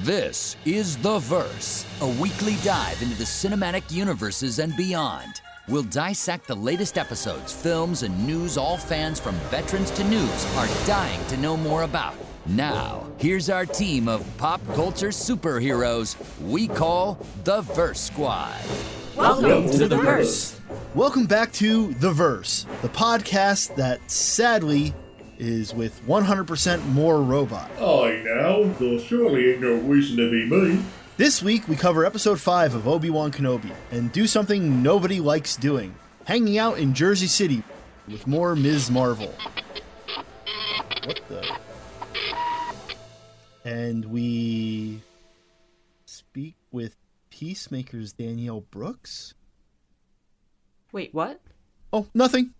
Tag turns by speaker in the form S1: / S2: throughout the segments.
S1: This is The Verse, a weekly dive into the cinematic universes and beyond. We'll dissect the latest episodes, films, and news all fans from veterans to noobs are dying to know more about. Now, here's our team of pop culture superheroes we call the Verse Squad.
S2: Welcome, to the verse.
S3: Welcome back to The Verse, the podcast that sadly is with 100% more robot.
S2: Aye now, there surely ain't no reason to be me.
S3: This week we cover episode 5 of Obi-Wan Kenobi and do something nobody likes doing. Hanging out in Jersey City with more Ms. Marvel. What the? And we speak with Peacemaker's Danielle Brooks?
S4: Wait, what?
S3: Oh, nothing.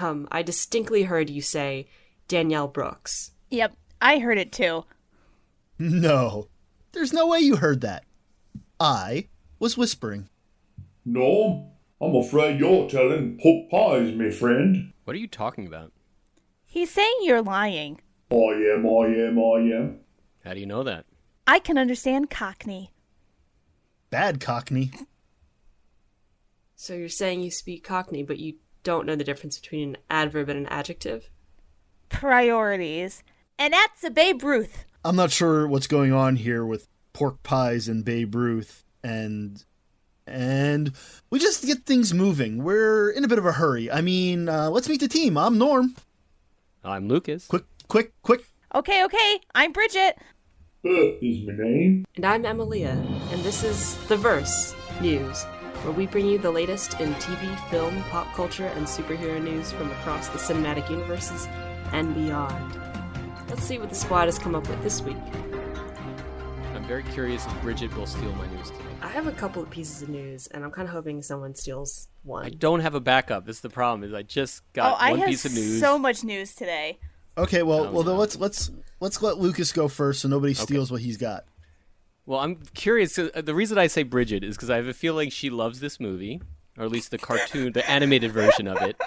S4: Um, I distinctly heard you say Danielle Brooks.
S5: Yep, I heard it too.
S3: No. There's no way you heard that. I was whispering.
S2: No, I'm afraid you're telling hook pies, me friend.
S6: What are you talking about?
S5: He's saying you're lying.
S2: I am, I am, I am.
S6: How do you know that?
S5: I can understand Cockney.
S3: Bad Cockney.
S4: So you're saying you speak Cockney, but you don't know the difference between an adverb and an adjective?
S5: Priorities. And that's a Babe Ruth.
S3: I'm not sure what's going on here with pork pies and Babe Ruth and and we just get things moving. We're in a bit of a hurry. I mean, uh, let's meet the team. I'm Norm.
S6: I'm Lucas.
S3: Quick, quick, quick.
S5: Okay, okay, I'm Bridget.
S2: That is my name.
S4: And I'm Emilia, and this is The Verse News, where we bring you the latest in TV, film, pop culture, and superhero news from across the cinematic universes and beyond. Let's see what the squad has come up with this week.
S6: I'm very curious if Bridget will steal my news today.
S4: I have a couple of pieces of news, and I'm kind of hoping someone steals one.
S6: I don't have a backup. That's the problem. Is I just
S5: oh,
S6: got
S5: I
S6: one
S5: have
S6: piece of news.
S5: so much news today.
S3: Okay, well,
S6: Oh,
S3: well, then let's let's let's let Lucas go first, so nobody steals what he's got.
S6: Well, I'm curious. uh, The reason I say Bridget is because I have a feeling she loves this movie, or at least the cartoon, the animated version of it.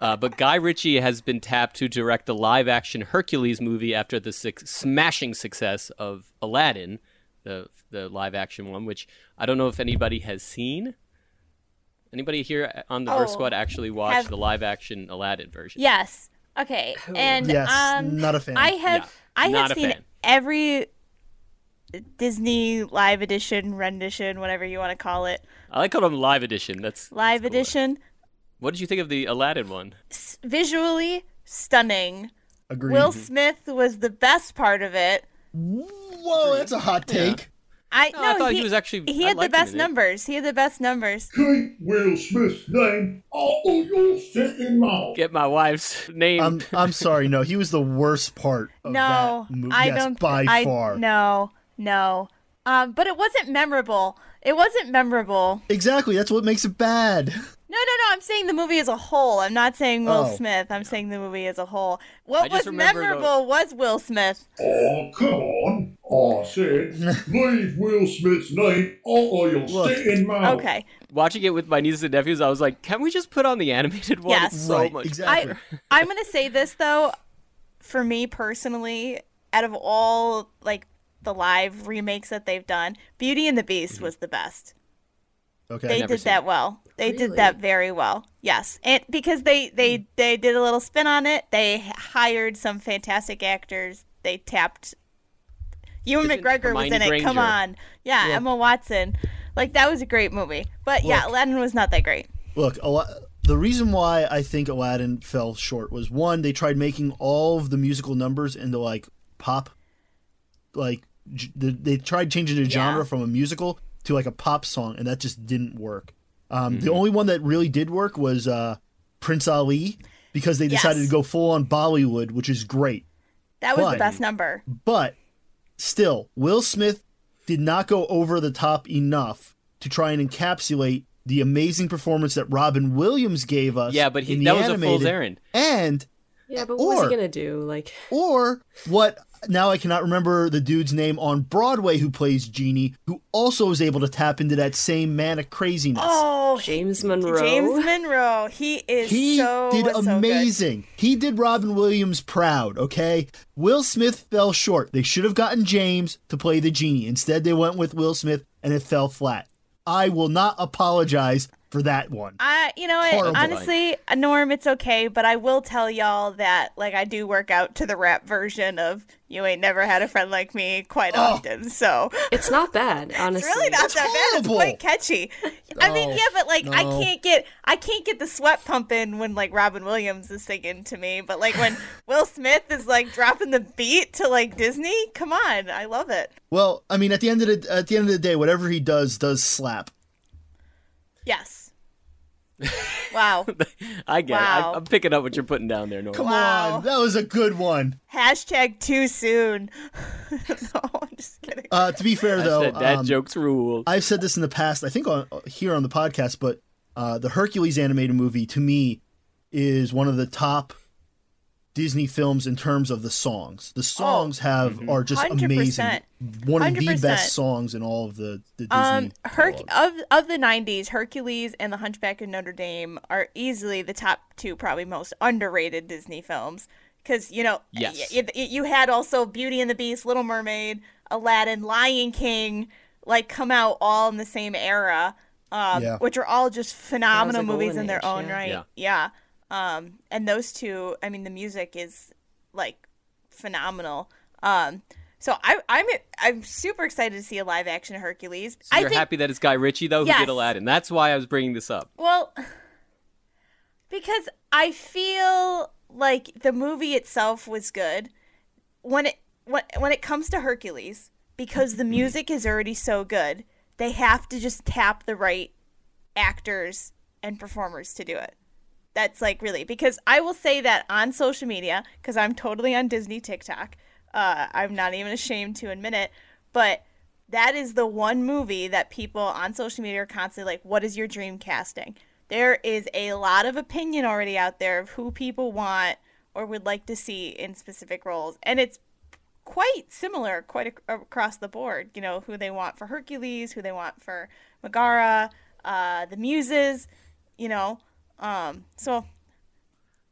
S6: Uh, but Guy Ritchie has been tapped to direct the live-action Hercules movie after the suc smashing success of Aladdin, the the live-action one, which I don't know if anybody has seen. Anybody here on the Verse
S5: Oh,
S6: Squad actually watched
S5: have-
S6: the live-action Aladdin version?
S5: Yes. Okay. And
S3: Yes,
S5: um
S3: not a fan.
S5: I have
S6: Yeah,
S5: I have seen
S6: fan.
S5: every Disney live edition, rendition, whatever you want to call it.
S6: I like calling them live edition. That's
S5: Live
S6: that's cool.
S5: edition.
S6: What did you think of the Aladdin one?
S5: S- visually stunning.
S3: Agreed.
S5: Will mm-hmm. Smith was the best part of it.
S3: Whoa, that's a hot take.
S5: I
S6: No,
S5: no,
S6: I thought he was actually-
S5: he
S6: I
S5: had the best
S6: in it.
S5: numbers. He had the best numbers.
S2: Keep Will Smith's name out of your sitting mouth.
S6: Get my wife's name.
S3: I'm I'm sorry. No, he was the worst part of
S5: no,
S3: that movie.
S5: I
S3: yes,
S5: don't.
S3: by
S5: I,
S3: far.
S5: No, no. Um, but it wasn't memorable. It wasn't memorable.
S3: Exactly. That's what makes it bad.
S5: No, no, no. I'm saying the movie as a whole. I'm not saying Will
S3: Oh.
S5: Smith. I'm saying the movie as a whole. What was
S6: remember the-
S5: memorable was Will Smith.
S2: Oh, come on. I said, leave Will Smith's name out of your
S3: Look.
S2: sitting mouth.
S5: Okay.
S6: Watching it with my nieces and nephews, I was like, "Can we just put on the animated one?
S5: Yes.
S6: It's so
S3: right.
S6: much."
S3: Exactly.
S5: I I'm gonna say this though, for me personally, out of all like the live remakes that they've done, Beauty and the Beast mm-hmm. was the best.
S3: okay.
S5: They did that
S6: it.
S5: well. They did that very well. Yes, and because they they hmm. they did a little spin on it. They hired some fantastic actors. They tapped. Ewan
S6: Isn't
S5: McGregor was in it. Come on, yeah,
S3: Look.
S5: Emma Watson. Like that was a great movie. But yeah, Aladdin was not that great.
S3: Look, a lot, the reason why I think Aladdin fell short was one, they tried making all of the musical numbers into like pop, like j- the, they tried changing the genre
S5: Yeah.
S3: from a musical to like a pop song, and that just didn't work. Um,
S5: Mm-hmm.
S3: The only one that really did work was uh, Prince Ali because they decided
S5: Yes.
S3: to go full on Bollywood, which is great.
S5: That was
S3: But-
S5: the best number.
S3: But still, Will Smith did not go over the top enough to try and encapsulate the amazing performance that Robin Williams gave us.
S6: Yeah, but he-
S3: in the
S6: that was a
S3: animated,
S6: fool's errand.
S3: And
S4: Yeah, but what was he gonna do? Like,
S3: Or what? Now I cannot remember the dude's name on Broadway who plays Genie, who also is able to tap into that same manic craziness.
S5: Oh,
S4: James Monroe.
S5: James Monroe. He is
S3: he
S5: so
S3: did
S5: so good.
S3: amazing. he did Robin Williams proud, okay? Will Smith fell short. They should have gotten James to play the genie. Instead, they went with Will Smith and it fell flat. I will not apologize for that one.
S5: I, you know, what,
S3: Horrible.
S5: honestly, uh, Norm, it's okay, but I will tell y'all that, like, I do work out to the rap version of "You Ain't Never Had a Friend Like Me" quite often. So
S4: It's not bad, Honestly,
S5: it's
S4: honestly.
S5: really not that bad. It's quite catchy. I mean, yeah, but like, I can't get, I can't get the sweat pumping when like Robin Williams is singing to me. But like when Will Smith is like dropping the beat to like Disney, come on, I love it.
S3: Well, I mean, at the end of the at the end of the day, whatever he does does slap.
S5: Yes. Wow.
S6: I get it.
S5: Wow.
S6: I, I'm picking up what you're putting down there, Norm.
S3: Come
S5: Wow.
S3: on, that was a good one.
S5: Hashtag too soon. no, I'm just kidding.
S3: Uh, to be fair,
S6: I
S3: though,
S6: said dad
S3: um,
S6: jokes rule.
S3: I've said this in the past. I think on here on the podcast, but uh, the Hercules animated movie to me is one of the top Disney films in terms of the songs. The songs have
S6: Mm-hmm.
S3: are just
S5: 100%.
S3: amazing. One of the
S5: 100%.
S3: best songs in all of the, the Disney.
S5: Um, Herc
S3: catalog.
S5: of of the '90s, Hercules and The Hunchback of Notre Dame are easily the top two, probably most underrated Disney films. Because you know,
S6: Yes.
S5: y- y- you had also Beauty and the Beast, Little Mermaid, Aladdin, Lion King, like come out all in the same era, um,
S3: Yeah.
S5: which are all just phenomenal movies in their
S4: age,
S5: own
S4: yeah.
S5: right.
S6: Yeah.
S5: yeah. Um, and those two, I mean, the music is like phenomenal. Um, so I, I'm I'm super excited to see a live action Hercules.
S6: So you're
S5: think
S6: happy that it's Guy Ritchie though who
S5: Yes.
S6: did Aladdin. That's why I was bringing this up.
S5: Well, because I feel like the movie itself was good. When it when when it comes to Hercules, because the music is already so good, they have to just tap the right actors and performers to do it. That's like really because I will say that on social media because I'm totally on Disney TikTok. Uh, I'm not even ashamed to admit it, but that is the one movie that people on social media are constantly like, "What is your dream casting?" There is a lot of opinion already out there of who people want or would like to see in specific roles, and it's quite similar, quite ac- across the board. You know, who they want for Hercules, who they want for Megara, uh, the Muses. You know, um, so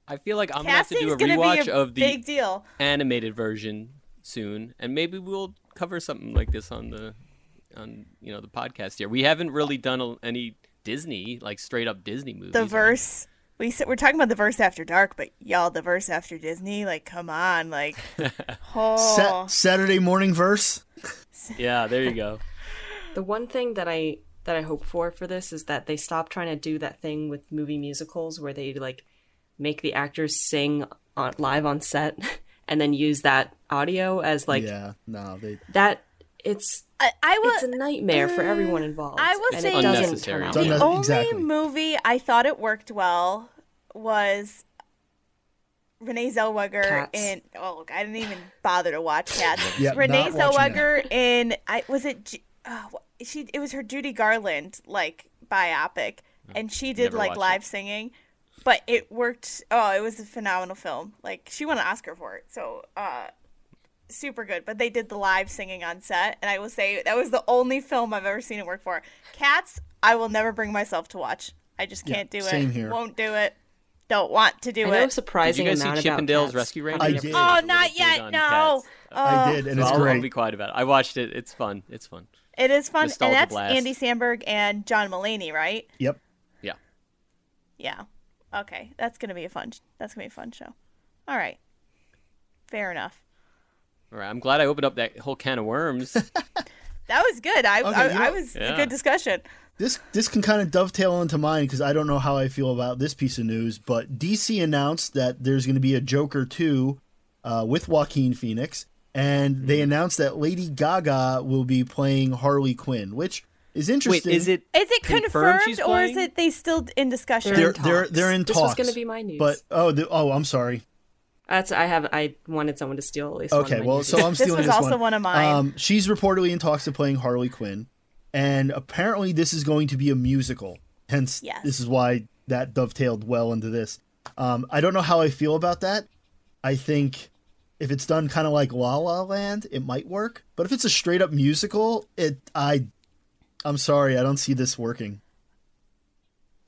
S6: I feel like I'm gonna have to do a rewatch
S5: a
S6: of the
S5: big deal.
S6: animated version soon, and maybe we'll cover something like this on the on you know the podcast here. We haven't really done a, any Disney like straight up Disney movies.
S5: The verse. We said we're talking about the verse after dark, but y'all, the verse after Disney, like, come on, like, oh,
S3: Sa- Saturday morning verse.
S6: Yeah, there you go.
S4: The one thing that I that I hope for for this is that they stop trying to do that thing with movie musicals where they like make the actors sing on, live on set and then use that audio as like
S3: yeah, no, they
S4: that. It's
S5: I, I
S4: it's a
S5: will.
S4: nightmare for mm, everyone involved.
S5: I will
S4: and
S5: say-
S4: it doesn't
S6: Unnecessary.
S4: turn out
S5: the
S3: unne-
S5: only
S3: exactly.
S5: movie I thought it worked well was Renee Zellweger
S4: Cats.
S5: in. Oh, look, I didn't even bother to watch Cats.
S3: Yep,
S5: Renee Zellweger in. I was it. Ju- Uh, she. It was her Judy Garland like biopic, and she did
S6: Never
S5: like
S6: watched
S5: live singing. But it worked. Oh, it was a phenomenal film. Like she won an Oscar for it. So, uh, super good. But they did the live singing on set, and I will say that was the only film I've ever seen it work for. Cats, I will never bring myself to watch. I just can't do it.
S3: same
S5: it.
S3: here.
S5: Won't do it. Don't want to do
S4: I know a
S5: it.
S6: Did you
S4: surprising
S6: guys see
S4: amount
S6: Chip and Dale's Rescue Rangers?
S3: I did.
S5: Oh, not yet. No.
S6: Cats.
S3: I did, and
S6: So
S3: it's
S6: I'll, I'll
S3: great.
S6: be quiet about it. I watched it. It's fun. It's fun.
S5: It is fun,
S6: Nostalgia
S5: and that's
S6: blast.
S5: Andy Samberg and John Mulaney, right?
S3: Yep.
S6: Yeah.
S5: Yeah. Okay, that's gonna be a fun. That's gonna be a fun show. All right. Fair enough.
S6: All right. I'm glad I opened up that whole can of worms.
S5: That was good. I
S3: Okay,
S5: I,
S3: you know-
S5: I was a good discussion.
S3: This this can kind of dovetail into mine because I don't know how I feel about this piece of news, but DC announced that there's going to be a Joker 2 uh, with Joaquin Phoenix, and they announced that Lady Gaga will be playing Harley Quinn, which is
S6: Wait,
S3: interesting.
S6: is it?
S5: Is it
S6: Confirmed
S5: confirmed, or is it they still in discussion?
S3: They're
S4: in
S3: they're
S4: talks.
S3: they're in
S4: This
S3: talks.
S4: was gonna be my news.
S3: But oh the, oh I'm sorry.
S4: That's I have I wanted someone to steal at least. one of
S3: Okay,
S4: my
S3: well
S4: news.
S3: so I'm stealing
S5: This
S3: stealing
S5: was
S3: this
S5: also
S3: one.
S5: one of mine.
S3: Um, she's reportedly in talks of playing Harley Quinn, and apparently this is going to be a musical. Hence,
S5: Yes.
S3: this is why that dovetailed well into this. Um, I don't know how I feel about that. I think if it's done kind of like La La Land, it might work. But if it's a straight up musical, it I I'm sorry, I don't see this working.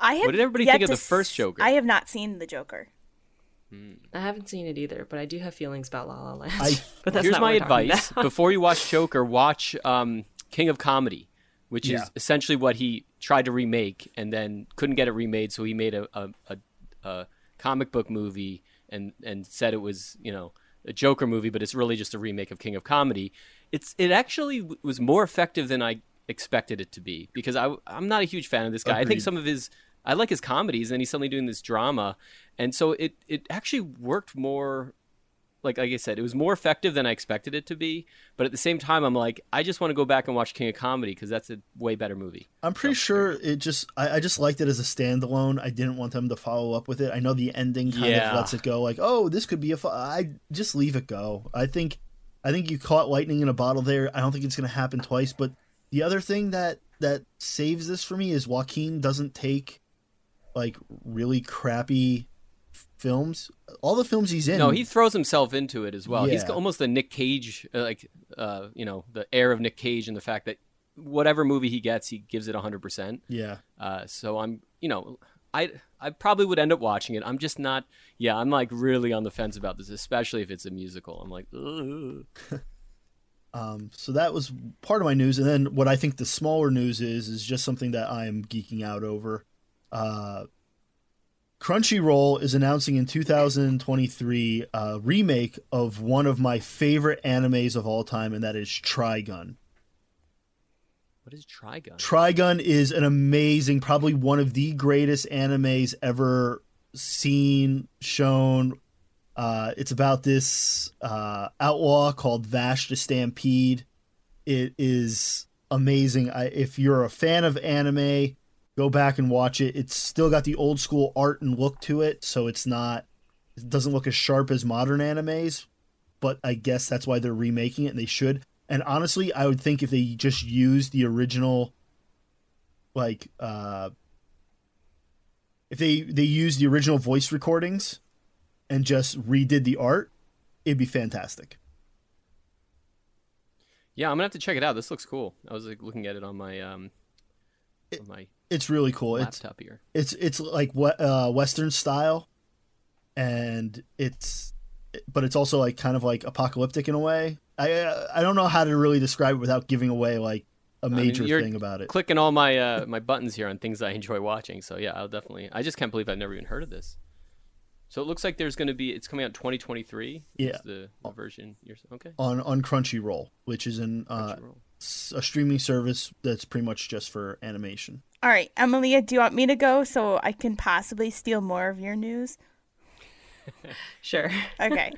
S5: I have
S6: What did everybody think of the first Joker?
S5: I have not seen the Joker.
S4: I haven't seen it either, but I do have feelings about La La Land.
S3: I-
S4: but that's
S6: Here's
S4: not
S6: my
S4: what we're talking
S6: advice: before you watch Joker, watch um, King of Comedy, which
S3: Yeah.
S6: is essentially what he tried to remake and then couldn't get it remade, so he made a, a, a, a comic book movie and and said it was you know a Joker movie, but it's really just a remake of King of Comedy. It's it actually w- was more effective than I expected it to be because I I'm not a huge fan of this guy. I think some of his I like his comedies, and then he's suddenly doing this drama, and so it it actually worked more like like I said, it was more effective than I expected it to be. But at the same time, I'm like, I just want to go back and watch King of Comedy because that's a way better movie.
S3: I'm pretty sure it just I, I just liked it as a standalone. I didn't want them to follow up with it. I know the ending kind
S6: Yeah.
S3: of lets it go like, oh, this could be a. Fu-. I just leave it go. I think I think you caught lightning in a bottle there. I don't think it's going to happen twice. But the other thing that that saves this for me is Joaquin doesn't take like really crappy films. All the films he's in.
S6: No, he throws himself into it as well. He's
S3: Yeah.
S6: got almost the Nick Cage, uh, like uh, you know, the air of Nick Cage and the fact that whatever movie he gets, he gives it 100. percent
S3: Yeah.
S6: Uh, so I'm, you know, I I probably would end up watching it. I'm just not. Yeah, I'm like really on the fence about this, especially if it's a musical. I'm like,
S3: Um, so that was part of my news, and then what I think the smaller news is is just something that I'm geeking out over. Uh, Crunchyroll is announcing in 2023 a remake of one of my favorite animes of all time, and that is Trigun.
S6: what is Trigun?
S3: Trigun is an amazing, probably one of the greatest animes ever seen, shown. Uh, it's about this uh, outlaw called Vash the Stampede. It is amazing. I, if you're a fan of anime, go back and watch it. It's still got the old school art and look to it, so it's not. It doesn't look as sharp as modern animes, but I guess that's why they're remaking it, and they should. And honestly, I would think if they just used the original, like, uh, if they they used the original voice recordings and just redid the art, it'd be fantastic.
S6: Yeah, I'm gonna have to check it out. This looks cool. I was like looking at it on my um, on my
S3: It's really cool. It's it's it's like what uh, Western style, and it's but it's also like kind of like apocalyptic in a way. I I don't know how to really describe it without giving away like a major
S6: you're
S3: thing about it.
S6: Clicking all my uh, my buttons here on things I enjoy watching. So yeah, I'll definitely. I just can't believe I've never even heard of this. So it looks like there's going to be. It's coming out 2023.
S3: Yeah.
S6: Is the, the version you're okay.
S3: on on Crunchyroll, which is an uh, a streaming service that's pretty much just for animation.
S5: All right, Emilia, do you want me to go so I can possibly steal more of your news?
S4: Sure.
S5: Okay.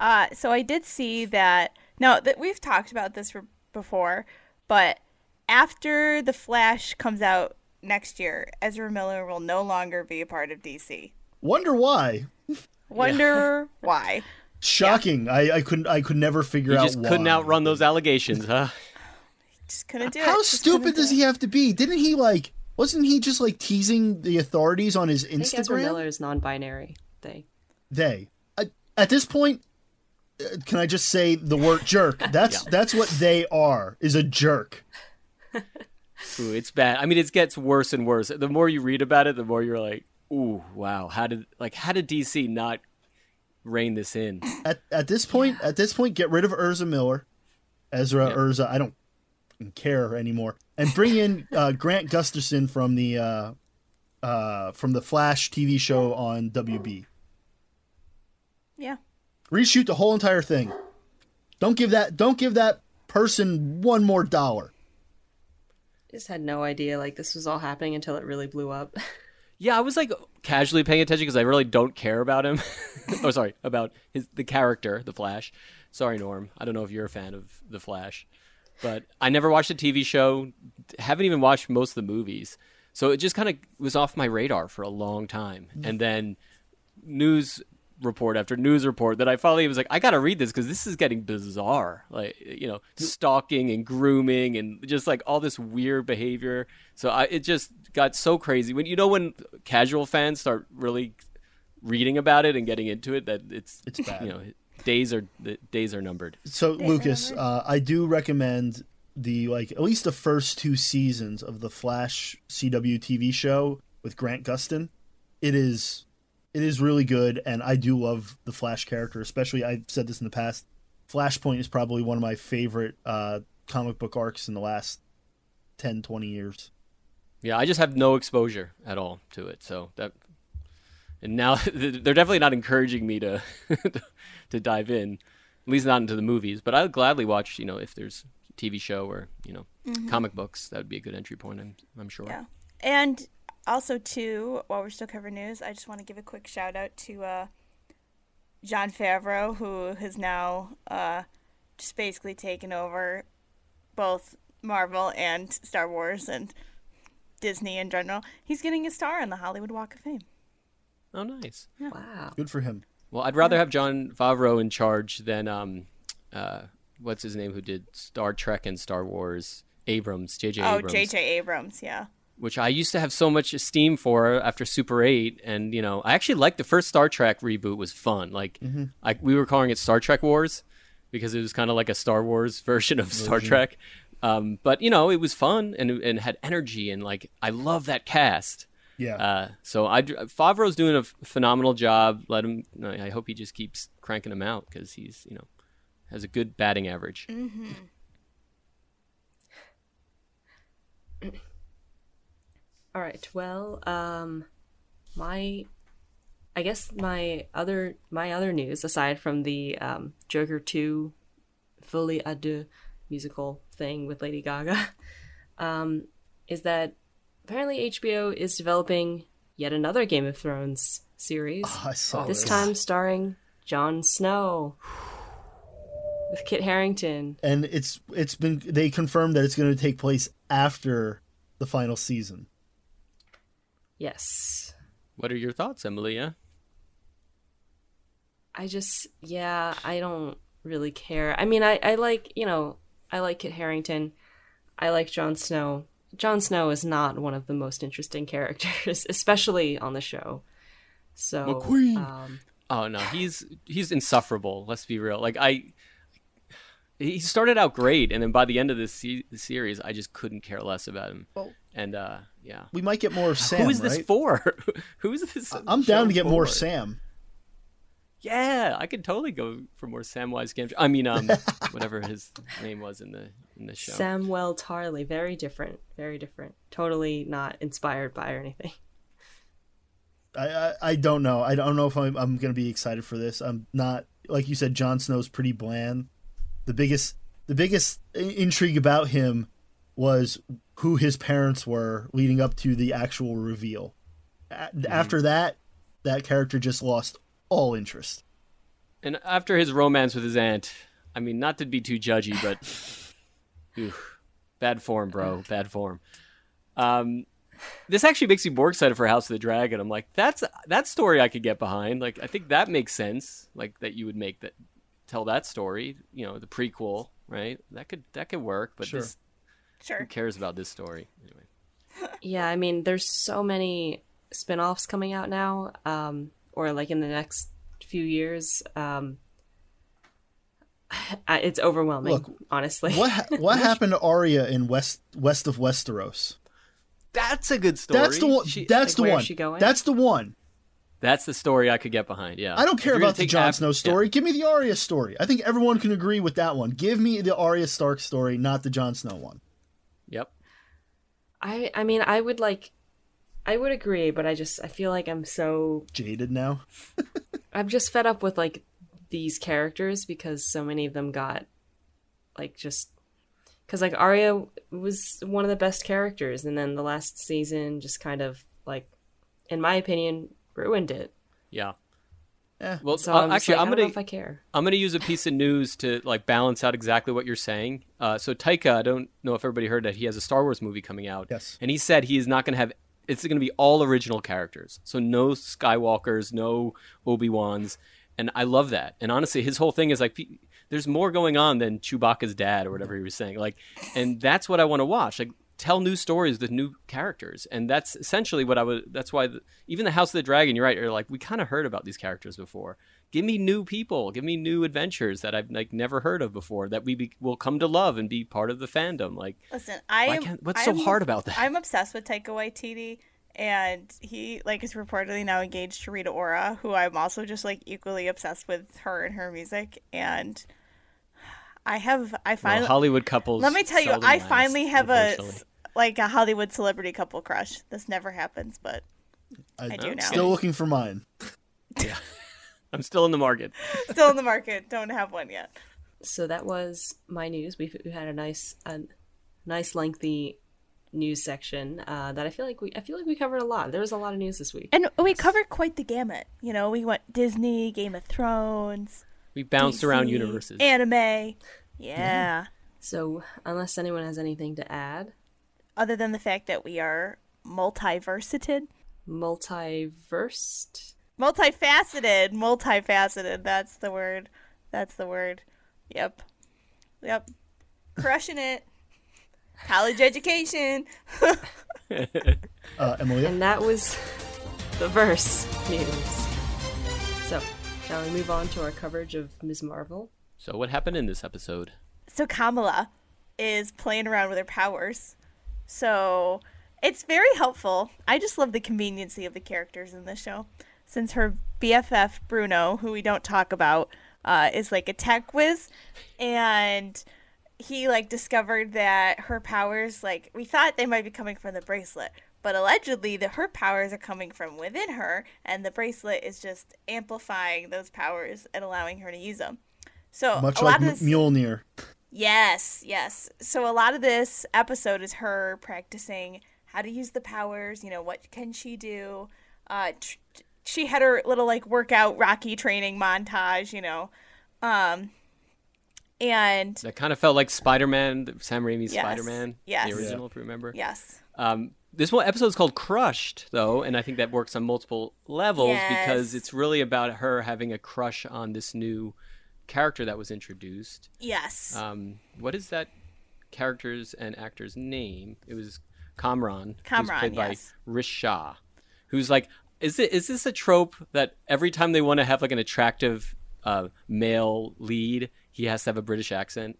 S5: uh, so I did see that. No, that we've talked about this for, before, but after the Flash comes out next year, Ezra Miller will no longer be a part of DC.
S3: Wonder why?
S5: Wonder why?
S3: Shocking. I, I couldn't. I could never figure
S6: You
S3: out.
S6: just couldn't outrun those allegations, huh?
S5: Just couldn't do it.
S3: How stupid
S5: do
S3: does
S5: it.
S3: he have to be? Didn't he like? Wasn't he just like teasing the authorities on his
S4: I think Ezra
S3: Instagram?
S4: Miller is non-binary. They.
S3: They. I, at this point, uh, can I just say the word jerk? That's that's what they are. Is a jerk.
S6: Ooh, it's bad. I mean, it gets worse and worse. The more you read about it, the more you're like, ooh, wow. How did like how did DC not rein this in?
S3: At at this point, at this point, get rid of Urza Miller, Ezra
S6: Yep.
S3: Urza. I don't care anymore, and bring in uh, Grant Gusterson from the uh, uh, from the Flash TV show on WB.
S5: Yeah.
S3: Reshoot the whole entire thing. Don't give that. Don't give that person one more dollar.
S4: Just had no idea like this was all happening until it really blew up.
S6: Yeah, I was like casually paying attention because I really don't care about him. oh, sorry, about his the character, the Flash. Sorry, Norm. I don't know if you're a fan of the Flash, but I never watched a TV show. Haven't even watched most of the movies, so it just kind of was off my radar for a long time. Mm-hmm. And then news report after news report that I finally was like, I gotta read this because this is getting bizarre. Like you know, stalking and grooming and just like all this weird behavior. So I it just got so crazy when you know when casual fans start really reading about it and getting into it that it's
S3: It's bad.
S6: You know, days are the days are numbered.
S3: So Lucas,
S5: remember?
S3: uh, I do recommend the like at least the first two seasons of the Flash CW TV show with Grant Gustin. It is it is really good and I do love the Flash character, especially I've said this in the past. Flashpoint is probably one of my favorite uh, comic book arcs in the last 10 20 years.
S6: Yeah, I just have no exposure at all to it, so that. And now they're definitely not encouraging me to to dive in, at least not into the movies. But I'll gladly watch, you know, if there's a TV show or you know comic books. That would be a good entry point. I'm I'm sure.
S5: Yeah. And also, too, while we're still covering news, I just want to give a quick shout out to uh, Jon Favreau, who has now uh, just basically taken over both Marvel and Star Wars and Disney in general. He's getting a star on the Hollywood Walk of Fame.
S6: Oh, nice.
S4: Wow.
S3: Good for him.
S6: Well, I'd rather have Jon Favreau in charge than um, uh, what's his name who did Star Trek and Star Wars. Abrams, J.J.
S5: Oh,
S6: Abrams.
S5: J.J. Abrams, yeah.
S6: which I used to have so much esteem for after Super 8 and you know I actually liked the first Star Trek reboot was fun like I, we were calling it Star Trek Wars because it was kind of like a Star Wars version of Star Trek um, but you know it was fun and and had energy and like I love that cast
S3: Yeah.
S6: uh, so I Favreau's doing a phenomenal job let him I hope he just keeps cranking them out because he's you know has a good batting average
S4: All right. Well, um, my, I guess my other my other news aside from the um, Joker two, Folie à deux musical thing with Lady Gaga, um, is that apparently HBO is developing yet another Game of Thrones series.
S3: Oh, I saw
S4: this time starring Jon Snow with Kit Harington.
S3: and it's it's been they confirmed that it's going to take place after the final season.
S4: Yes.
S6: what are your thoughts Emilia?
S4: I just, yeah, I don't really care. I mean, I, I like, you know, I like Kit Harington. I like Jon Snow. Jon Snow is not one of the most interesting characters, especially on the show. So,
S6: McQueen.
S4: um,
S6: Oh no, he's he's insufferable. Let's be real. Like I, he started out great, and then by the end of this se- the series, I just couldn't care less about him.
S3: Well-
S6: and uh, yeah,
S3: We might get more of Sam.
S6: who is this
S3: right?
S6: for? who is this?
S3: I'm down to get more? Sam.
S6: Yeah, I could totally go for more Samwise Gamgee. I mean, um, whatever his name was in the in the show.
S4: Samwell Tarly, very different, very different. Totally not inspired by or anything.
S3: I, I I don't know. I don't know if I'm I'm gonna be excited for this. I'm not like you said. Jon Snow's pretty bland. The biggest the biggest intrigue about him was who his parents were leading up to the actual reveal. A- After that, that character just lost all interest.
S6: And after his romance with his aunt, I mean, not to be too judgy, but oof, bad form, bro, bad form. Um, this actually makes me more excited for House of the Dragon. I'm like, that's that story I could get behind. Like, I think that makes sense. Like that you would make that tell that story. You know, the prequel, right? That could that could work. But
S3: Sure.
S6: this, who cares about this story anyway?
S4: Yeah, I mean, there's so many spin-offs coming out now, um, or like in the next few years. Um, it's overwhelming,
S3: Look,
S4: honestly.
S3: What ha- what happened to Arya in West West of Westeros?
S6: That's a good story.
S3: That's the one.
S6: She-
S3: that's
S4: like,
S3: the
S4: where is
S3: one.
S4: she going?
S3: That's the one.
S6: that's the story I could get behind. Yeah,
S3: I don't care about the
S6: take
S3: Jon
S6: Ab-
S3: Snow
S6: yeah.
S3: story. Give me the Arya story. I think everyone can agree with that one. Give me the Arya Stark story, not the Jon Snow one.
S6: Yep.
S4: I I mean, I would like, I would agree, but I just I feel like I'm so
S3: Jaded now.
S4: I'm just fed up with like these characters because so many of them got like just because like Arya was one of the best characters, and then the last season just kind of like, in my opinion, ruined it.
S6: Yeah.
S3: Yeah.
S6: Well,
S4: So
S6: uh,
S4: I'm
S6: actually,
S4: like,
S6: I'm gonna
S4: know if I care.
S6: I'm going to use a piece of news to like balance out exactly what you're saying. Uh, so Taika, I don't know if everybody heard that he has a Star Wars movie coming out.
S3: Yes.
S6: And he said he is not going to have. It's going to be all original characters. So no Skywalkers, no Obi Wans, and I love that. And honestly, his whole thing is like, there's more going on than Chewbacca's dad or whatever he was saying. Like, and that's what I want to watch. Like, tell new stories with new characters, and that's essentially what I would. That's why the, even the House of the Dragon, you're right. You're like we kind of heard about these characters before. Give me new people. Give me new adventures that I've like never heard of before that we be, will come to love and be part of the fandom. Like
S5: Listen, I am.
S6: what's so
S5: I'm-
S6: hard about that?
S5: I'm obsessed with Taika Waititi, and he like is reportedly now engaged to Rita Ora, who I'm also just like equally obsessed with her and her music. And I have, I
S6: well, Hollywood couples.
S5: let me tell you, I finally have a like a Hollywood celebrity couple crush. This never happens, but
S3: I,
S5: I do now.
S3: Still looking for mine.
S6: I'm still in the market.
S5: still in the market. Don't have one yet.
S4: So that was my news. We've, we had a nice, a nice lengthy news section uh, that I feel like we, I feel like we covered a lot. There was a lot of news this week.
S5: And we covered quite the gamut. You know, we went Disney, Game of Thrones,
S6: We bounced around universes.
S5: anime. Yeah.
S4: So unless anyone has anything to add,
S5: Other than the fact that we are multiversited,
S4: multiversed.
S5: Multifaceted, multifaceted. That's the word. That's the word. Yep. Yep. Crushing it. College education.
S3: Uh, Emily,
S4: And that was the verse news. So, shall we move on to our coverage of Ms. Marvel?
S6: So what happened in this episode?
S5: So Kamala is playing around with her powers. So it's very helpful. I just love the conveniency of the characters in this show. Since her BFF Bruno, who we don't talk about, uh, is like a tech whiz, and he like discovered that her powers, like we thought they might be coming from the bracelet, but allegedly the her powers are coming from within her, and the bracelet is just amplifying those powers and allowing her to use them. So
S3: much
S5: a
S3: like
S5: lot of this,
S3: Mjolnir.
S5: Yes, yes. So a lot of this episode is her practicing how to use the powers. You know, what can she do? Uh, tr- she had her little like workout Rocky training montage. You know, um, and
S6: That kind of felt like Spider-Man, Sam Raimi's
S5: Yes.
S6: Spider-Man,
S5: Yes.
S6: the original, if you remember.
S5: yes,
S6: Um, this one episode is called Crushed, though, and I think that works on multiple levels because it's really about her having a crush on this new character that was introduced.
S5: yes,
S6: Um, what is that character's and actor's name? It was Kamran, who's
S5: Kamran,
S6: played
S5: yes.
S6: by Rish Shah, who's like, is it is this a trope that every time they want to have like an attractive uh, male lead, he has to have a British accent?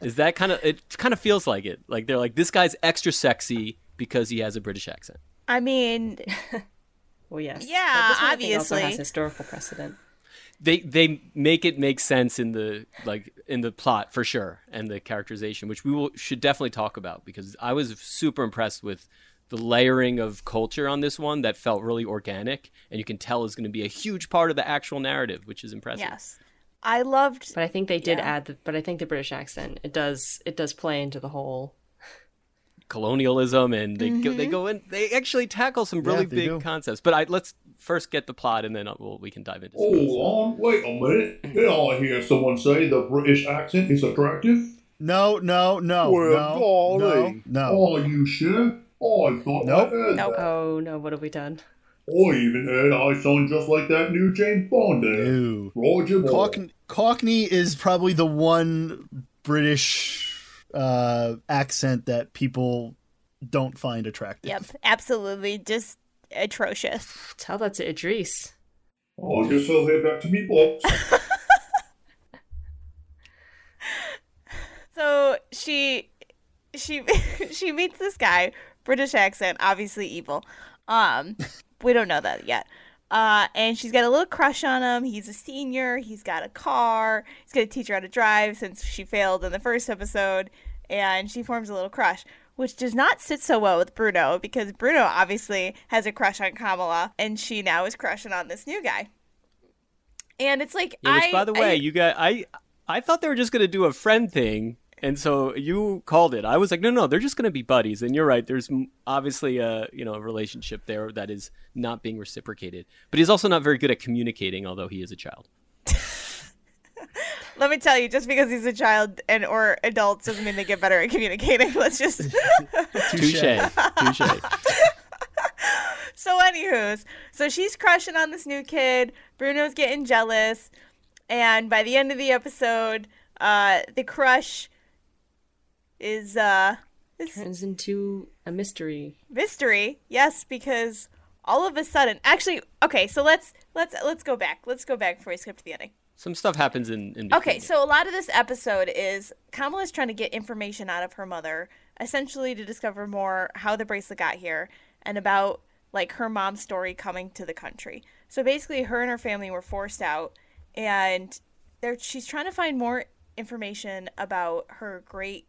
S6: is that kind of it? Kind of feels like it. Like they're like, this guy's extra sexy because he has a British accent.
S5: I mean,
S4: Well, yes.
S5: Yeah,
S4: But this one also
S5: obviously.
S4: has historical precedent.
S6: they they make it make sense in the like in the plot for sure and the characterization which we will should definitely talk about because i was super impressed with the layering of culture on this one that felt really organic and you can tell is going to be a huge part of the actual narrative which is impressive
S5: yes. I loved.
S4: But I think they did
S5: Yeah.
S4: add the. But I think the British accent it does it does play into the whole.
S6: colonialism and they
S5: Mm-hmm.
S6: they go in they actually tackle some really
S3: they
S6: big
S3: do.
S6: concepts but I, let's first get the plot and then we'll, we can dive into some of
S2: Hold wait a minute. Did I hear someone say the British accent is attractive?
S3: No, no, no,
S2: Well,
S3: no, no, no.
S2: Are you sure? I thought
S3: Nope.
S2: I heard
S5: Nope.
S2: that.
S4: Oh no! What have we done?
S2: I even heard I sound just like that new James Bond there.
S3: Ew.
S2: Roger Moore.
S3: Cockney, Cockney is probably the one British uh, accent that people don't find attractive.
S5: Yep, absolutely, just atrocious.
S4: Tell that to Idris.
S2: I guess I'll head back to me box.
S5: So she she she meets this guy, British accent, obviously evil. Um, we don't know that yet. Uh, and she's got a little crush on him. He's a senior. He's got a car. He's gonna teach her how to drive since she failed in the first episode. And she forms a little crush, which does not sit so well with Bruno because Bruno obviously has a crush on Kamala, and she now is crushing on this new guy. And it's like,
S6: Yeah, which
S5: I,
S6: by the
S5: I-
S6: way, you got I I thought they were just gonna do a friend thing, and so you called it. I was like, no, no, they're just gonna be buddies. And you're right. There's obviously a you know a relationship there that is not being reciprocated. But he's also not very good at communicating, although he is a child.
S5: Let me tell you, just because he's a child and or adult doesn't mean they get better at communicating. Let's just
S6: Touche, touche.
S5: so anywho's so she's crushing on this new kid. Bruno's getting jealous, and by the end of the episode, uh, the crush is uh This
S4: Turns into a mystery.
S5: mystery, yes, because all of a sudden, actually, okay, so let's let's let's go back. Let's go back before we skip to the ending.
S6: Some stuff happens in, in.
S5: Okay, so a lot of this episode is Kamala's trying to get information out of her mother, essentially to discover more how the bracelet got here and about like her mom's story coming to the country. So basically, her and her family were forced out, and they're she's trying to find more information about her great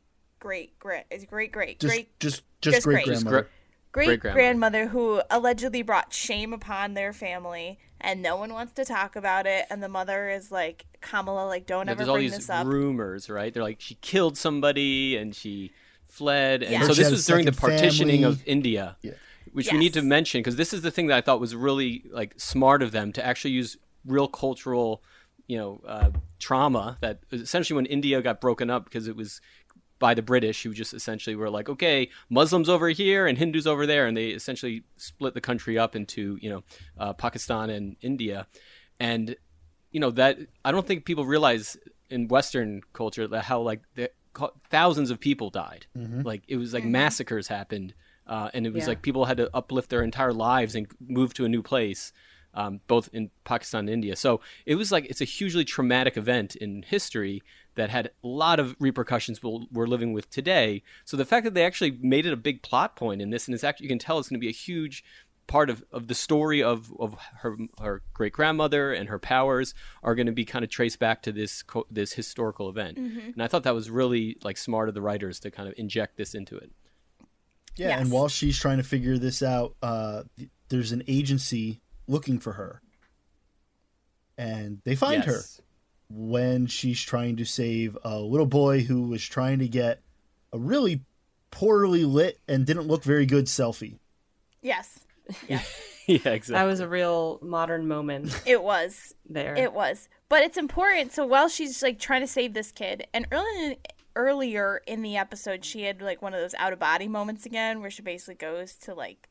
S5: great great is great great
S3: Just
S5: great
S3: just just,
S5: Just
S3: great
S5: great.
S3: Grandmother.
S5: great
S6: great-grandmother.
S5: who allegedly brought shame upon their family and no one wants to talk about it and the mother is like Kamala like don't
S6: Yeah,
S5: ever
S6: there's all
S5: bring
S6: these
S5: this up
S6: rumors, right? They're like she killed somebody and she fled, and
S5: Yeah.
S6: so this was during the partitioning
S3: family.
S6: of India,
S3: Yeah.
S6: which we need to mention because this is the thing that I thought was really like smart of them to actually use real cultural, you know, uh, trauma that essentially when India got broken up because it was by the British who just essentially were like, okay, Muslims over here and Hindus over there, and they essentially split the country up into you know uh, Pakistan and India, and you know that I don't think people realize in Western culture that how like the, thousands of people died, like it was like massacres happened, uh, and it was
S4: Yeah.
S6: like people had to uplift their entire lives and move to a new place. Um, both in Pakistan and India. So it was like it's a hugely traumatic event in history that had a lot of repercussions we'll, we're living with today. So the fact that they actually made it a big plot point in this, and it's actually you can tell it's going to be a huge part of, of the story of, of her her great grandmother and her powers are going to be kind of traced back to this co- this historical event. And I thought that was really like smart of the writers to kind of inject this into it.
S3: Yeah,
S5: Yes.
S3: and while she's trying to figure this out, uh, there's an agency looking for her, and they find her
S6: Yes.
S3: When she's trying to save a little boy who was trying to get a really poorly lit and didn't look very good selfie.
S5: yes yes
S6: yeah, exactly.
S4: That was a real modern moment
S5: it was
S4: there.
S5: It was. But it's important. So while she's like trying to save this kid, and early earlier in the episode, she had like one of those out of body moments again, where she basically goes to like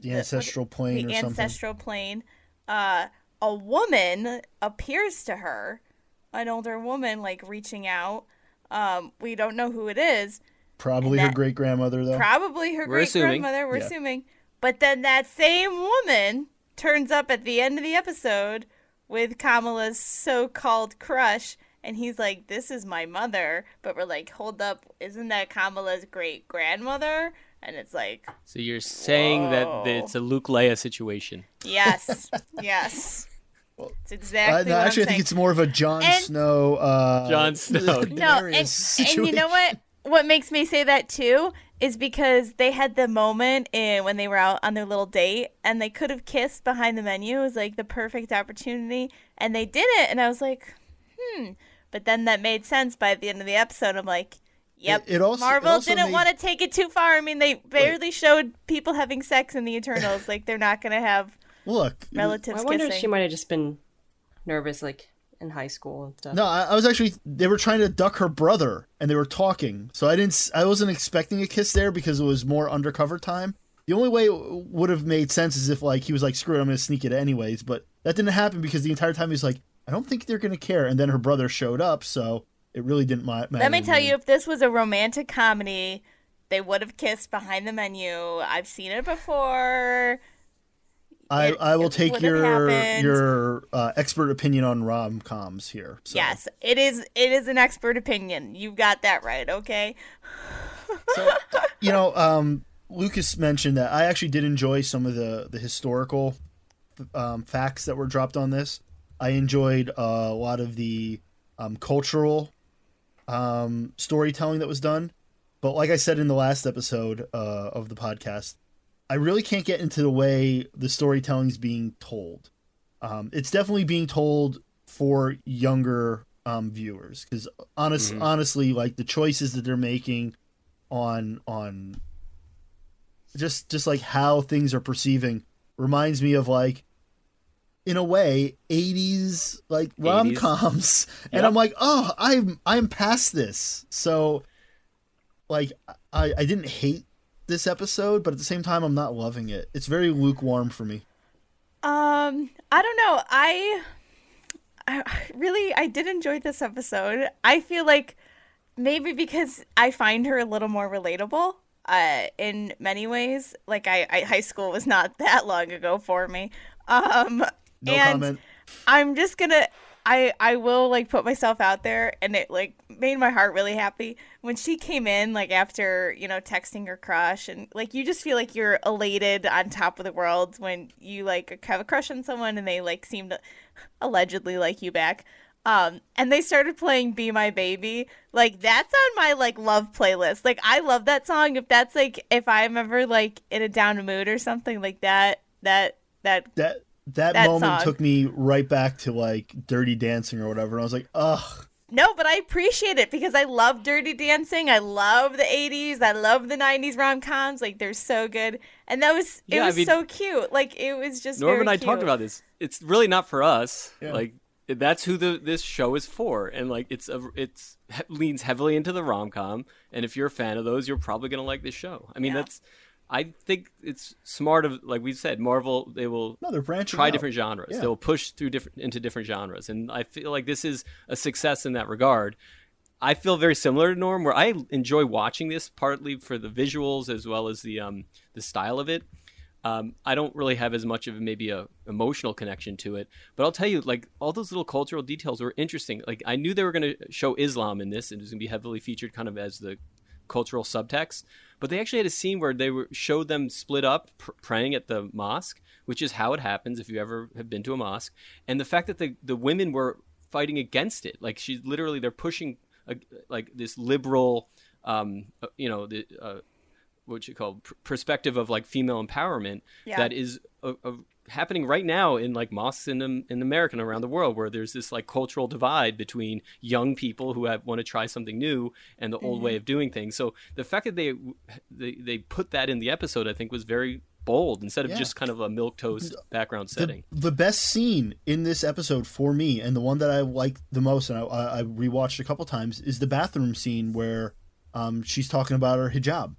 S3: The ancestral plane
S5: the
S3: or something.
S5: ancestral plane. Uh, a woman appears to her, an older woman, like reaching out. Um, we don't know who it is.
S3: Probably
S5: and
S3: her great grandmother though.
S5: Probably her great grandmother. We're
S3: Yeah.
S5: assuming. But then that same woman turns up at the end of the episode with Kamala's so-called crush, and he's like, "This is my mother." But we're like, "Hold up, isn't that Kamala's great grandmother?" And it's like,
S6: so you're saying that it's a Luke Leia situation.
S5: "Yes, yes." It's
S3: Uh,
S5: exactly
S3: no,
S5: what
S3: actually,
S5: I'm
S3: I think it's more of a Jon
S5: And-
S3: Snow. Uh,
S6: Jon Snow.
S5: no,
S3: Daenerys
S5: and, and you know what? What makes me say that too is because they had the moment in when they were out on their little date, and they could have kissed behind the menu. It was like the perfect opportunity, and they did it. And I was like, hmm. But then that made sense by the end of the episode. I'm like, yep.
S3: It- it also- it
S5: Marvel
S3: also
S5: didn't
S3: made-
S5: want to take it too far. I mean, they barely showed people having sex in the Eternals. like they're not gonna have
S3: Look,
S5: relatives
S4: I wonder if she might have just been nervous, like in high school and stuff.
S3: No, I, I was actually. They were trying to duck her brother, and they were talking. So I didn't. I wasn't expecting a kiss there because it was more undercover time. The only way it would have made sense is if like he was like, "Screw it, I'm gonna sneak it anyways." But that didn't happen because the entire time he's like, "I don't think they're gonna care." And then her brother showed up, so it really didn't ma- matter.
S5: Let me tell you, if this was a romantic comedy, they would have kissed behind the menu. I've seen it before.
S3: I,
S5: it-
S3: I will take your
S5: happened.
S3: your uh, expert opinion on rom coms here. So.
S5: Yes, it is. It is an expert opinion. You've got that right. Okay.
S3: So, you know, um, Lucas mentioned that I actually did enjoy some of the the historical um, facts that were dropped on this. I enjoyed uh, a lot of the um, cultural um, storytelling that was done. But like I said in the last episode uh, of the podcast, I really can't get into the way the storytelling is being told. Um, it's definitely being told for younger um, viewers because honest, honestly, like the choices that they're making on on just just like how things are perceiving reminds me of like in a way 80s like
S6: 80s.
S3: rom-coms and
S6: Yep.
S3: i'm like oh i'm i'm past this so like i i didn't hate this episode but at the same time i'm not loving it it's very lukewarm for me
S5: Um, I don't know. I, I really, I did enjoy this episode. I feel like maybe because I find her a little more relatable uh, in many ways. Like I, I, high school was not that long ago for me. Um,
S3: No
S5: and
S3: comment.
S5: I'm just gonna. I I will like put myself out there, and it like made my heart really happy when she came in. Like after you know texting her crush, and like you just feel like you're elated on top of the world when you like have a crush on someone and they like seem to allegedly like you back. Um, and they started playing "Be My Baby." Like that's on my like love playlist. Like I love that song. If that's like if I'm ever like in a down mood or something like that, that that
S3: That that,
S5: That
S3: moment
S5: song.
S3: took me right back to like Dirty Dancing or whatever. And I was like, ugh.
S5: No, but I appreciate it because I love Dirty Dancing. I love the 80s. I love the 90s rom coms. Like, they're so good. And that was, it
S6: Yeah, I
S5: was
S6: mean-
S5: so cute. Like, it was just.
S6: Norm
S5: very
S6: and I
S5: cute.
S6: talked about this. It's really not for us.
S3: Yeah.
S6: Like that's who the this show is for, and like it's a it's leans heavily into the rom com. And if you're a fan of those, you're probably gonna like this show. I mean,
S5: Yeah.
S6: that's I think it's smart of like we said, Marvel. They will
S3: No, they're
S6: try
S3: out.
S6: different genres.
S3: Yeah.
S6: They'll push through different into different genres, and I feel like this is a success in that regard. I feel very similar to Norm, where I enjoy watching this partly for the visuals as well as the um, the style of it. Um, I don't really have as much of maybe a emotional connection to it, but I'll tell you, like all those little cultural details were interesting. Like I knew they were going to show Islam in this, and it was going to be heavily featured, kind of as the cultural subtext. But they actually had a scene where they were showed them split up pr- praying at the mosque, which is how it happens if you ever have been to a mosque. And the fact that the the women were fighting against it, like she's literally they're pushing a, like this liberal, um, uh, you know, the uh, what you call pr- perspective of like female empowerment
S5: Yeah.
S6: that is uh uh happening right now in like mosques in in America and around the world where there's this like cultural divide between young people who have, want to try something new and the old way
S5: Mm-hmm.
S6: of doing things. So the fact that they they they put that in the episode I think was very bold instead of
S3: Yeah.
S6: just kind of a milk toast background setting.
S3: the best scene in this episode for me, and the one that I like the most, and I, I I rewatched a couple times, is the bathroom scene where um, she's talking about her hijab.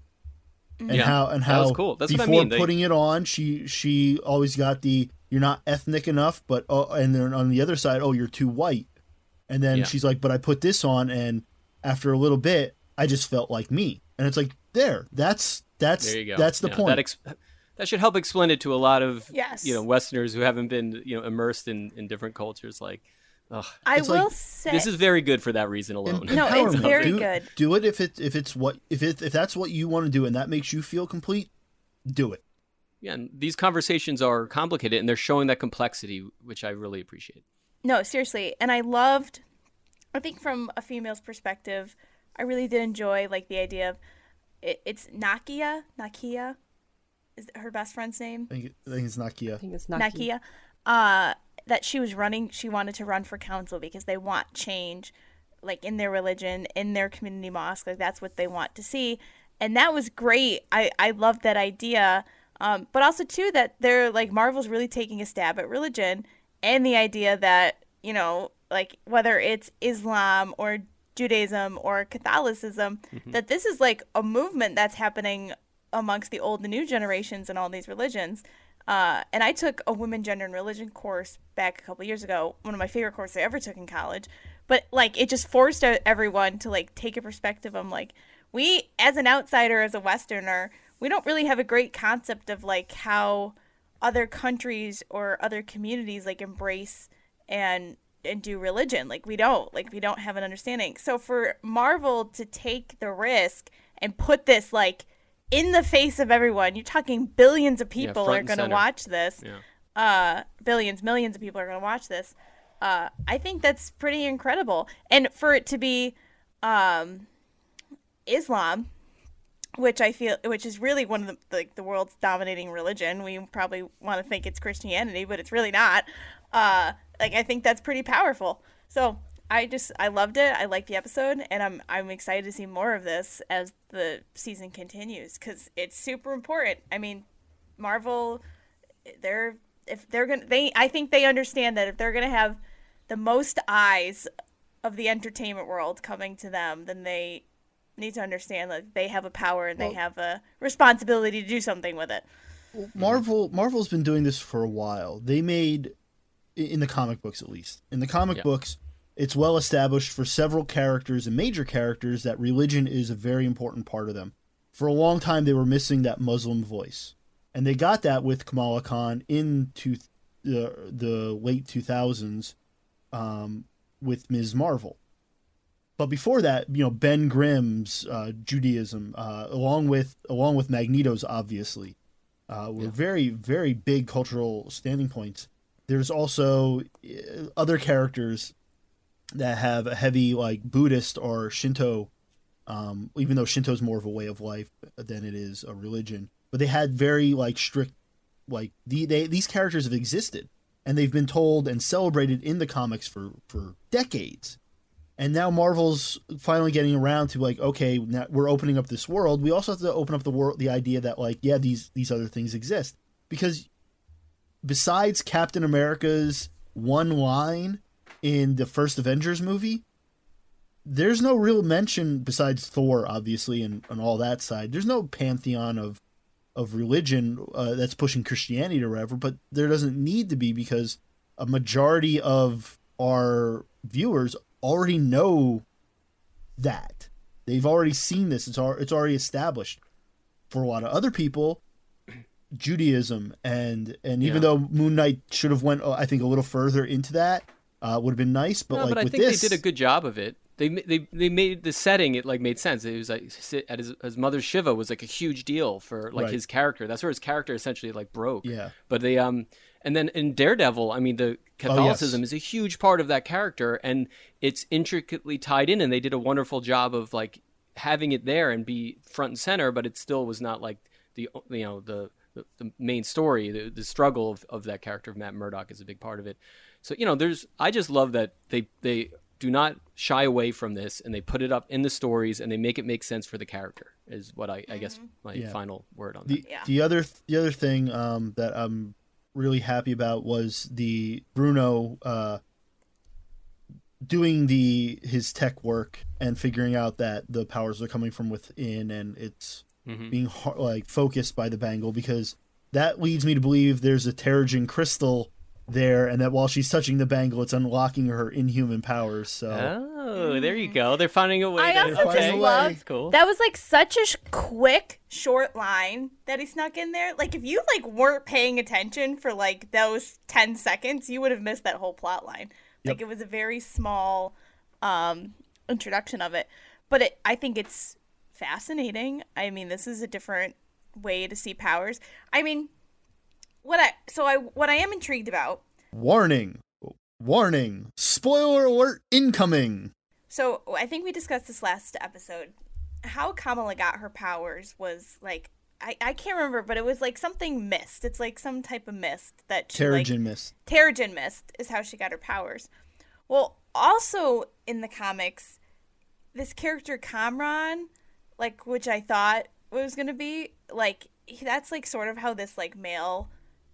S3: Mm-hmm. And
S6: Yeah,
S3: how and
S6: that
S3: how
S6: was cool. That's what I
S3: before
S6: mean. They-
S3: putting it on, she she always got the you're not ethnic enough, but oh, and then on the other side, oh you're too white, and then
S6: Yeah.
S3: she's like, but I put this on, and after a little bit, I just felt like me, and it's like there, that's that's
S6: There you go.
S3: that's the
S6: Yeah,
S3: point.
S6: That, ex- that should help explain it to a lot of
S5: Yes.
S6: you know Westerners who haven't been you know immersed in, in different cultures. Like, ugh,
S5: I
S3: It's like-
S5: will say.
S6: this is very good for that reason alone.
S5: No, it's very
S3: do,
S5: good.
S3: Do it if it if it's what if it if that's what you want to do and that makes you feel complete, do it.
S6: Yeah, and these conversations are complicated, and they're showing that complexity, which I really appreciate.
S5: No, seriously. And I loved, I think from a female's perspective, I really did enjoy like the idea of it, it's Nakia. Nakia is her best friend's name.
S3: I think, I think it's Nakia.
S4: I think it's not
S5: Nakia. Uh, that she was running, she wanted to run for council because they want change, like in their religion, in their community mosque. Like that's what they want to see. And that was great. I, I loved that idea. Um, but also, too, that they're like Marvel's really taking a stab at religion and the idea that, you know, like whether it's Islam or Judaism or Catholicism, that this is like a movement that's happening amongst the old and new generations and all these religions. Uh, and I took a women, gender, and religion course back a couple years ago, one of my favorite courses I ever took in college. But like, it just forced everyone to like take a perspective. I'm like, we, as an outsider, as a Westerner, we don't really have a great concept of like how other countries or other communities like embrace and and do religion like we don't like we don't have an understanding so for marvel to take the risk and put this like in the face of everyone you're talking billions of people
S6: front
S5: are going to watch this
S6: Yeah.
S5: uh billions millions of people are going to watch this uh i think that's pretty incredible and for it to be um islam which I feel, which is really one of the like the world's dominating religion. We probably want to think it's Christianity, but it's really not. Uh, like I think that's pretty powerful. So I just I loved it. I liked the episode, and I'm I'm excited to see more of this as the season continues because it's super important. I mean, Marvel, they're if they're gonna they I think they understand that if they're gonna have the most eyes of the entertainment world coming to them, then they need to understand that they have a power and they have a responsibility to do something with it.
S3: Marvel Marvel's been doing this for a while. They made in the comic books at least. In the comic
S6: Yeah.
S3: books, it's well established for several characters and major characters that religion is a very important part of them. For a long time, they were missing that Muslim voice, and they got that with Kamala Khan into the the late 2000s um, with Ms. Marvel. But before that, you know, Ben Grimm's uh, Judaism, uh, along with along with Magneto's, obviously, uh, were very very big cultural standing points. There's also uh, other characters that have a heavy like Buddhist or Shinto, um, even though Shinto is more of a way of life than it is a religion. But they had very like strict, like the, they these characters have existed and they've been told and celebrated in the comics for for decades. And now Marvel's finally getting around to like, okay, now we're opening up this world. We also have to open up the world, the idea that like, yeah, these these other things exist because besides Captain America's one line in the first Avengers movie, there's no real mention besides Thor, obviously, and, and all that side. There's no pantheon of of religion uh, that's pushing Christianity or whatever, but there doesn't need to be because a majority of our viewers already know that. They've already seen this. It's it's already established. For a lot of other people, Judaism and and even
S6: Yeah.
S3: though Moon Knight should have went, uh, I think, a little further into that, uh, would have been nice. But
S6: No,
S3: like
S6: but I
S3: with
S6: think
S3: this,
S6: they did a good job of it. They they they made the setting it like made sense. It was like at his, his mother's shiva was like a huge deal for like
S3: Right.
S6: his character. That's where his character essentially like broke.
S3: Yeah.
S6: But they um and then in Daredevil, I mean the Catholicism is a huge part of that character and it's intricately tied in and they did a wonderful job of like having it there and be front and center, but it still was not like the you know the the, the main story, the, the struggle of, of that character of Matt Murdock is a big part of it. So you know, there's I just love that they they do not shy away from this and they put it up in the stories and they make it make sense for the character is what I, I guess my
S3: Yeah.
S6: final word on
S3: The
S6: that.
S5: Yeah.
S3: the other the other thing um, that I'm really happy about was the Bruno uh, doing the his tech work and figuring out that the powers are coming from within and it's
S6: Mhm.
S3: being har- like focused by the bangle because that leads me to believe there's a Terrigen crystal there and that while she's touching the bangle it's unlocking her inhuman powers so
S6: Oh, there you go. They're finding a way.
S5: I
S6: to,
S5: also
S3: Finding
S6: okay,
S3: a
S5: love
S6: that's cool.
S5: that was like such a sh- quick, short line that he snuck in there. Like if you like weren't paying attention for like those ten seconds, you would have missed that whole plot line. Like it was a very small um, introduction of it, but it, I think it's fascinating. I mean, this is a different way to see powers. I mean, what I so I what I am intrigued about
S3: warning warning spoiler alert incoming
S5: So I think we discussed this last episode. How Kamala got her powers was like I, I can't remember, but it was like something mist. It's like some type of mist that she like,
S3: Terrigen mist
S5: Terrigen mist is how she got her powers. Well, also in the comics, this character Kamran, like which I thought was gonna be like he- that's like sort of how this like male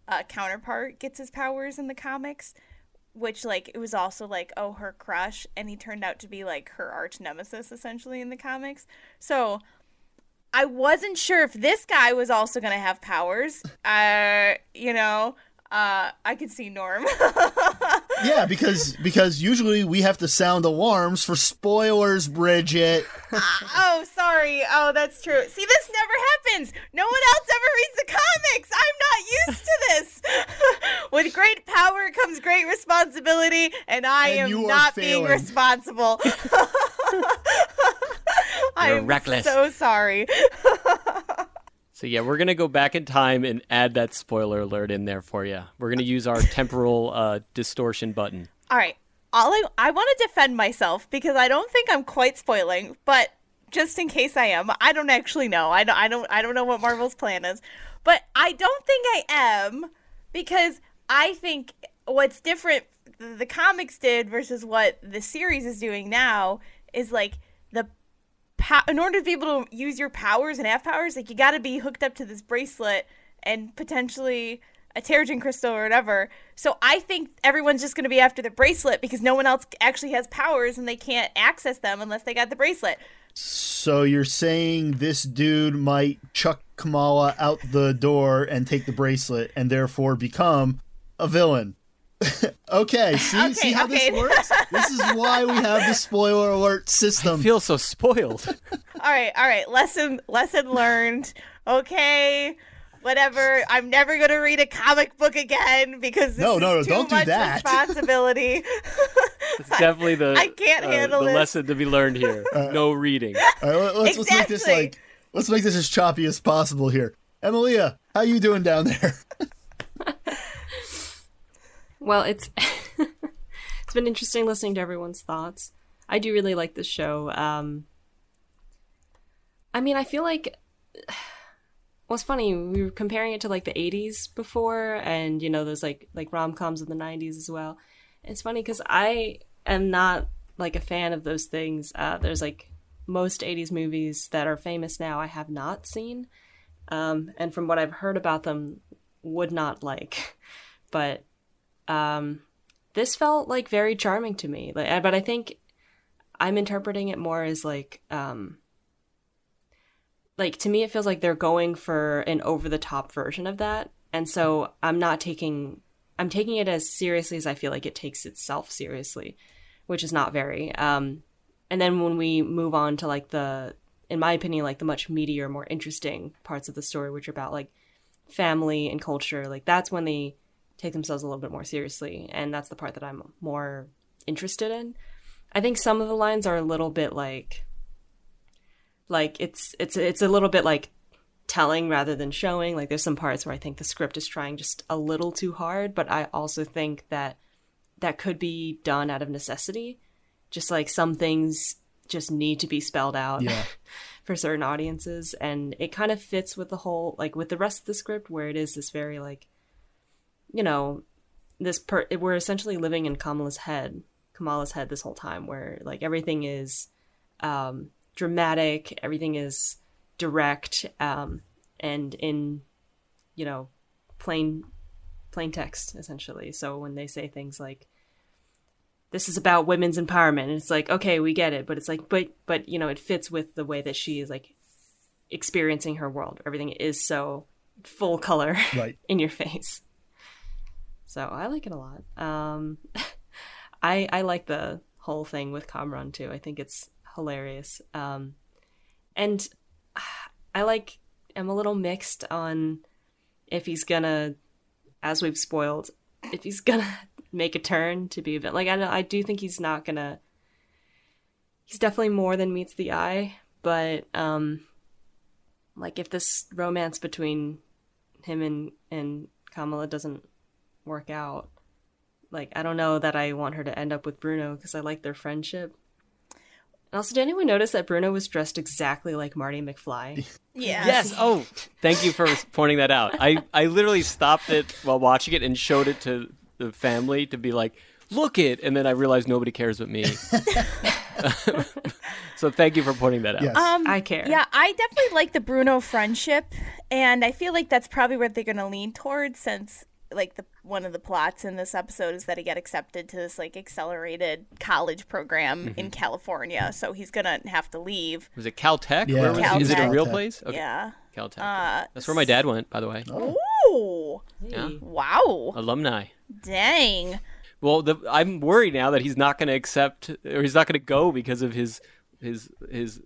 S5: uh, counterpart gets his powers in the comics, which like it was also like oh her crush, and he turned out to be like her arch nemesis essentially in the comics. So I wasn't sure if this guy was also gonna have powers. Uh, you know, uh, I could see Norm.
S3: Yeah, because because usually we have to sound alarms for spoilers, Bridget.
S5: oh, sorry. Oh, that's true. See, this never happens. No one else ever reads the comics. I'm not used to this. With great power comes great responsibility, and I
S3: And
S5: am
S3: you are
S5: not being responsible. I
S6: You're
S5: am
S6: reckless.
S5: so sorry.
S6: So yeah, we're gonna go back in time and add that spoiler alert in there for you. We're gonna use our temporal uh, distortion button.
S5: All right. All I I want to defend myself because I don't think I'm quite spoiling, but just in case I am, I don't actually know. I don't I don't I don't know what Marvel's plan is. But I don't think I am because I think what's different the comics did versus what the series is doing now is like po- in order to be able to use your powers and have powers, like you got to be hooked up to this bracelet and potentially a Terrigen crystal or whatever. So I think everyone's just going to be after the bracelet because no one else actually has powers and they can't access them unless they got the bracelet.
S3: So you're saying this dude might chuck Kamala out the door and take the bracelet and therefore become a villain. Okay, see,
S5: Okay,
S3: see how
S5: okay.
S3: this works? This is why we have the spoiler alert
S6: I
S3: system.
S6: feel so spoiled.
S5: All right, all right. Lesson lesson learned. Okay. Whatever. I'm never gonna read a comic book again because this
S3: No,
S5: is
S3: no, no,
S5: too
S3: don't do
S5: much
S3: that.
S5: responsibility.
S6: It's definitely the
S5: I can't
S6: uh,
S5: handle
S6: the
S5: this.
S6: lesson to be learned here. no reading.
S3: All right, let- let's, let's make this like let's make this as choppy as possible here. Emilia, how you doing down there?
S4: Well, it's it's been interesting listening to everyone's thoughts. I do really like this show. Um, I mean, I feel like it's funny. We were comparing it to like the '80s before, and you know, those like like rom coms of the '90s as well. It's funny because I am not like a fan of those things. Uh, there's like most '80s movies that are famous now. I have not seen, um, and from what I've heard about them, would not like. But um, this felt like very charming to me. Like, but I think I'm interpreting it more as like, um, like to me, it feels like they're going for an over the top version of that, and so I'm not taking, I'm taking it as seriously as I feel like it takes itself seriously, which is not very. Um, and then when we move on to like the, in my opinion, like the much meatier, more interesting parts of the story, which are about like family and culture, like that's when they take themselves a little bit more seriously and that's the part that i'm more interested in. I think some of the lines are a little bit like like it's it's it's a little bit like telling rather than showing. Like there's some parts where i think the script is trying just a little too hard but i also think that that could be done out of necessity. Just like some things just need to be spelled out
S3: Yeah.
S4: for certain audiences and it kind of fits with the whole like with the rest of the script where it is this very like you know this per we're essentially living in Kamala's head Kamala's head this whole time where like everything is um dramatic everything is direct um and in you know plain plain text essentially. So when they say things like this is about women's empowerment and it's like okay we get it but it's like but but you know it fits with the way that she is like experiencing her world. Everything is so full color
S3: Right.
S4: in your face so i like it a lot. Um i i like the whole thing with kamran too. I think it's hilarious. Um and i like i'm a little mixed on if he's gonna as we've spoiled if he's gonna make a turn to be a bit like I, I do think he's not gonna he's definitely more than meets the eye but um like if this romance between him and and kamala doesn't work out like i don't know that i want her to end up with bruno because i like their friendship and also did anyone notice that bruno was dressed exactly like marty mcfly
S5: Yeah.
S6: Yes. Oh, thank you for pointing that out. I, I literally stopped it while watching it and showed it to the family to be like, look it. And then I realized nobody cares but me. so thank you for pointing that out.
S3: Yes.
S5: Um,
S4: I care.
S5: Yeah, I definitely like the Bruno friendship, and I feel like that's probably what they're gonna lean towards, since like the one of the plots in this episode is that he got accepted to this like accelerated college program in California, so he's gonna have to leave.
S6: Was it Caltech?
S3: Yeah.
S6: Where was it? Is it a real
S3: Caltech.
S6: place? Okay.
S5: Yeah.
S6: Caltech.
S5: Uh,
S6: That's where my dad went, by the way.
S5: Ooh.
S6: Yeah.
S5: Wow.
S6: Alumni.
S5: Dang.
S6: Well, the, I'm worried now that he's not going to accept or he's not going to go because of his his his,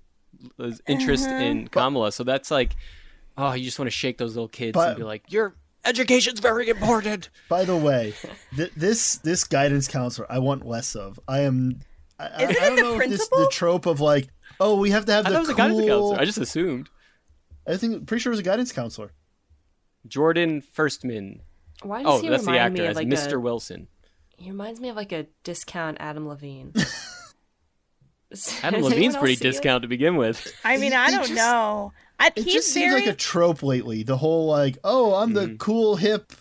S6: his interest
S5: Uh-huh.
S6: in Kamala. So that's like, oh, you just want to shake those little kids
S3: But-
S6: and be like, your education's very important.
S3: By the way, th- this this guidance counselor I want less of. I am. I,
S5: Isn't
S3: I, I
S5: it
S3: don't
S5: the
S3: know if this the trope of like, oh, we have to have
S6: I
S3: the
S6: thought was a
S3: cool.
S6: guidance counselor. I just assumed.
S3: I think pretty sure it was a guidance counselor.
S6: Jordan Firstman.
S4: why does
S6: Oh,
S4: he
S6: that's the
S4: remind
S6: actor.
S4: me of
S6: That's
S4: like
S6: Mr.
S4: a
S6: Wilson.
S4: He reminds me of like a discount Adam Levine.
S6: Adam Levine's pretty
S4: else see it?
S6: discount to begin with.
S5: I mean, I don't
S3: just-
S5: know. I,
S3: It
S5: he's
S3: just seems like a trope lately. The whole like, oh, I'm the cool hip,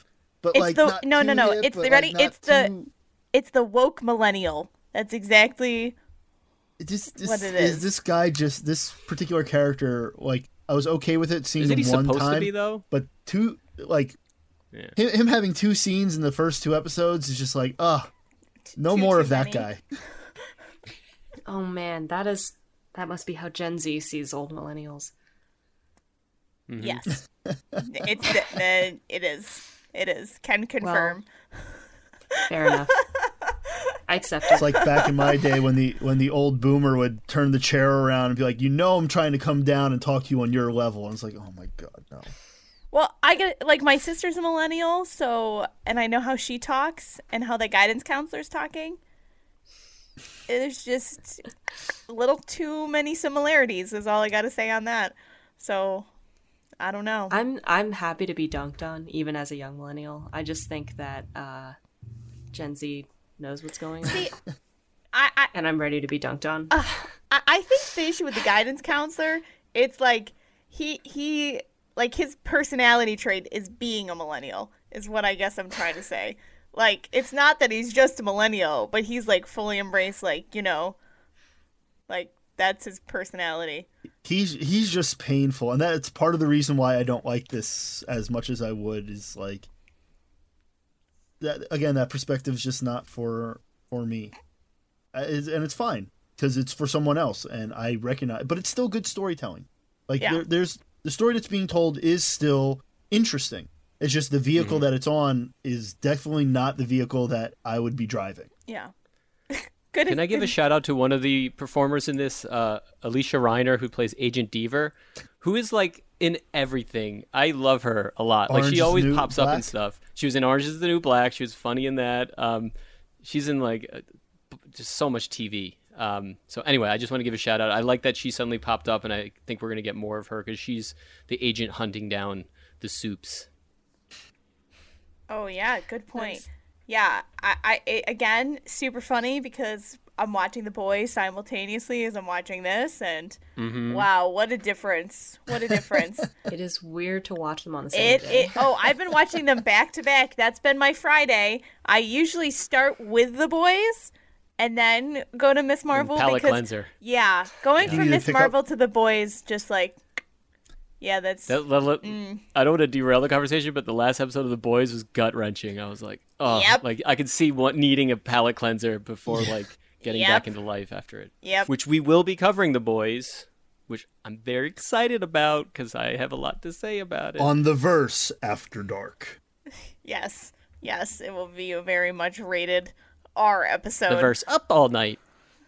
S3: but
S5: It's
S3: like
S5: the-
S3: not
S5: no, no,
S3: too
S5: no,
S3: hip,
S5: it's the- ready-
S3: not
S5: it's the-
S3: too-
S5: it's the woke millennial. That's exactly.
S3: This, this,
S5: what it
S3: is
S5: is.
S3: this guy just this particular character like I was okay with it seeing
S6: Isn't
S3: him
S6: he
S3: one time,
S6: to be though?
S3: but two like
S6: Yeah.
S3: him, him having two scenes in the first two episodes is just like ah no
S5: too-
S3: more
S5: too
S3: of that
S5: many.
S3: guy.
S4: oh man, that is that must be how Gen Z sees old millennials.
S6: Mm-hmm.
S5: Yes. it's the, the, it is. It is. Can confirm.
S4: Fair enough. I accept
S3: It's like back in my day when the when the old boomer would turn the chair around and be like, "You know, I'm trying to come down and talk to you on your level," and it's like, "Oh my god, no."
S5: Well, I get like my sister's a millennial, so and I know how she talks and how the guidance counselor's talking. There's just a little too many similarities is all I got to say on that. So, I don't know.
S4: I'm I'm happy to be dunked on, even as a young millennial. I just think that uh, Gen Z knows what's going on,
S5: See, I, I
S4: and I'm ready to be dunked on.
S5: I I think the issue with the guidance counselor, it's like he he like his personality trait is being a millennial is what I guess I'm trying to say. Like it's not that he's just a millennial, but he's like fully embraced like, you know, like that's his personality.
S3: He's he's just painful, and that's part of the reason why I don't like this as much as I would. Is like that again. That perspective is just not for for me, it's- and it's fine because it's for someone else, and I recognize. But it's still good storytelling. Like
S5: Yeah.
S3: there, there's the story that's being told is still interesting. It's just the vehicle mm-hmm. that it's on is definitely not the vehicle that I would be driving.
S5: Yeah. Good.
S6: Can I give a shout out to one of the performers in this, uh, Alysia Reiner, who plays Agent Deever, who is like in everything. I love her a lot. like
S3: Orange is
S6: she always
S3: New
S6: pops up
S3: Black?
S6: and stuff. She was in Orange is the New Black. She was funny in that. Um, she's in like uh, just so much TV. Um, so anyway, I just want to give a shout out. I like that she suddenly popped up, and I think we're gonna get more of her because she's the agent hunting down the soups.
S5: Oh yeah, good point.
S4: Nice.
S5: Yeah, I, I it- again super funny because I'm watching The Boys simultaneously as I'm watching this, and
S6: Mm-hmm.
S5: wow, what a difference! What a difference!
S4: It is weird to watch them on the same
S5: it,
S4: day.
S5: it oh, I've been watching them back to back. That's been my Friday. I usually start with The Boys. And then go to Miss Marvel
S6: palate
S5: because
S6: cleanser.
S5: yeah, going
S3: You
S5: from Miss
S3: pick up-
S5: Marvel to the boys, just like yeah, that's
S6: That, that- that-
S5: Mm.
S6: I don't want to derail the conversation, but the last episode of The Boys was gut wrenching. I was like, oh,
S5: Yep.
S6: like I could see what needing a palate cleanser before like getting
S5: Yep.
S6: back into life after it.
S5: Yep.
S6: Which we will be covering The Boys, which I'm very excited about because I have a lot to say about it.
S3: On the verse after dark.
S5: yes, yes, it will be a very much rated R episode.
S6: the verse up all night.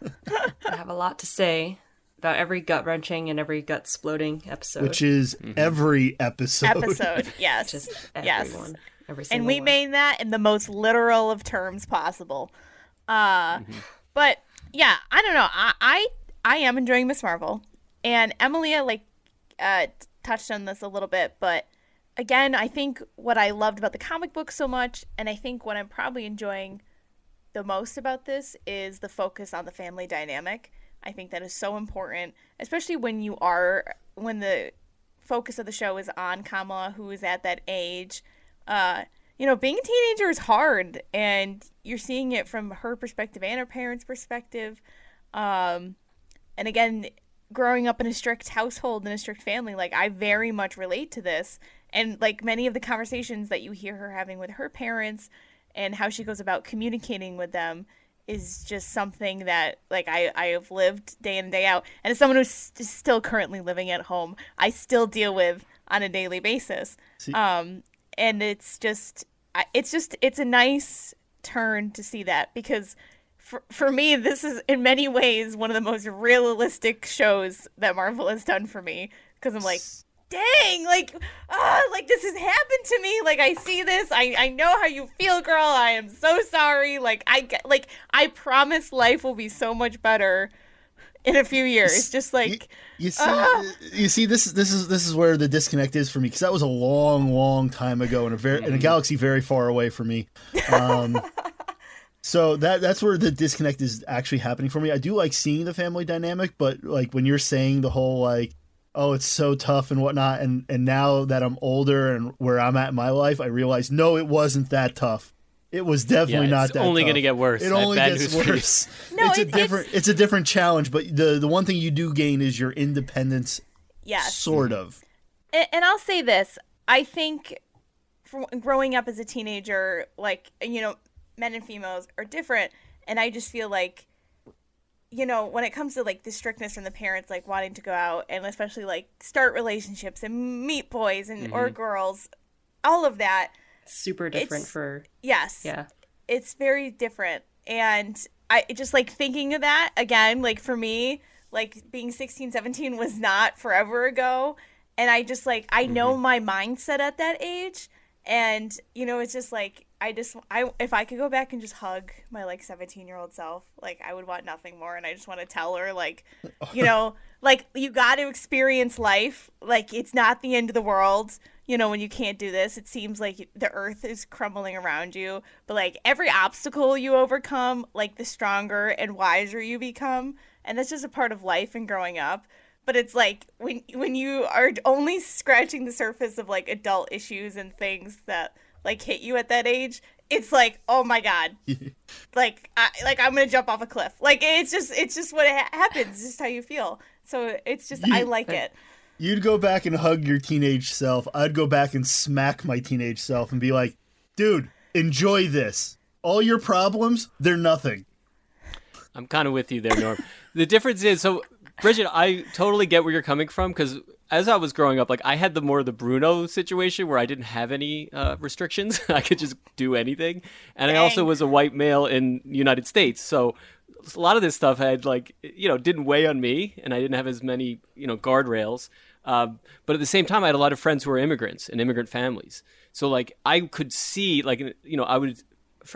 S4: I have a lot to say about every gut wrenching and every gut exploding episode.
S3: which is mm-hmm. every episode.
S5: episode. Yes,
S4: just
S5: yes.
S4: Every single
S5: and we
S4: one.
S5: mean that in the most literal of terms possible. Uh, but yeah, I don't know. I I, I am enjoying Miss Marvel, and Emilia like uh, touched on this a little bit, but again, I think what I loved about the comic book so much, and I think what I'm probably enjoying the most about this is the focus on the family dynamic. I think that is so important, especially when you are when the focus of the show is on Kamala, who is at that age. Uh, you know, being a teenager is hard, and you're seeing it from her perspective and her parents' perspective. Um, and again, growing up in a strict household and a strict family, like I very much relate to this. And like many of the conversations that you hear her having with her parents and how she goes about communicating with them is just something that like I, I have lived day in and day out. And as someone who's st- still currently living at home, I still deal with on a daily basis.
S3: See-
S5: Um, and it's just, it's just, it's a nice turn to see that because for, for me, this is in many ways one of the most realistic shows that Marvel has done for me because I'm like, dang, like, ah, like this has happened to me. Like I see this, I I know how you feel, girl. I am so sorry. Like I get, like I promise life will be so much better in a few years. Just like
S3: you see, you see, this is this is this is where the disconnect is for me because that was a long, long time ago in a very in a galaxy very far away from me. Um, so that that's where the disconnect is actually happening for me. I do like seeing the family dynamic, but like when you're saying the whole like, oh, it's so tough and whatnot, and and now that I'm older and where I'm at in my life, I realize no, it wasn't that tough. It was definitely
S6: Yeah,
S3: not
S6: it's
S3: that.
S6: only gonna get worse.
S3: It only gets
S6: news for you.
S3: worse.
S5: No,
S3: it's a different. It's, a different challenge, but the the one thing you do gain is your independence,
S5: yes,
S3: sort of.
S5: and, and I'll say this: I think, from growing up as a teenager, like you know, men and females are different, and I just feel like, you know, when it comes to like the strictness from the parents, like wanting to go out and especially like start relationships and meet boys and or mm-hmm. girls, all of that.
S4: Super different
S5: It's-
S4: for
S5: Yes,
S4: yeah.
S5: it's very different. And i just like thinking of that again like for me like being 16 17 was not forever ago. And i just like i know mm-hmm. my mindset at that age. And you know it's just like i just i if i could go back and just hug my like 17 year old self like i would want nothing more. And i just want to tell her like you know like you got to experience life. Like it's not the end of the world you know when you can't do this it seems like the earth is crumbling around you. But like every obstacle you overcome like the stronger and wiser you become. And that's just a part of life and growing up. But it's like when when you are only scratching the surface of like adult issues and things that like hit you at that age it's like oh my god. Like I, like i'm gonna jump off a cliff. Like it's just it's just what ha- happens. Just how you feel. So it's just i like it
S3: You'd go back and hug your teenage self. I'd go back and smack my teenage self and be like, dude, enjoy this. All your problems, they're nothing.
S6: I'm kind of with you there, Norm. the difference is, so Bridget, I totally get where you're coming from because as I was growing up, like I had the more the Bruno situation where I didn't have any uh, restrictions. I could just do anything, and I also was a white male in the United States, so a lot of this stuff had like you know didn't weigh on me, and I didn't have as many you know guardrails. Um, but at the same time, I had a lot of friends who were immigrants and immigrant families. So like I could see like you know I would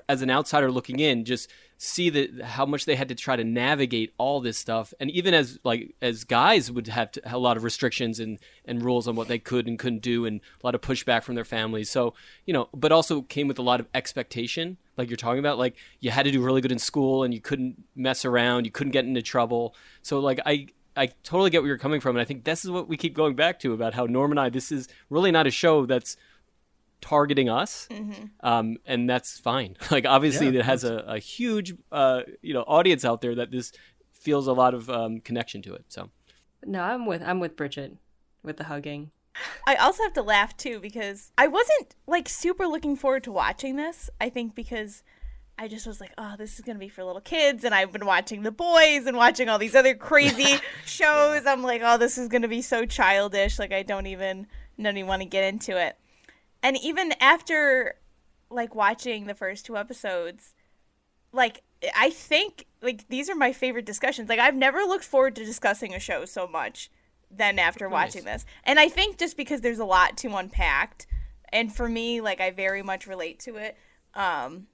S6: as an outsider looking in just see that how much they had to try to navigate all this stuff. And even as like as guys would have to, a lot of restrictions and and rules on what they could and couldn't do and a lot of pushback from their families. So you know but also came with a lot of expectation like you're talking about. Like you had to do really good in school and you couldn't mess around. You couldn't get into trouble. So like i I totally get where you're coming from, and I think this is what we keep going back to about how Norm and I. This is really not a show that's targeting us, um, and that's fine. Like obviously,
S3: Yeah,
S6: it has a, a huge uh, you know audience out there that this feels a lot of um, connection to it. So
S4: No, I'm with I'm with Bridget with the hugging.
S5: I also have to laugh too because I wasn't like super looking forward to watching this. I think because I just was like, oh, this is gonna be for little kids, and I've been watching The Boys and watching all these other crazy shows. I'm like, oh, this is gonna be so childish. Like I don't even don't even want to get into it. And even after like watching the first two episodes, like I think like these are my favorite discussions. Like I've never looked forward to discussing a show so much than after watching this. And I think just because there's a lot to unpack and for me like I very much relate to it. Um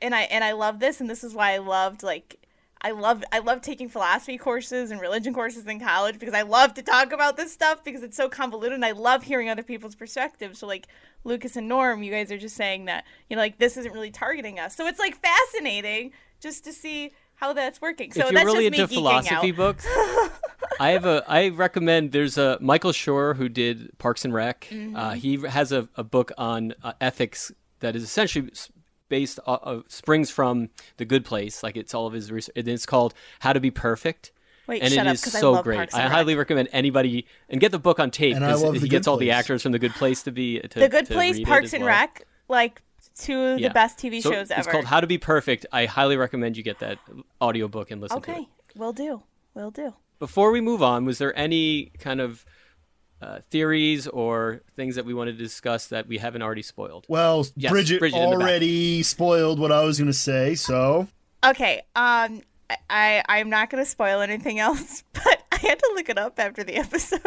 S5: and I and I love this and this is why I loved like I love I love taking philosophy courses and religion courses in college because I love to talk about this stuff because it's so convoluted and I love hearing other people's perspectives. So like Lucas and Norm, you guys are just saying that, you know, like this isn't really targeting us. So it's like fascinating just to see how that's working. So
S6: if you're
S5: that's
S6: really into philosophy
S5: out.
S6: books, I have a. I recommend. There's a Michael Schur who did Parks and Rec.
S5: Mm-hmm.
S6: Uh, he has a, a book on uh, ethics that is essentially based uh, uh, springs from The Good Place. Like it's all of his research. And it's called How to Be Perfect.
S5: Wait,
S6: and
S5: shut
S6: it
S5: up,
S6: is
S5: 'cause I
S6: so
S5: love
S6: great. I highly recommend anybody and get the book on tape because
S3: love
S6: he gets
S3: Good
S6: all the actors from The Good Place to be to,
S5: The Good
S6: to
S5: Place,
S6: read
S5: Parks and
S6: well.
S5: Rec, like two of
S6: Yeah.
S5: the best TV
S6: So
S5: shows ever.
S6: It's called How to Be Perfect. I highly recommend you get that audiobook and listen to it.
S5: Okay, will do. Will do.
S6: Before we move on, was there any kind of uh, theories or things that we wanted to discuss that we haven't already spoiled?
S3: Well,
S6: Yes,
S3: Bridget,
S6: Bridget in the back.
S3: already spoiled what I was going to say, so
S5: Okay, um, I- I I'm not gonna spoil anything else, but I had to look it up after the episode.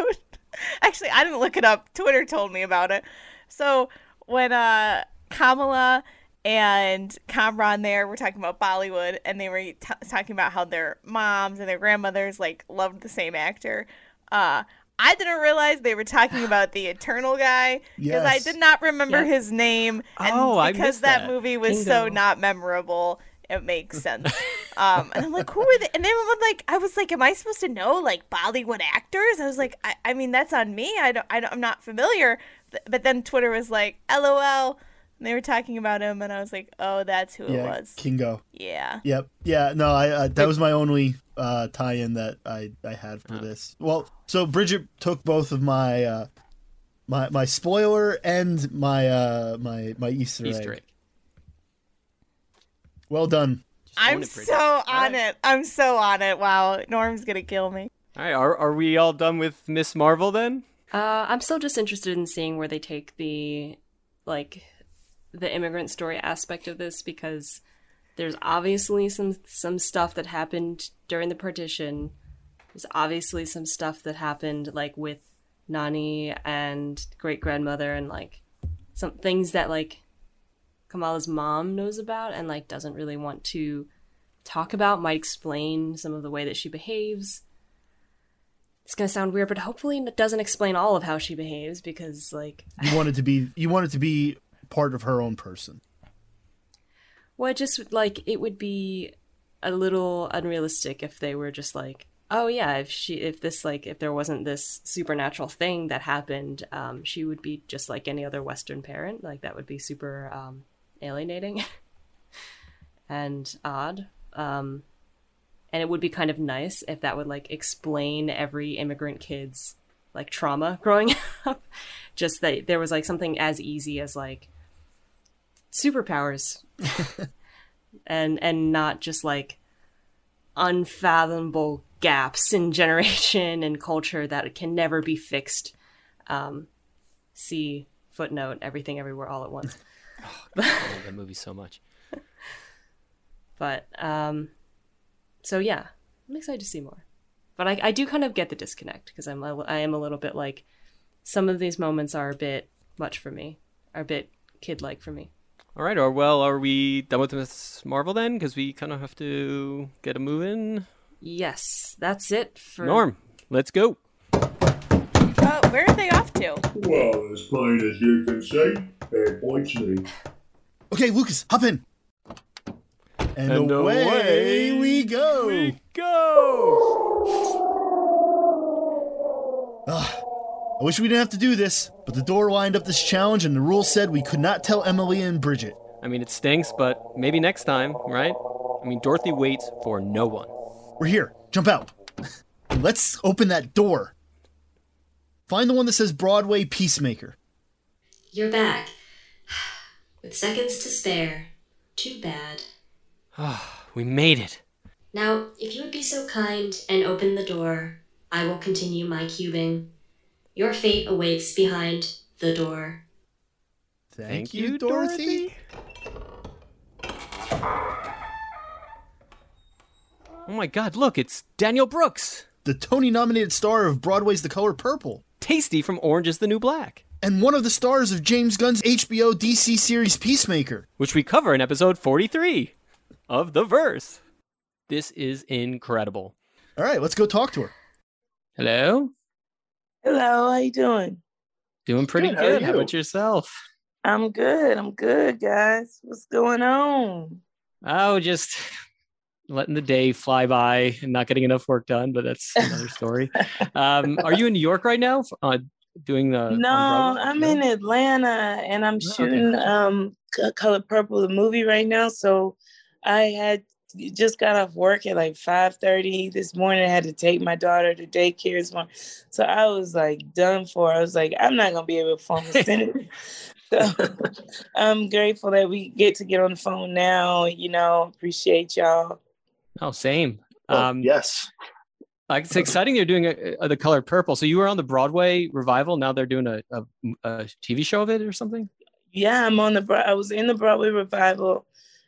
S5: Actually, I didn't look it up. Twitter told me about it. So when uh Kamala and Kamran there were talking about Bollywood, and they were t- talking about how their moms and their grandmothers like loved the same actor. Uh, I didn't realize they were talking about the Eternal guy because I did not remember
S4: Yeah.
S5: his name, and
S6: Oh,
S5: because
S6: missed
S5: that
S6: that.
S5: movie was so not memorable, it makes sense. um, and I'm like, who are they? And then I'm like, I was like, am I supposed to know like Bollywood actors? I was like, I, I mean, that's on me. I don't, I don't, I'm not familiar. But then Twitter was like, LOL. And they were talking about him, and I was like, oh, that's who it was.
S3: Kingo.
S5: Yeah.
S3: Yep. Yeah. No, I, I that was my only uh, tie-in that I I had for this. Well, so Bridget took both of my uh, my my spoiler and my uh, my my Easter,
S6: Easter
S3: egg.
S6: egg.
S3: Well done.
S5: I'm
S6: it,
S5: so
S6: All
S5: on
S6: right.
S5: it. I'm so on it. Wow. Norm's going to kill me.
S6: All right, are, are we all done with Miss Marvel then?
S4: Uh, I'm still just interested in seeing where they take the like the immigrant story aspect of this because there's obviously some some stuff that happened during the partition. There's obviously some stuff that happened like with Nani and great grandmother and like some things that like Kamala's mom knows about and like doesn't really want to talk about might explain some of the way that she behaves. It's gonna sound weird, but hopefully it doesn't explain all of how she behaves because like
S3: You want it to be you want it to be part of her own person.
S4: Well, it just like it would be a little unrealistic if they were just like, oh yeah, if she if this like if there wasn't this supernatural thing that happened, um, she would be just like any other Western parent. Like that would be super um, alienating and odd. Um, and it would be kind of nice if that would like explain every immigrant kid's like trauma growing up. Just that there was like something as easy as like superpowers. And and not just like unfathomable gaps in generation and culture that can never be fixed. Um see footnote everything everywhere all at once.
S6: I love that movie so much.
S4: but um so yeah i'm excited to see more. But i, I do kind of get the disconnect because i'm a, i am a little bit like some of these moments are a bit much for me are a bit kid-like for me
S6: All right, or well, are we done with Miss Marvel then? Because we kind of have to get a move in.
S4: yes that's it for
S6: Norm, let's go.
S5: Oh, where are they off to?
S2: Well, as plain as you can see, it points me.
S3: Okay, Lucas, hop in. And,
S6: And
S3: away,
S6: away
S3: we go.
S6: We go.
S3: Ah, Ugh. I wish we didn't have to do this, but the door lined up this challenge and the rules said we could not tell Emily and Bridget.
S6: I mean, it stinks, but maybe next time, right? I mean, Dorothy waits for no one.
S3: We're here. Jump out. Let's open that door. Find the one that says Broadway Peacemaker.
S7: You're back. With seconds to spare. Too bad.
S6: Ah, we made it.
S7: Now, if you would be so kind and open the door, I will continue my cubing. Your fate awaits behind the door.
S3: Thank, you, Dorothy.
S6: Oh my God! Look, it's Danielle Brooks,
S3: The Tony nominated star of Broadway's The Color Purple,
S6: Tasty from Orange Is the New Black,
S3: and one of the stars of James Gunn's HBO DC series Peacemaker.
S6: which we cover in episode forty-three of the Verse. This is incredible.
S3: All right, let's go talk to her.
S6: Hello.
S8: Hello, how you doing?
S6: Doing pretty
S2: Good,
S6: good.
S2: how are
S6: How about yourself?
S8: I'm good. I'm good, guys. What's going on?
S6: Oh, just letting the day fly by and not getting enough work done, but that's another story. um, are you in New York right now? Uh, doing the
S8: no,
S6: Broadway?
S8: I'm
S6: No?
S8: in Atlanta and I'm
S6: Oh, okay.
S8: shooting um C- Color Purple the movie right now. So I had just got off work at like 5:30 this morning. I had to take my daughter to daycare this morning. So I was like done for. I was like, I'm not gonna be able to phone the Senate. So I'm grateful that we get to get on the phone now. You know, appreciate y'all.
S6: Oh, same.
S2: Well,
S6: Um,
S2: yes.
S6: Like it's exciting. They're doing a, a, the color purple. So you were on the Broadway revival. Now they're doing a, a, a TV show of it or something.
S8: Yeah, I'm on the. I was in the Broadway revival,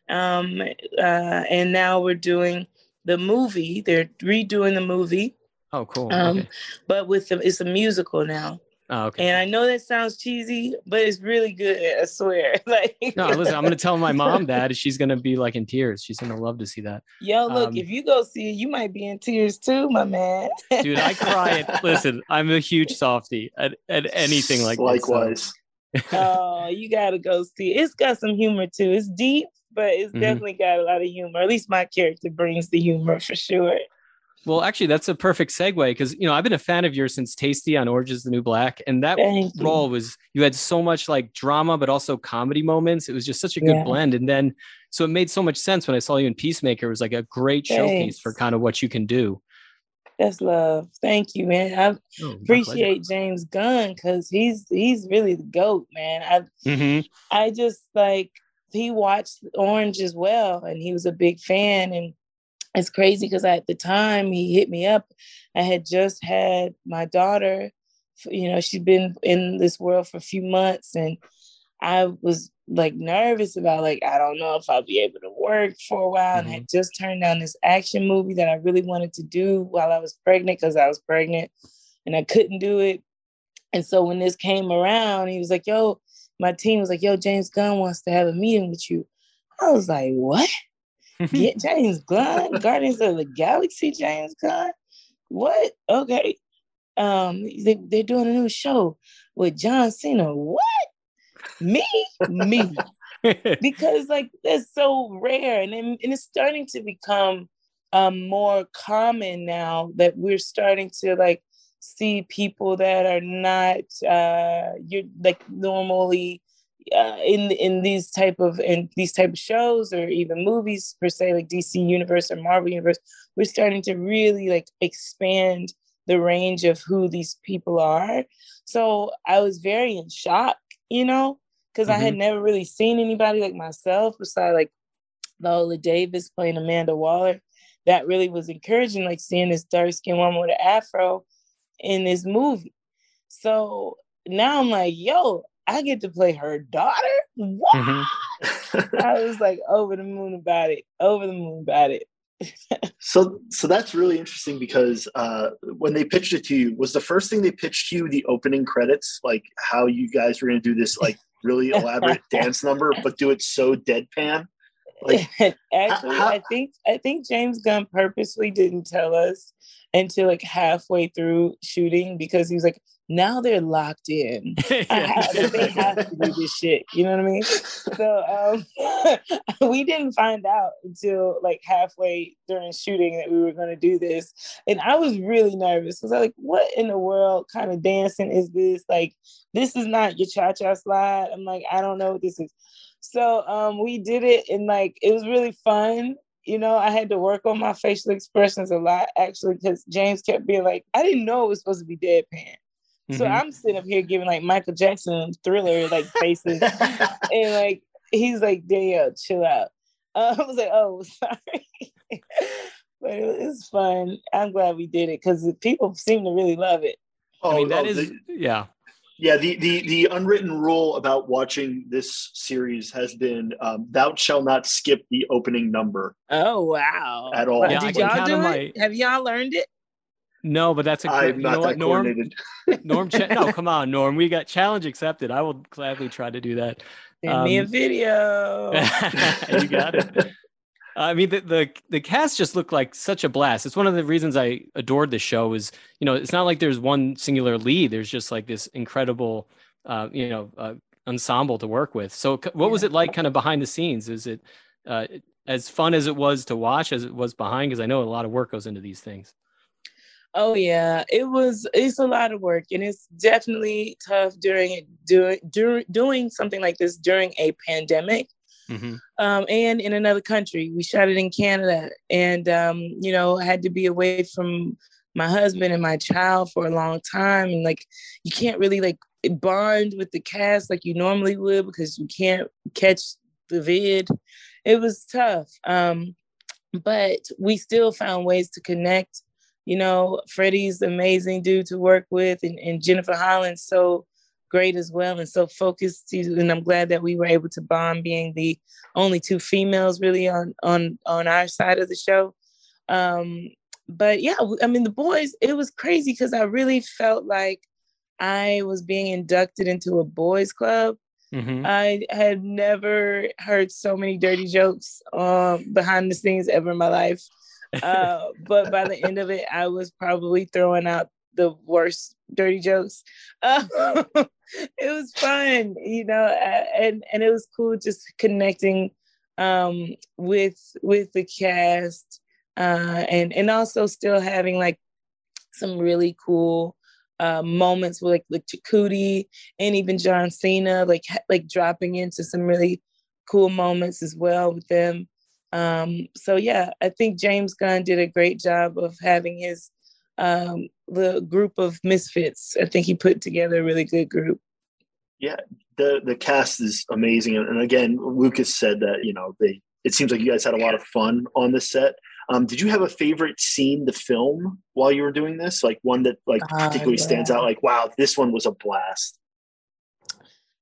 S8: um, uh, and now we're doing the movie. They're redoing the movie,
S6: Oh, cool.
S8: um,
S6: okay.
S8: but with the, it's a musical now.
S6: Oh, okay.
S8: And I know that sounds cheesy, but it's really good. I swear. like,
S6: no, listen. I'm gonna tell my mom that she's gonna be like in tears. She's gonna love to see that.
S8: yo, look,
S6: um,
S8: if you go see it, you might be in tears too, my man.
S6: Dude, I cry. At, listen, I'm a huge softie at, at anything like this, so-
S2: Likewise.
S8: oh, you gotta go see it. It's got some humor too. It's deep, but it's
S6: Mhm.
S8: definitely got a lot of humor. At least my character brings the humor for sure.
S6: Well, actually, that's a perfect segue because you know I've been a fan of yours since Tasty on Orange Is the New Black, and that
S8: Thank you.
S6: role was you had so much like drama, but also comedy moments. It was just such a good
S8: Yeah.
S6: blend, and then so it made so much sense when I saw you in Peacemaker. It was like a great showcase for kind of what you can do.
S8: That's love. Thank you, man. I
S6: Oh,
S8: appreciate James Gunn because he's he's really the goat, man. I
S6: hmm
S8: I just like he watched Orange as well, and he was a big fan. And it's crazy because at the time he hit me up, I had just had my daughter. You know, she'd been in this world for a few months, and I was like nervous about like I don't know if I'll be able to work for a while, and I mm-hmm. had just turned down this action movie that I really wanted to do while I was pregnant because I was pregnant, and I couldn't do it. And so when this came around, he was like, "Yo," my team was like, "Yo, James Gunn wants to have a meeting with you." I was like, "What?" Get James Gunn, Guardians of the Galaxy, James Gunn. What? Okay. Um, they, they're doing a new show with John Cena. What? Me? Me. because like that's so rare and, and it's starting to become um more common now that we're starting to like see people that are not uh you're like normally uh, in in these type of in these type of shows or even movies per se like DC universe or Marvel universe we're starting to really like expand the range of who these people are so I was very in shock you know because mm-hmm. I had never really seen anybody like myself besides like Viola Davis playing Amanda Waller that really was encouraging like seeing this dark skinned woman with an afro in this movie so now I'm like, yo, I get to play her daughter. What? Mm-hmm. I was like over the moon about it. Over the moon about it.
S9: so so that's really interesting because uh, when they pitched it to you, was the first thing they pitched to you the opening credits, like how you guys were going to do this like really elaborate dance number, but do it so deadpan?
S8: Like, Actually, how, I think I think James Gunn purposely didn't tell us until like halfway through shooting because he was like, now they're locked in. have, they have to do this shit. You know what I mean? So um, we didn't find out until like halfway during shooting that we were going to do this, and I was really nervous because I was like, "What in the world kind of dancing is this? Like, this is not your cha cha slide." I'm like, I don't know what this is. So um, we did it, and like it was really fun you know, I had to work on my facial expressions a lot actually because James kept being like, I didn't know it was supposed to be deadpan. So mm-hmm. I'm sitting up here giving like Michael Jackson thriller like faces, and like he's like, Danielle, chill out. Uh, I was like, oh, sorry. but it was fun. I'm glad we did it because people seem to really love it.
S6: Oh, I mean, that oh, is the, yeah.
S9: Yeah, the, the the unwritten rule about watching this series has been um, thou shall not skip the opening number.
S8: Oh wow!
S9: At all?
S8: Yeah, Did y'all do it? My... Have y'all learned it?
S6: No, but that's a
S9: I'm not that
S6: Norm,
S9: coordinated.
S6: Norm, cha- no, come on, Norm. We got challenge accepted. I will gladly try to do that.
S8: Send um, me a um, video.
S6: you got it. I mean, the, the the cast just looked like such a blast. It's one of the reasons I adored the show. Is you know, it's not like there's one singular lead. There's just like this incredible, uh, you know, uh, ensemble to work with. So, what yeah. was it like, kind of behind the scenes? Is it uh, as fun as it was to watch as it was behind? Because I know a lot of work goes into these things.
S8: Oh yeah, it was. It's a lot of work, and it's definitely tough during it doing during doing something like this during a pandemic, mm-hmm. um, and in another country. We shot it in Canada, and um, you know, I had to be away from my husband and my child for a long time, and like you can't really like bond with the cast like you normally would because you can't catch the vid. It was tough, um, but we still found ways to connect you know, Freddie's amazing dude to work with, and, and Jennifer Holland's so great as well and so focused. And I'm glad that we were able to bond, being the only two females really on on on our side of the show. Um, but yeah, I mean, the boys, it was crazy because I really felt like I was being inducted into a boys' club. Mm-hmm. I had never heard so many dirty jokes um, behind the scenes ever in my life. Uh, but by the end of it, I was probably throwing out the worst dirty jokes. Uh, it was fun, you know, and and it was cool just connecting um, with with the cast, uh, and and also still having like some really cool uh, moments with like Chukwudi and even John Cena, like like dropping into some really cool moments as well with them. Um, so yeah, I think James Gunn did a great job of having his um, the group of misfits. I think he put together a really good group.
S9: Yeah, the the cast is amazing, and again, Lucas said that you know they. It seems like you guys had a lot of fun on the set. Um, did you have a favorite scene to film while you were doing this? Like one that like uh, particularly uh, yeah. stands out? Like, wow, this one was a blast.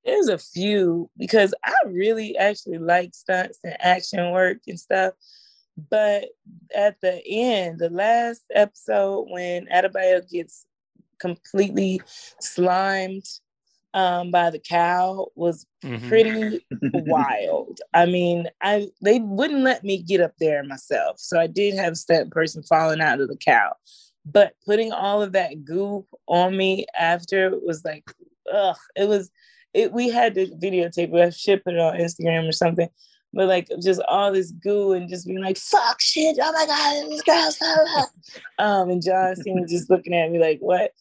S8: there's a few because I really actually like stunts and action work and stuff. But at the end, the last episode when Adebayo gets completely slimed um, by the cow was
S6: Mhm.
S8: pretty wild. I mean, I they wouldn't let me get up there myself, so I did have a stunt person falling out of the cow. But putting all of that goo on me after was like, ugh, it was. It we had to videotape it, ship it on Instagram or something. But like just all this goo and just being like, fuck shit, oh my god, this girl's blah." um, and John Cena just looking at me like, what?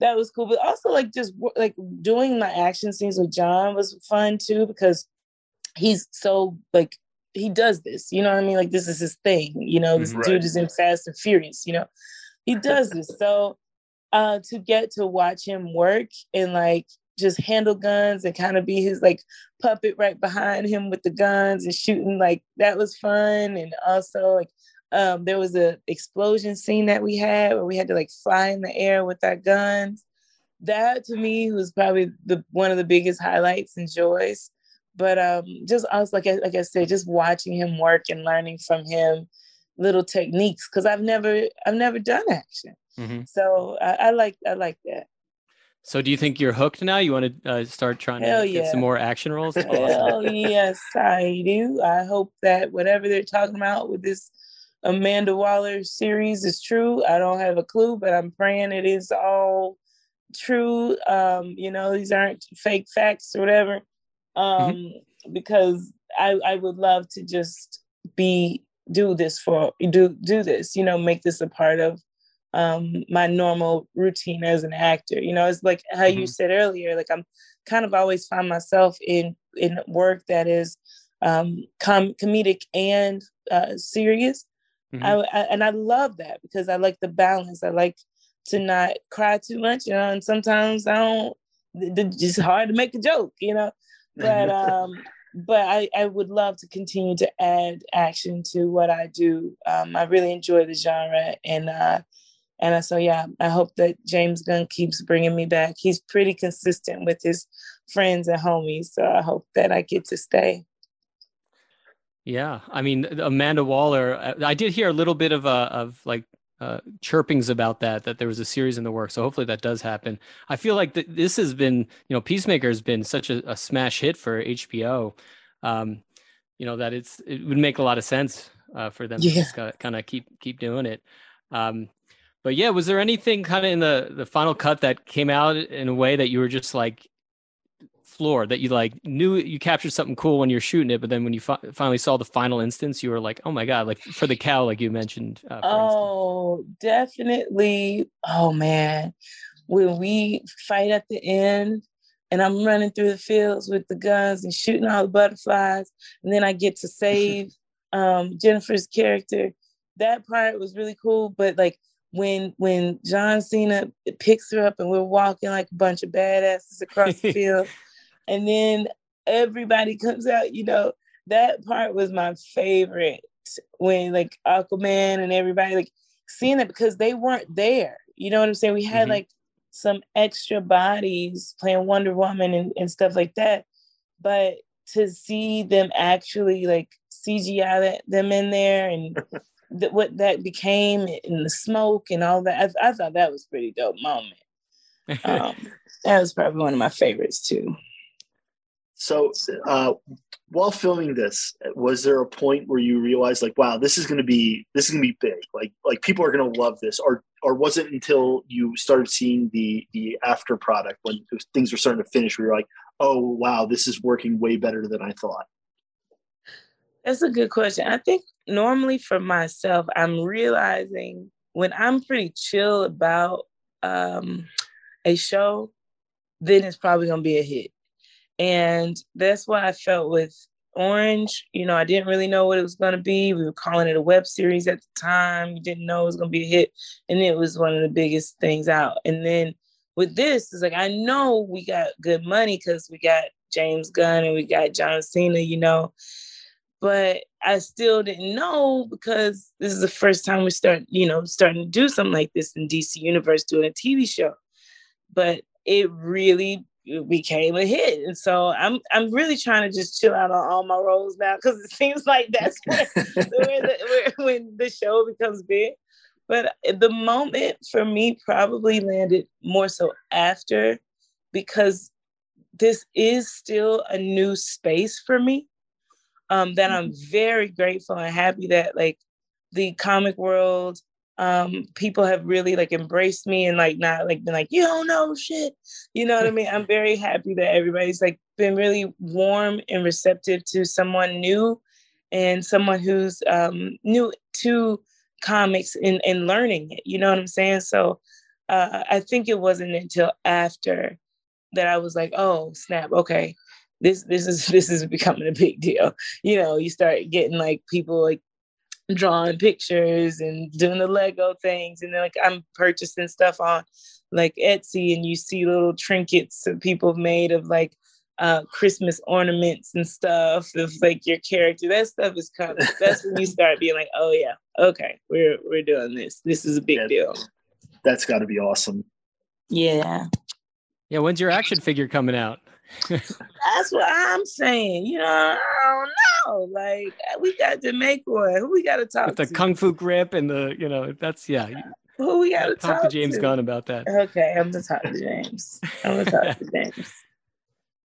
S8: That was cool. But also like just like doing my action scenes with John was fun too because he's so like he does this, you know what I mean? Like this is his thing, you know. This
S9: Right.
S8: dude is in Fast and Furious, you know. He does this. So uh to get to watch him work and like just handle guns and kind of be his like puppet right behind him with the guns and shooting like that was fun. And also like um there was a explosion scene that we had where we had to like fly in the air with our guns. That to me was probably the one of the biggest highlights and joys. But um just was like I- like I said just watching him work and learning from him little techniques because I've never I've never done action.
S6: Mhm.
S8: so I, I like I like that
S6: So, do you think you're hooked now? You want to uh, start trying
S8: Hell
S6: to get some more action roles? Awesome.
S8: Hell yes, I do. I hope that whatever they're talking about with this Amanda Waller series is true. I don't have a clue, but I'm praying it is all true. Um, you know, these aren't fake facts or whatever. Um, because I I would love to just be do this for do do this, you know, make this a part of um my normal routine as an actor. You know, it's like how you
S6: Mhm.
S8: said earlier, like I'm kind of always find myself in in work that is um com- comedic and uh serious.
S6: Mhm.
S8: I, I and I love that because I like the balance. I like to not cry too much, you know, and sometimes I don't it's hard to make a joke, you know. But um but I, I would love to continue to add action to what I do. Um, I really enjoy the genre, and uh, and so yeah, I hope that James Gunn keeps bringing me back. He's pretty consistent with his friends and homies, so I hope that I get to stay.
S6: Yeah, I mean Amanda Waller. uh, I did hear a little bit of uh, of like uh, chirpings about that that there was a series in the works. So hopefully that does happen. I feel like th- this has been, you know, Peacemaker has been such a, a smash hit for HBO. Um, you know that it's it would make a lot of sense uh, for them to just kind of keep keep doing it. Um, but yeah, was there anything kind of in the the final cut that came out in a way that you were just like floored that you like knew you captured something cool when you're shooting it, but then when you fi- finally saw the final instance, you were like, oh my god, like for the cow, like you mentioned. Uh, for instance.
S8: Oh, definitely. Oh man, when we fight at the end, and I'm running through the fields with the guns and shooting all the butterflies, and then I get to save um, Jennifer's character. That part was really cool. But like when when John Cena picks her up and we're walking like a bunch of badasses across the field, and then everybody comes out, you know, that part was my favorite when like Aquaman and everybody like seeing it because they weren't there. You know what I'm saying? We had
S6: Mhm.
S8: like some extra bodies playing Wonder Woman and, and stuff like that. But to see them actually like CGI that, them in there and th- what that became and the smoke and all that, I, I thought that was a pretty dope moment. Um, that was probably one of my favorites too.
S9: So, uh, while filming this, was there a point where you realized, like, wow, this is going to be this is going to be big, like, like people are going to love this, or or was it until you started seeing the the after product when things were starting to finish, where you're like, oh wow, this is working way better than I thought?
S8: That's a good question. I think normally for myself, I'm realizing when I'm pretty chill about um, a show, then it's probably going to be a hit. And that's what I felt with Orange. You know, I didn't really know what it was going to be. We were calling it a web series at the time. We didn't know it was going to be a hit. And it was one of the biggest things out. And then with this, it's like, I know we got good money because we got James Gunn and we got John Cena, you know but I still didn't know because this is the first time we start, you know, starting to do something like this in DC Universe, doing a TV show. But it really became a hit. And so I'm I'm really trying to just chill out on all my roles now because it seems like that's the, when the show becomes big. But the moment for me probably landed more so after because this is still a new space for me. Um, that I'm very grateful and happy that like the comic world um people have really like embraced me and like not like been like you don't know shit. You know what i mean? I'm very happy that everybody's like been really warm and receptive to someone new and someone who's um new to comics and, and learning it. You know what i'm saying? So uh i think it wasn't until after that i was like oh snap okay this this is this is becoming a big deal you know you start getting like people like drawing pictures and doing the Lego things. And then like I'm purchasing stuff on like Etsy and you see little trinkets that people have made of like uh Christmas ornaments and stuff of like your character. That stuff is coming. that's when you start being like, oh yeah, okay, we're we're doing this. This is a big yeah, deal.
S9: That's gotta be awesome.
S8: Yeah.
S6: Yeah, when's your action figure coming out?
S8: That's what I'm saying. You know, I don't know. Like we got to make one. Who we got to talk
S6: With the
S8: to?
S6: kung fu grip and the, you know, that's yeah.
S8: Who we got to talk,
S6: talk, to James Gunn about that.
S8: Okay, I'm gonna talk to James. I'm gonna talk to James.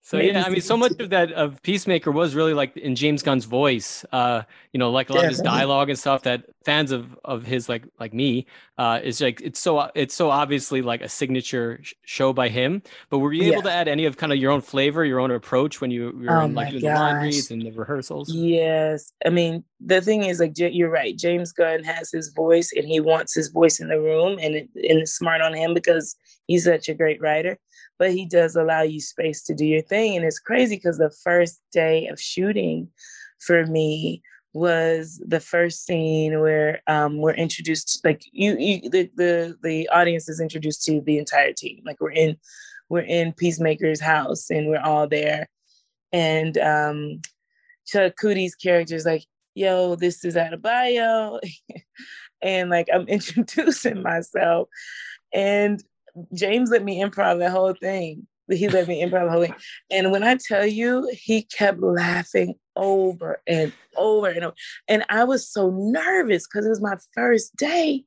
S6: So Maybe yeah, I mean, so much of that of Peacemaker was really like in James Gunn's voice. Uh, you know, like a lot Definitely. of his dialogue and stuff that fans of of his like like me uh is like it's so it's so obviously like a signature sh- show by him. But were you able to add any of kind of your own flavor, your own approach when you were
S8: oh
S6: in, like doing gosh. the laundries and the rehearsals?
S8: Yes, I mean the thing is like you're right. James Gunn has his voice and he wants his voice in the room, and it, and it's smart on him because he's such a great writer but he does allow you space to do your thing. And it's crazy because the first day of shooting for me was the first scene where um, we're introduced like you, you the, the the audience is introduced to the entire team. Like we're in we're in peacemaker's house and we're all there. And um Chukwudi's character is like yo this is Adebayo and like i'm introducing myself. And James let me improv the whole thing. He let me improv the whole thing. And when I tell you, he kept laughing over and over and over. And I was so nervous because it was my first day.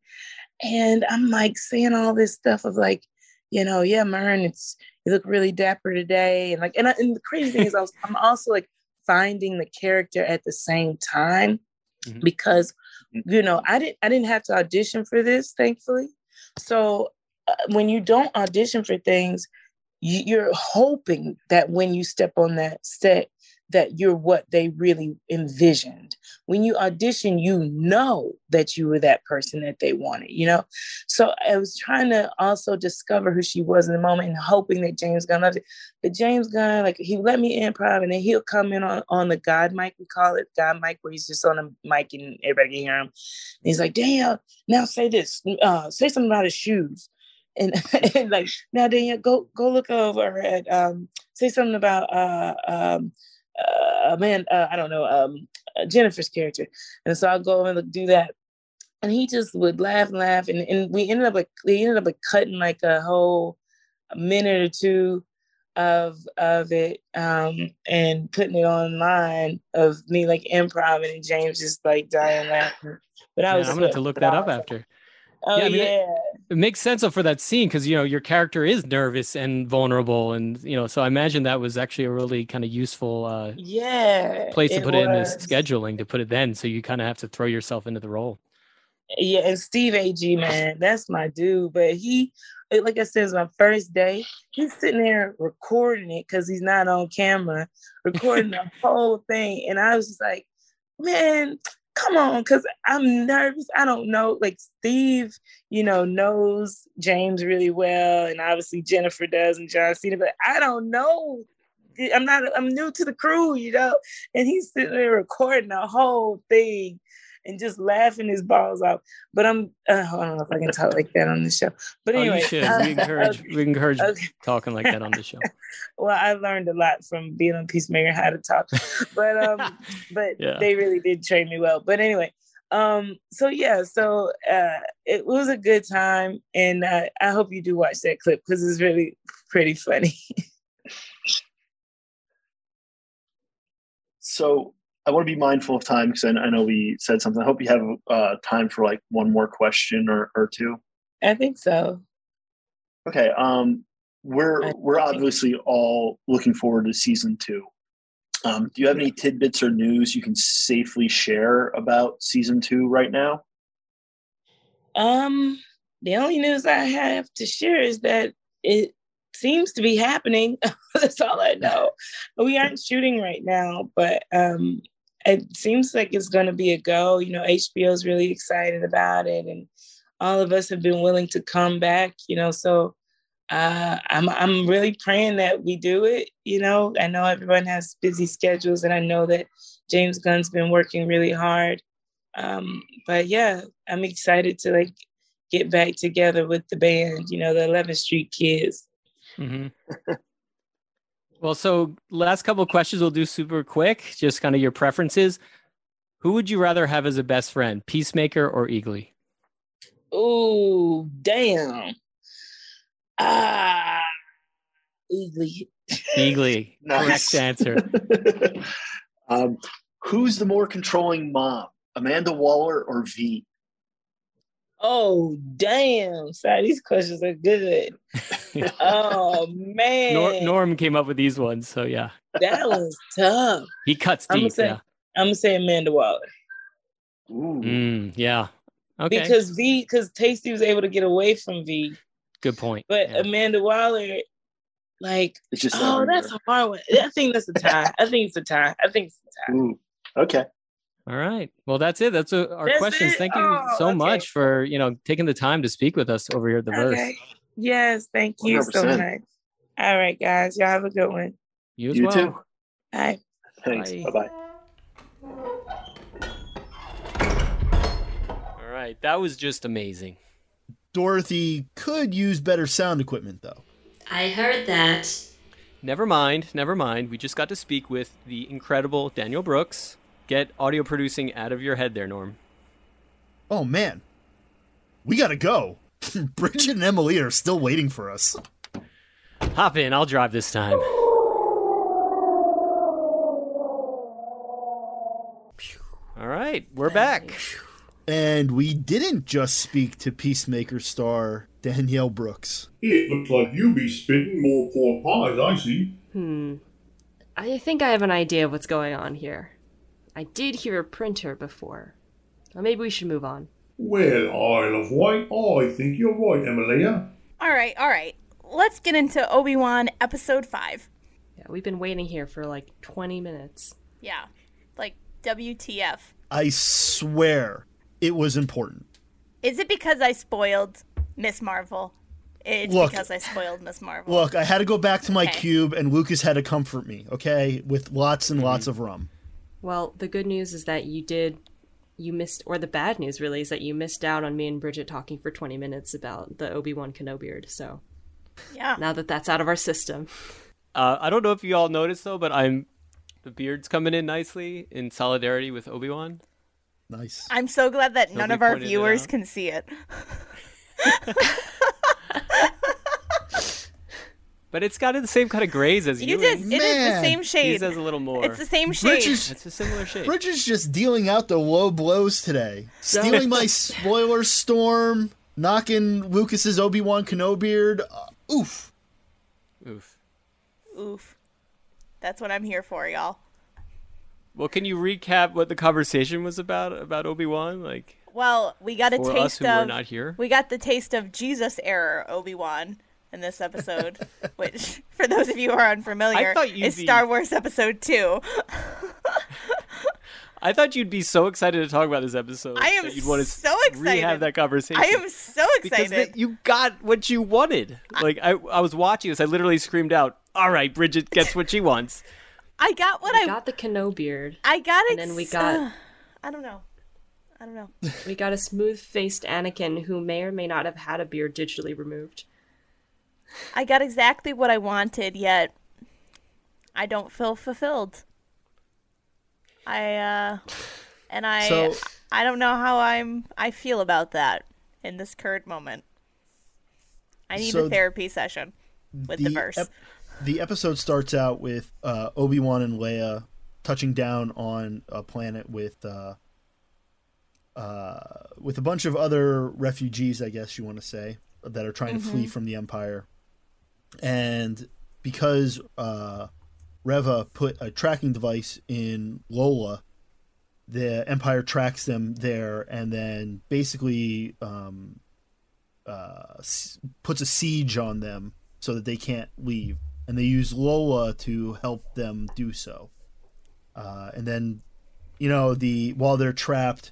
S8: And I'm like saying all this stuff of like, you know, yeah, Murn, it's you look really dapper today. And like, and, I, and the crazy thing is I was, I'm also like finding the character at the same time mm-hmm. because, you know, I didn't I didn't have to audition for this, thankfully. So when you don't audition for things, you're hoping that when you step on that set, that you're what they really envisioned. When you audition, you know that you were that person that they wanted, you know? So I was trying to also discover who she was in the moment and hoping that James Gunn loved it. But James Gunn, like he let me improv and then he'll come in on, on the God mic, we call it God mic, where he's just on a mic and everybody can hear him. And he's like, damn, now say this, uh, say something about his shoes and, and like now Danielle, go go look over at um say something about uh um uh man uh, I don't know um uh, Jennifer's character. And so I'll go and do that. And he just would laugh and laugh. And, and we ended up like we ended up like cutting like a whole minute or two of of it um and putting it online of me like improv and James just like dying laughing. But I
S6: yeah,
S8: was
S6: I'm gonna have to look that up after
S8: Oh yeah, I mean, yeah.
S6: It, it, makes sense for that scene because you know your character is nervous and vulnerable, and you know, so I imagine that was actually a really kind of useful, uh,
S8: yeah,
S6: place to put was. it in the scheduling to put it then, so you kind of have to throw yourself into the role.
S8: Yeah, and Steve Agee man, that's my dude. But he, like I said, it's my first day. He's sitting there recording it because he's not on camera, recording the whole thing, and I was just like, man, come on, because I'm nervous. I don't know. Like Steve, you know, knows James really well, and obviously Jennifer does and John Cena, but I don't know. I'm not, I'm new to the crew, you know, and he's sitting there recording the whole thing and just laughing his balls off. But I'm uh, I don't know if I can talk like that on the show. But oh,
S6: anyway, oh, we encourage okay. we encourage okay. talking like that on the show.
S8: well, I learned a lot from being on Peacemaker how to talk, but um, but yeah. they really did train me well. But anyway. Um, so yeah, so uh it was a good time and uh, I hope you do watch that clip because it's really pretty funny.
S9: so I want to be mindful of time because I, I know we said something. I hope you have uh, time for like one more question or, or two.
S8: I think so.
S9: Okay. Um, we're we're obviously all looking forward to season two. Um, do you have any tidbits or news you can safely share about season two right now?
S8: Um, the only news I have to share is that it seems to be happening. That's all I know. We aren't shooting right now, but um, it seems like it's going to be a go. You know, HBO is really excited about it, and all of us have been willing to come back. You know, so uh, I'm I'm really praying that we do it. You know, I know everyone has busy schedules, and I know that James Gunn's been working really hard. Um, but yeah, I'm excited to like get back together with the band. You know, the 11th Street Kids.
S6: Mm-hmm. well, so last couple of questions we'll do super quick, just kind of your preferences. Who would you rather have as a best friend, Peacemaker or Eagly?
S8: Oh, damn. Ah, Eagly.
S6: Eagly.
S9: Nice.
S6: Correct answer.
S9: um, who's the more controlling mom, Amanda Waller or V?
S8: Oh, damn. Sorry, these questions are good. oh, man.
S6: Nor- Norm came up with these ones, so yeah.
S8: That was tough.
S6: He cuts
S8: I'm
S6: deep.
S8: gonna say,
S6: yeah.
S8: I'm gonna say Amanda Waller
S9: Ooh.
S6: Mm, yeah. Okay.
S8: because V, because Tasty was able to get away from V,
S6: Good point.
S8: but
S6: Yeah.
S8: Amanda Waller, like,
S9: It's just
S8: oh, that's a hard one. I think that's a tie. I think it's a tie. I think it's a tie.
S9: Ooh. Okay.
S6: All right. Well, that's it. That's uh, our
S8: That's
S6: questions.
S8: it?
S6: Thank you
S8: Oh,
S6: so
S8: okay.
S6: much for you know taking the time to speak with us over here at the verse.
S8: Okay. Yes, thank you so
S9: 100%.
S8: much. All right, guys. Y'all have a good one.
S6: You as
S9: You
S6: well.
S9: too.
S8: Bye.
S9: Thanks.
S6: Bye.
S9: Bye bye.
S6: All right. That was just amazing.
S3: Dorothy could use better sound equipment, though.
S7: I heard that.
S6: Never mind. Never mind. We just got to speak with the incredible Danielle Brooks. Get audio producing out of your head there, Norm.
S3: Oh man, we gotta go. Bridget and Emily are still waiting for us.
S6: Hop in. I'll drive this time. All right. We're back.
S3: And we didn't just speak to Peacemaker star Danielle Brooks.
S2: It looks like you be spitting more pork pies, I see.
S4: Hmm. I think I have an idea of what's going on here. I did hear a printer before. Or maybe we should move on.
S2: Well, Isle of Wight, I think you're right, Emilia.
S5: All right, all right. Let's get into Obi Wan episode five.
S4: Yeah, we've been waiting here for like 20 minutes.
S5: Yeah, like WTF.
S3: I swear it was important.
S5: Is it because I spoiled Miss Marvel? It's
S3: Look.
S5: because I spoiled Miss Marvel.
S3: Look, I had to go back to my
S5: Okay.
S3: cube, and Lucas had to comfort me, okay, with lots and lots mm-hmm. of rum.
S4: Well, the good news is that you did. You missed, or the bad news really is that you missed out on me and Bridget talking for 20 minutes about the Obi Wan Kenobi. Beard. So
S5: Yeah.
S4: now that that's out of our system,
S6: Uh, I don't know if you all noticed though, but I'm the beard's coming in nicely in solidarity with Obi Wan.
S3: Nice.
S5: I'm so glad that none of our viewers can see it.
S6: But it's got the same kind of grays as
S5: You
S6: you.
S5: did. It is the same shade.
S6: His has a little more.
S5: It's the same shade.
S3: Bridget's,
S6: It's a similar shape.
S3: Bridget's just dealing out the low blows today. Stealing my spoiler storm, knocking Lucas's Obi Wan Kenobi. Uh, oof.
S6: Oof.
S5: Oof. That's what I'm here for, y'all.
S6: Well, can you recap what the conversation was about about Obi Wan? Like
S5: Well, we got a
S6: for
S5: taste
S6: us who
S5: of
S6: were not here.
S5: we got the taste of Jesus error, Obi Wan in this episode, which for those of you who are unfamiliar is
S6: be-
S5: Star Wars Episode Two.
S6: I thought you'd be so excited to talk about this episode.
S5: I am
S6: that you'd want to
S5: so excited.
S6: Have that conversation.
S5: I am so
S6: because
S5: excited.
S6: that you got what you wanted. Like I, I was watching this. I literally screamed out, "All right, Bridget gets what she wants."
S5: I got what
S4: we
S5: I
S4: got the Kenobi.
S5: I got it.
S4: and then we got-
S5: I don't know. I don't know.
S4: We got a smooth-faced Anakin who may or may not have had a beard digitally removed.
S5: I got exactly what I wanted, yet I don't feel fulfilled. I uh and I
S3: So-
S5: I don't know how I'm I feel about that in this current moment. I need
S3: So
S5: a therapy session with the, verse.
S3: ep- the episode starts out with uh, Obi Wan and Leia touching down on a planet with uh, uh, with a bunch of other refugees, I guess you want to say, that are trying to flee from the Empire. And because uh, Reva put a tracking device in Lola, the Empire tracks them there and then basically um, uh, puts a siege on them so that they can't leave. And they use Lola to help them do so. Uh, and then, you know, the while they're trapped,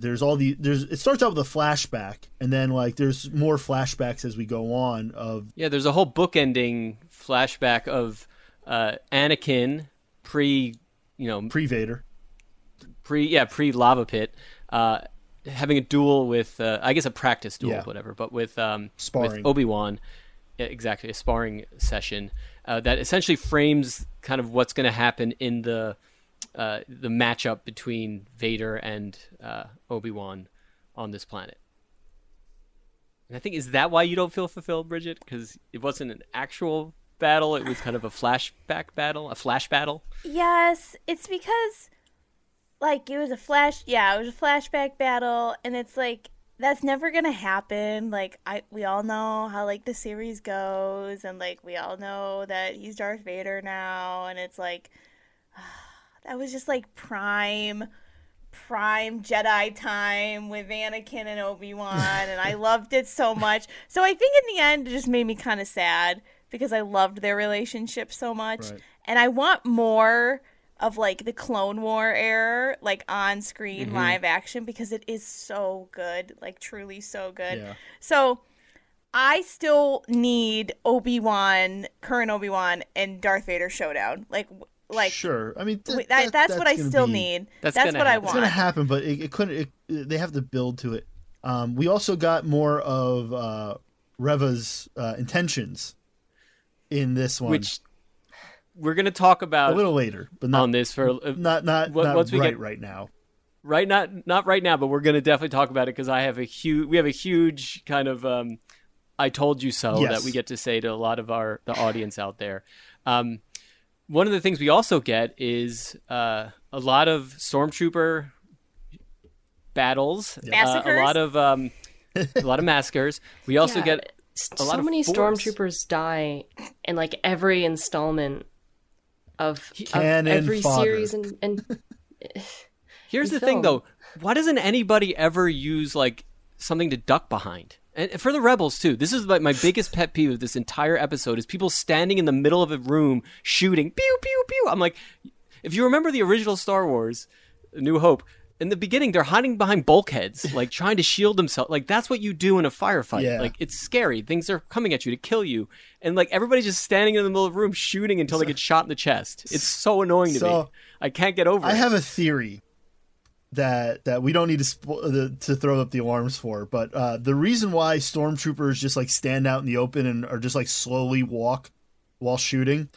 S3: there's all the there's it starts out with a flashback, and then like there's more flashbacks as we go on of
S6: Yeah, there's a whole bookending flashback of uh, Anakin pre, you know,
S3: pre Vader.
S6: pre yeah pre lava pit, uh, having a duel with uh, I guess a practice duel,
S3: Yeah.
S6: whatever, but with um,
S3: Sparring.
S6: with Obi Wan, yeah, exactly a sparring session uh, that essentially frames kind of what's going to happen in the uh, the matchup between Vader and uh, Obi Wan on this planet. And I think is that why you don't feel fulfilled, Bridget? Because it wasn't an actual battle; it was kind of a flashback battle, a flash battle.
S5: Yes, it's because like it was a flash yeah, it was a flashback battle and it's like that's never to happen. Like I we all know how like the series goes and like we all know that he's Darth Vader now and it's like that was just like prime prime Jedi time with Anakin and Obi-Wan and I loved it so much. So I think in the end it just made me kind of sad because I loved their relationship so much
S3: Right.
S5: and I want more of like the Clone War era like on screen mm-hmm. live action because it is so good, like truly so good.
S3: Yeah.
S5: So I still need Obi-Wan, current Obi-Wan and Darth Vader showdown. Like like
S3: sure, I mean th-
S5: Wait, that, that's, what I still
S3: be-
S5: need.
S6: That's
S5: That's,
S6: gonna
S5: what I
S6: want
S3: It's gonna happen, but it, it couldn't. It, they have to build to it. Um, we also got more of uh, Reva's uh, intentions in this one,
S6: Which we're going to talk about a
S3: little later, but not
S6: on this for uh,
S3: not not,
S6: What-
S3: not
S6: once we
S3: right
S6: get-
S3: right now.
S6: right not not right now but we're going to definitely talk about it because i have a huge we have a huge kind of um i told you so
S3: Yes.
S6: that we get to say to a lot of our the audience out there um one of the things we also get is uh a lot of stormtrooper battles uh, a lot of um a lot of massacres we also
S4: Yeah,
S6: get
S4: s-
S6: a lot
S4: so
S6: of
S4: many
S6: force.
S4: stormtroopers die in like every installment of, of every
S3: fodder.
S4: series and, and
S6: Here's
S4: in
S6: the thing, though. Why doesn't anybody ever use like something to duck behind? And for the rebels too. This is like my biggest pet peeve of this entire episode is people standing in the middle of a room shooting pew pew pew. I'm like, if you remember the original Star Wars, New Hope. In the beginning, they're hiding behind bulkheads, like trying to shield themselves. Like that's what you do in a firefight.
S3: Yeah.
S6: Like it's scary. Things are coming at you to kill you, and like everybody's just standing in the middle of the room shooting until they get shot in the chest. It's so annoying to me. I can't get over it.
S3: I
S6: it.
S3: have a theory that that we don't need to spo- the, to throw up the alarms for, but uh, the reason why stormtroopers just like stand out in the open and are just like slowly walk while shooting,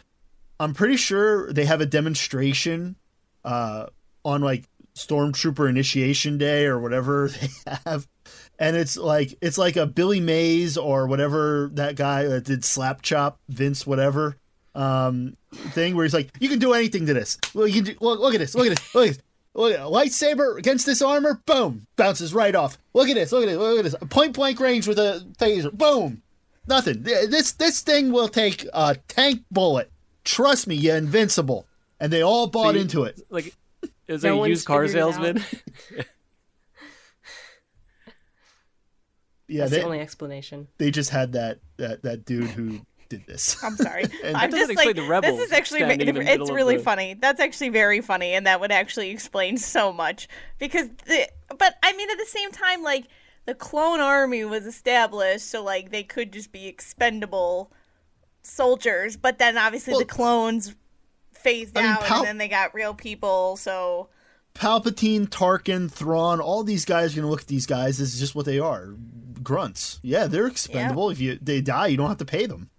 S3: I'm pretty sure they have a demonstration uh, on like stormtrooper initiation day or whatever they have. And it's like it's like a Billy Mays or whatever that guy that did Slap Chop Vince whatever um thing where he's like, you can do anything to this. Well, you can do, look, look at this, look at this, look at this. Look at a lightsaber against this armor, boom, bounces right off. Look at this, look at this, look at this. Point blank range with a phaser, boom. Nothing. This this thing will take a tank bullet. Trust me, you're invincible. And they all bought
S6: you-
S3: into it.
S6: like is was
S4: No
S6: a used car
S4: figured it out.
S6: salesman.
S3: Yeah,
S4: that's
S3: they,
S4: the only explanation.
S3: they just had that that that dude who did this.
S5: I'm sorry. I'm
S6: That doesn't
S5: just
S6: explain
S5: like
S6: the rebels
S5: this is actually
S6: standing in the middle
S5: it's really
S6: the-
S5: funny. That's actually very funny, and that would actually explain so much because the. But I mean, at the same time, like the clone army was established, so like they could just be expendable soldiers. But then obviously
S3: Well-
S5: the clones phased
S3: I mean,
S5: out,
S3: Pal-
S5: and then they got real people. So
S3: Palpatine, Tarkin, Thrawn, all these guys are gonna look at these guys as just what they are. Grunts. Yeah, they're expendable. If you they die, you don't have to pay them.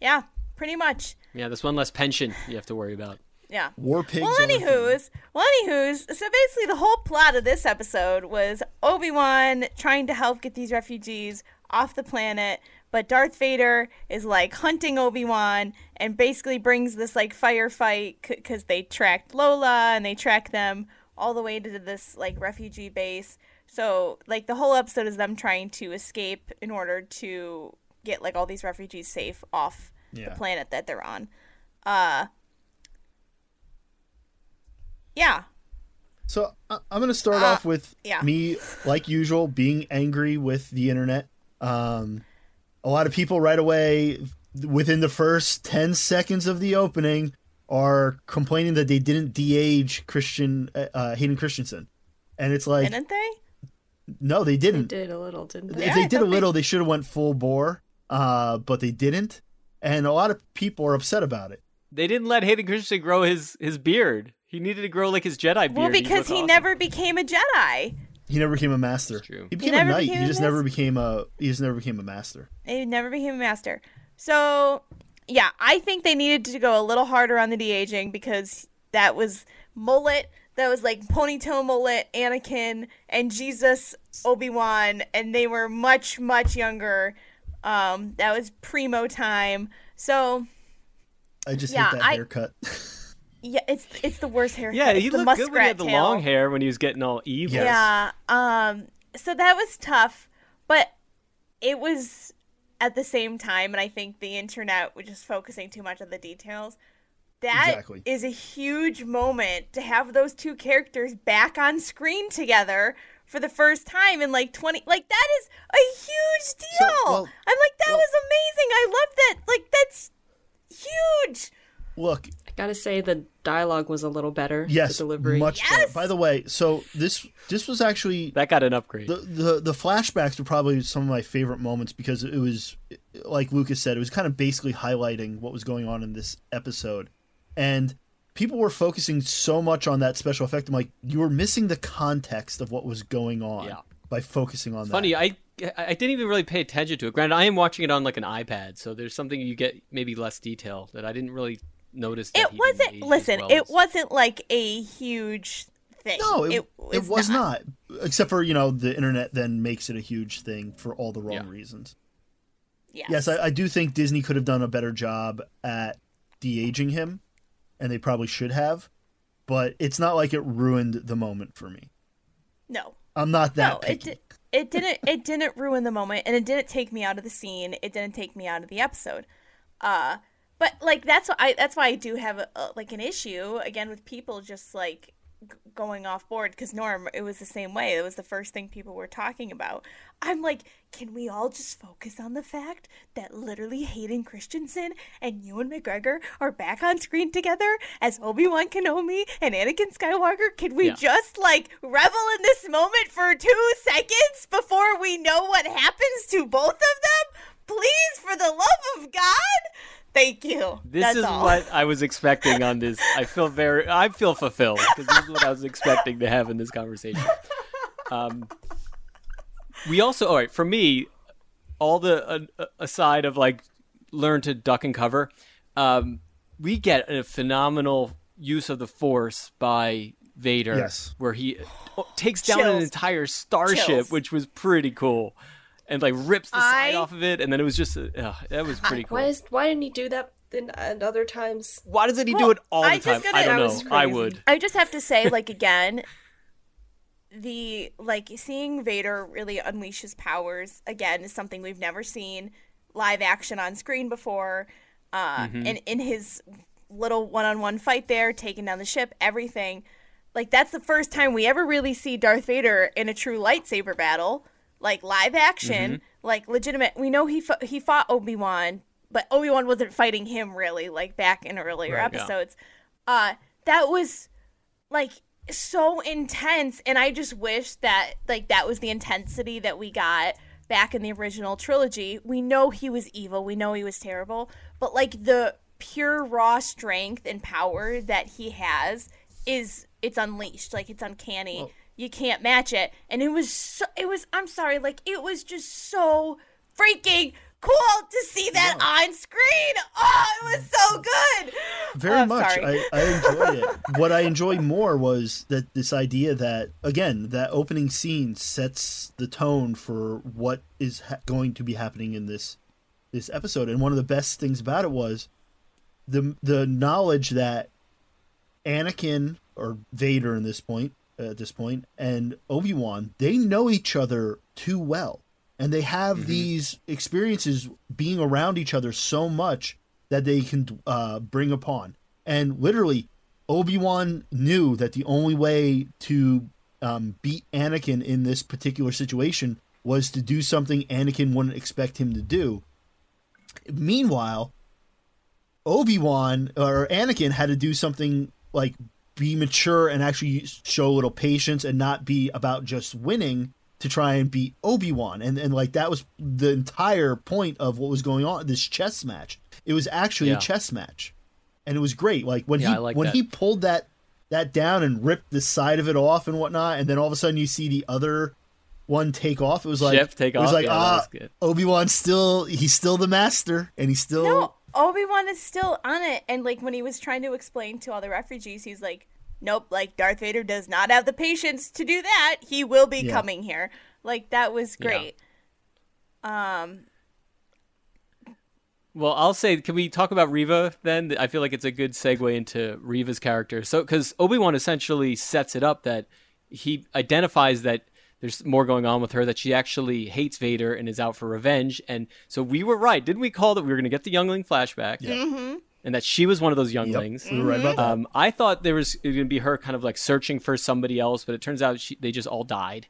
S5: Yeah, pretty much.
S6: yeah, there's one less pension you have to worry about.
S5: Yeah.
S3: War pigs.
S5: Well, anywho's, well, anywho's, so basically the whole plot of this episode was Obi Wan trying to help get these refugees off the planet but Darth Vader is like hunting Obi Wan and basically brings this like firefight because they tracked Lola and they track them all the way to this like refugee base. So like the whole episode is them trying to escape in order to get like all these refugees safe off
S3: Yeah.
S5: the planet that they're on. Uh yeah.
S3: So I- I'm going to start
S5: Uh,
S3: off with
S5: yeah.
S3: me, like usual, being angry with the internet. Um, a lot of people right away, within the first 10 seconds of the opening, are complaining that they didn't de-age Christian uh, uh, Hayden Christensen, and it's like,
S5: Didn't they?
S3: no, they
S4: They
S3: didn't.
S4: did a little, didn't
S3: If
S4: they?
S5: Yeah,
S3: they did a
S5: thought they-
S3: little, they should have went full bore, uh, but they didn't, and a lot of people are upset about it.
S6: They didn't let Hayden Christensen grow his his beard. He needed to grow like his Jedi beard.
S5: Well, because
S6: look
S5: he
S6: awesome.
S5: never became a Jedi.
S3: He never became a master.
S6: That's true.
S3: He became
S5: never
S3: a knight.
S5: became
S3: He just never became a. He just never became a master.
S5: He never became a master. So, yeah, I think they needed to go a little harder on the de aging because that was mullet, that was like ponytail mullet, Anakin, and Jesus Obi Wan, and they were much, much younger. Um, that was primo time. So,
S3: I just
S5: Yeah,
S3: hate that
S5: I-
S3: haircut.
S5: yeah, it's it's the worst haircut.
S6: Yeah,
S5: It's
S6: he
S5: the
S6: looked good when he had the
S5: muskrat
S6: long hair when he was getting all evil.
S3: Yes.
S5: Yeah. Um. So that was tough, but it was at the same time, and I think the internet was just focusing too much on the details. That is
S3: Exactly.
S5: a huge moment to have those two characters back on screen together for the first time in like 20 like that is a huge deal.
S3: well-
S5: I'm like that
S3: well-
S5: was amazing. I love that. Like that's huge.
S3: Look,
S4: I gotta say the dialogue was a little better.
S3: yes,
S4: the delivery.
S3: much
S5: Yes!
S3: better. By the way, so this this was actually
S6: That got an upgrade.
S3: the, the the flashbacks were probably some of my favorite moments because it was like Lucas said, it was kind of basically highlighting what was going on in this episode, and people were focusing so much on that special effect. I'm like, you were missing the context of what was going on
S6: Yeah.
S3: by focusing on that.
S6: Funny, I I didn't even really pay attention to it. Granted, I am watching it on like an iPad, so there's something you get maybe less detail that I didn't really notice. That
S5: It wasn't listen,
S6: well
S5: it
S6: as-
S5: wasn't like a huge thing.
S3: No, it, it,
S5: was,
S3: was not. Except for, you know, the internet then makes it a huge thing for all the wrong
S6: Yeah.
S3: reasons.
S5: Yes.
S3: Yes, I, I do think Disney could have done a better job at de aging him, and they probably should have, but it's not like it ruined the moment for me.
S5: no.
S3: I'm not that
S5: no, it
S3: picky.
S5: di- it didn't it didn't ruin the moment and it didn't take me out of the scene. It didn't take me out of the episode. Uh but like that's why I that's why I do have a, a, like an issue again with people just like g- going off board cuz Norm it was the same way. It was the first thing people were talking about. I'm like, can we all just focus on the fact that literally Hayden Christensen and Ewan McGregor are back on screen together as Obi-Wan Kenobi and Anakin Skywalker? Can we
S6: Yeah.
S5: just like revel in this moment for 2 seconds before we know what happens to both of them? Please for the love of God. Thank you.
S6: This
S5: That's
S6: is
S5: all.
S6: what I was expecting on this. I feel very, I feel fulfilled because this is what I was expecting to have in this conversation. Um, we also, all right, for me, all the uh, uh, aside of like learn to duck and cover, um, we get a phenomenal use of the Force by Vader,
S3: Yes.
S6: where he uh, takes down an entire starship,
S5: Chills.
S6: which was pretty cool. And like rips the side off of it, and then it was just uh, that was pretty cool.
S4: Why is why didn't he do that in, at other times?
S6: Why doesn't he
S5: Well,
S6: do it all the
S5: I
S6: time?
S5: gotta-
S6: I don't
S4: That
S6: know.
S4: was
S6: I would.
S5: I just have to say, like again, the like seeing Vader really unleash his powers again is something we've never seen live action on screen before. Uh,
S6: Mm-hmm.
S5: and in his little one-on-one fight there, taking down the ship, everything, like that's the first time we ever really see Darth Vader in a true lightsaber battle, like live action,
S6: Mm-hmm.
S5: like legitimate. We know he fought, he fought Obi Wan, but Obi Wan wasn't fighting him really, like back in earlier
S6: Right, yeah.
S5: episodes. Uh, that was like so intense and i just wish that like that was the intensity that we got back in the original trilogy. We know he was evil. We know he was terrible but like the pure raw strength and power that he has is it's unleashed. Like it's uncanny. You can't match it. And it was so it was i'm sorry like it was just so freaking cool to see that on screen. Oh it was so good.
S3: Very
S5: Oh,
S3: much. I, I enjoyed it. what I enjoyed more was that this idea that again that opening scene sets the tone for what is ha- going to be happening in this this episode, and one of the best things about it was the the knowledge that Anakin or Vader in this point at this point and Obi Wan they know each other too well, and they have these experiences being around each other so much that they can uh, bring upon. And literally, Obi Wan knew that the only way to um, beat Anakin in this particular situation was to do something Anakin wouldn't expect him to do. Meanwhile, Obi Wan or Anakin had to do something like be mature and actually show a little patience and not be about just winning to try and beat Obi Wan. And and like that was the entire point of what was going on this chess match. It was actually
S6: Yeah.
S3: a chess match, and it was great. Like when
S6: Yeah,
S3: he
S6: like
S3: when
S6: that.
S3: he pulled that that down and ripped the side of it off and whatnot, and then all of a sudden you see the other one take off. It was like
S6: Ship take
S3: it was
S6: off?
S3: like
S6: Yeah,
S3: ah. Obi Wan's still he's still the master, and he's still
S5: No, Obi Wan is still on it, and like when he was trying to explain to all the refugees, he's like, "Nope, like Darth Vader does not have the patience to do that. He will be
S3: Yeah.
S5: coming here." Like that was
S6: Yeah.
S5: great. Um,
S6: Well, I'll say, can we talk about Reva then? I feel like it's a good segue into Reva's character. So, because Obi Wan essentially sets it up that he identifies that there's more going on with her, that she actually hates Vader and is out for revenge. And so we were right. Didn't we call that we were going to get the youngling flashback?
S5: mhm.
S6: And that she was one of those younglings.
S3: we were right about that.
S6: Um, I thought there was going to be her kind of like searching for somebody else, but it turns out she, they just all died.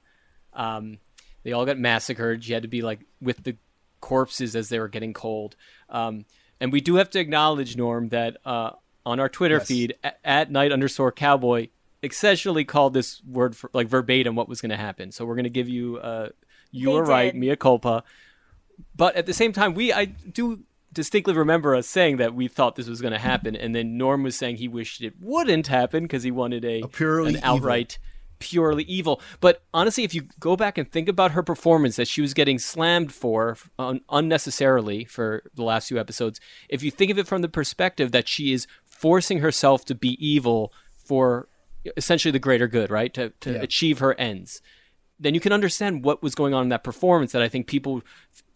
S6: Um, they all got massacred. She had to be like with the corpses as they were getting cold. Um, and we do have to acknowledge, Norm, that uh, on our Twitter
S3: Yes.
S6: feed, a- at night underscore cowboy, essentially called this word for, like verbatim what was going to happen. So we're going to give you, uh, you
S5: They
S6: were right,
S5: did.
S6: mea culpa. But at the same time, we I do distinctly remember us saying that we thought this was going to happen, and then Norm was saying he wished it wouldn't happen because he wanted a,
S3: A purely
S6: an
S3: evil.
S6: outright purely evil. But honestly, if you go back and think about her performance that she was getting slammed for un- unnecessarily for the last few episodes, if you think of it from the perspective that she is forcing herself to be evil for essentially the greater good, right? To to
S3: Yeah.
S6: achieve her ends then you can understand what was going on in that performance that I think people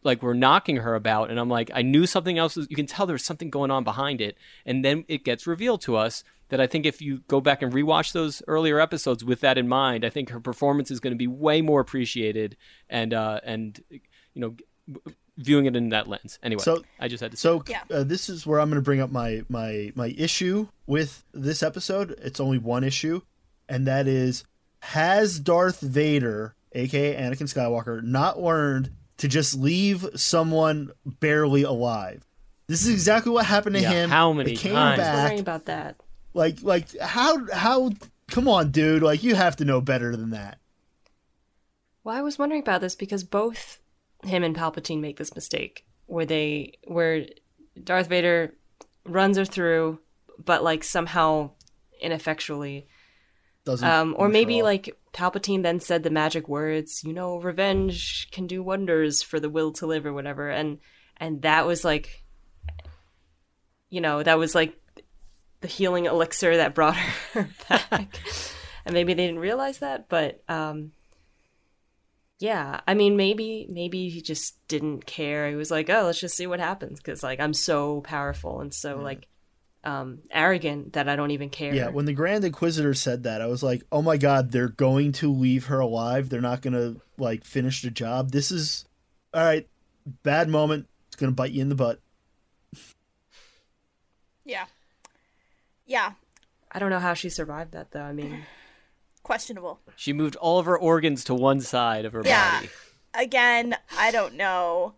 S6: like were knocking her about and I'm like I knew something else was, you can tell there's something going on behind it and then it gets revealed to us that I think if you go back and rewatch those earlier episodes with that in mind I think her performance is going to be way more appreciated and uh and you know viewing it in that lens anyway
S3: So-
S6: I just had to say
S3: So
S5: Yeah.
S3: uh, this is where I'm going to bring up my my my issue with this episode. It's only one issue, and that is has Darth Vader, aka Anakin Skywalker, not learned to just leave someone barely alive? This is exactly what happened to
S6: Yeah,
S3: him.
S6: how many
S3: It came
S6: times?
S3: back.
S4: Worrying about that.
S3: Like like how how come on, dude? Like you have to know better than that.
S4: Well, I was wondering about this because both him and Palpatine make this mistake where they where Darth Vader runs her through, but like somehow ineffectually.
S3: Doesn't
S4: Um, or maybe
S3: off.
S4: like Palpatine then said the magic words, you know, revenge can do wonders for the will to live or whatever, and and that was like, you know, that was like the healing elixir that brought her back, and maybe they didn't realize that, but um, yeah, I mean, maybe maybe he just didn't care. He was like, oh, let's just see what happens because like I'm so powerful and so like um arrogant that I don't even care.
S3: Yeah, when the Grand Inquisitor said that, I was like, "Oh my God, they're going to leave her alive. They're not going to like finish the job. This is all right. Bad moment. It's going to bite you in the butt."
S5: yeah, yeah,
S4: I don't know how she survived that though. I mean,
S5: questionable.
S6: she moved all of her organs to one side of her
S5: Yeah.
S6: body
S5: again, I don't know,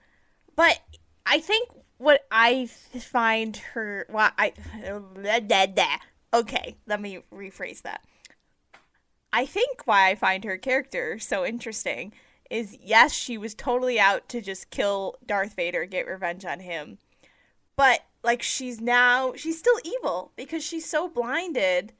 S5: but I think what I find her. Well, I. Okay, let me rephrase that. I think why I find her character so interesting is yes, she was totally out to just kill Darth Vader, get revenge on him. But like she's now she's still evil because she's so blinded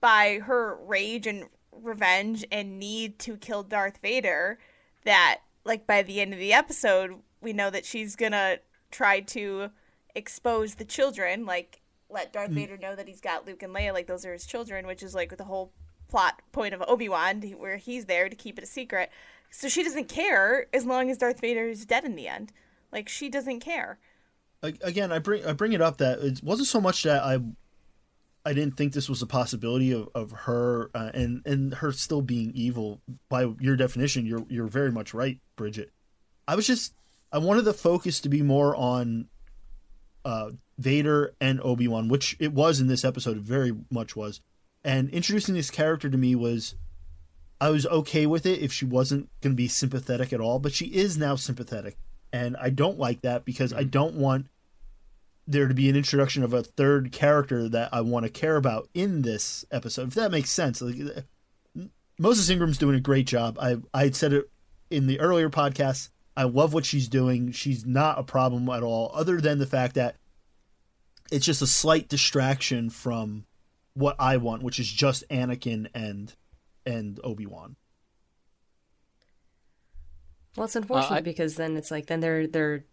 S5: by her rage and revenge and need to kill Darth Vader that like by the end of the episode we know that she's going to try to expose the children like let Darth Vader know that he's got Luke and Leia like those are his children which is like the whole plot point of Obi-Wan where he's there to keep it a secret so she doesn't care as long as Darth Vader is dead in the end Like she doesn't care.
S3: Again, I bring I bring it up that it wasn't so much that I I didn't think this was a possibility of, of her uh, and and her still being evil by your definition. You're you're very much right, Bridget. I was just I wanted the focus to be more on uh, Vader and Obi Wan, which it was in this episode. It very much was. And introducing this character to me was I was okay with it if she wasn't going to be sympathetic at all, but she is now sympathetic. And I don't like that because I don't want there to be an introduction of a third character that I want to care about in this episode. If that makes sense. Like, Moses Ingram's doing a great job. I I said it in the earlier podcast. I love what she's doing. She's not a problem at all, other than the fact that it's just a slight distraction from what I want, which is just Anakin and and Obi Wan.
S4: Well, it's uh, unfortunate
S6: I-
S4: because then it's like then they're they're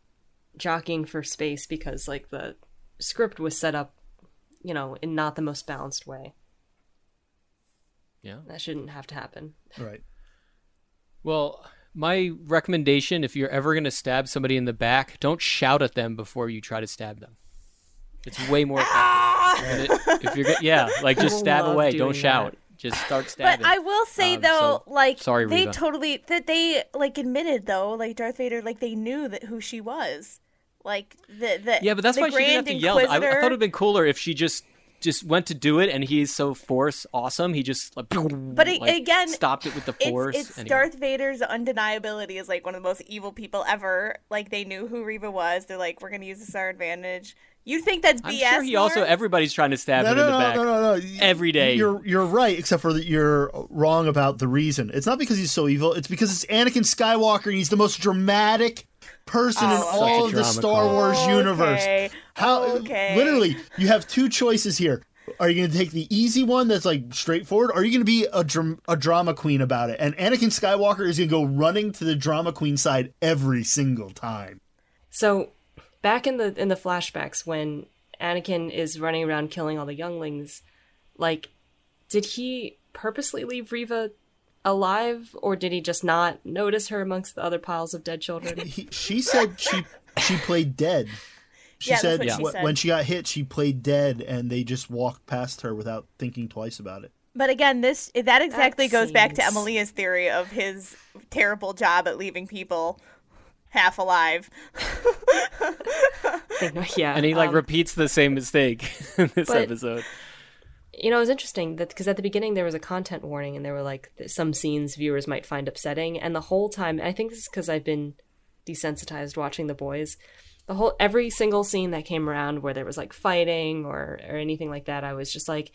S4: jockeying for space because like the script was set up, you know, in not the most balanced way.
S6: Yeah.
S4: That shouldn't have to happen.
S3: Right.
S6: Well, my recommendation if you're ever going to stab somebody in the back, don't shout at them before you try to stab them. It's way more effective. It- if you're yeah, like just stab away, don't shout. Just start stabbing. But.
S5: I will say
S6: Um,
S5: though,
S6: so-
S5: like
S6: sorry,
S5: they
S6: Reva.
S5: totally that they like admitted though, like Darth Vader, like they knew that who she was. Like the the
S6: Yeah, but that's why she didn't have to yell. I, I thought
S5: Inquisitor-
S6: it'd been cooler if she just just went to do it, and he's so force awesome. He just like,
S5: But it-
S6: like,
S5: again,
S6: stopped it with the force.
S5: it's
S6: Anyway.
S5: Darth Vader's undeniability is like one of the most evil people ever. Like they knew who Reva was. They're like, we're gonna use this our advantage. You think that's
S6: I'm
S5: BS?
S6: sure he also everybody's trying to stab
S3: No,
S6: him
S3: no,
S6: in the
S3: no,
S6: back
S3: no, no, no.
S6: every day.
S3: You're you're right, except for that you're wrong about the reason. It's not because he's so evil. It's because it's Anakin Skywalker, and he's the most dramatic person in
S5: Oh,
S6: Such a
S3: all of the Star
S6: queen.
S3: Wars universe.
S5: Okay.
S3: How
S5: Okay.
S3: literally you have two choices here. Are you going to take the easy one that's like straightforward, or are you going to be a, dram- a drama queen about it? And Anakin Skywalker is going to go running to the drama queen side every single time.
S4: So, back in the in the flashbacks when Anakin is running around killing all the younglings, like, did he purposely leave Reva alive, or did he just not notice her amongst the other piles of dead children?
S3: He, she said she she played dead. She
S5: Yeah, that's
S3: said
S5: what she
S3: wh-
S5: said.
S3: when she got hit, she played dead, and they just walked past her without thinking twice about it.
S5: But again, this that exactly goes back to
S4: seems-
S5: Emilia's theory of his terrible job at leaving people half alive.
S4: yeah,
S6: and he like
S4: um,
S6: repeats the same mistake in this
S4: but-
S6: episode.
S4: You know, it was interesting that because at the beginning there was a content warning and there were like some scenes viewers might find upsetting, and the whole time I think this is because I've been desensitized watching The Boys. The whole every single scene that came around where there was like fighting or or anything like that, I was just like,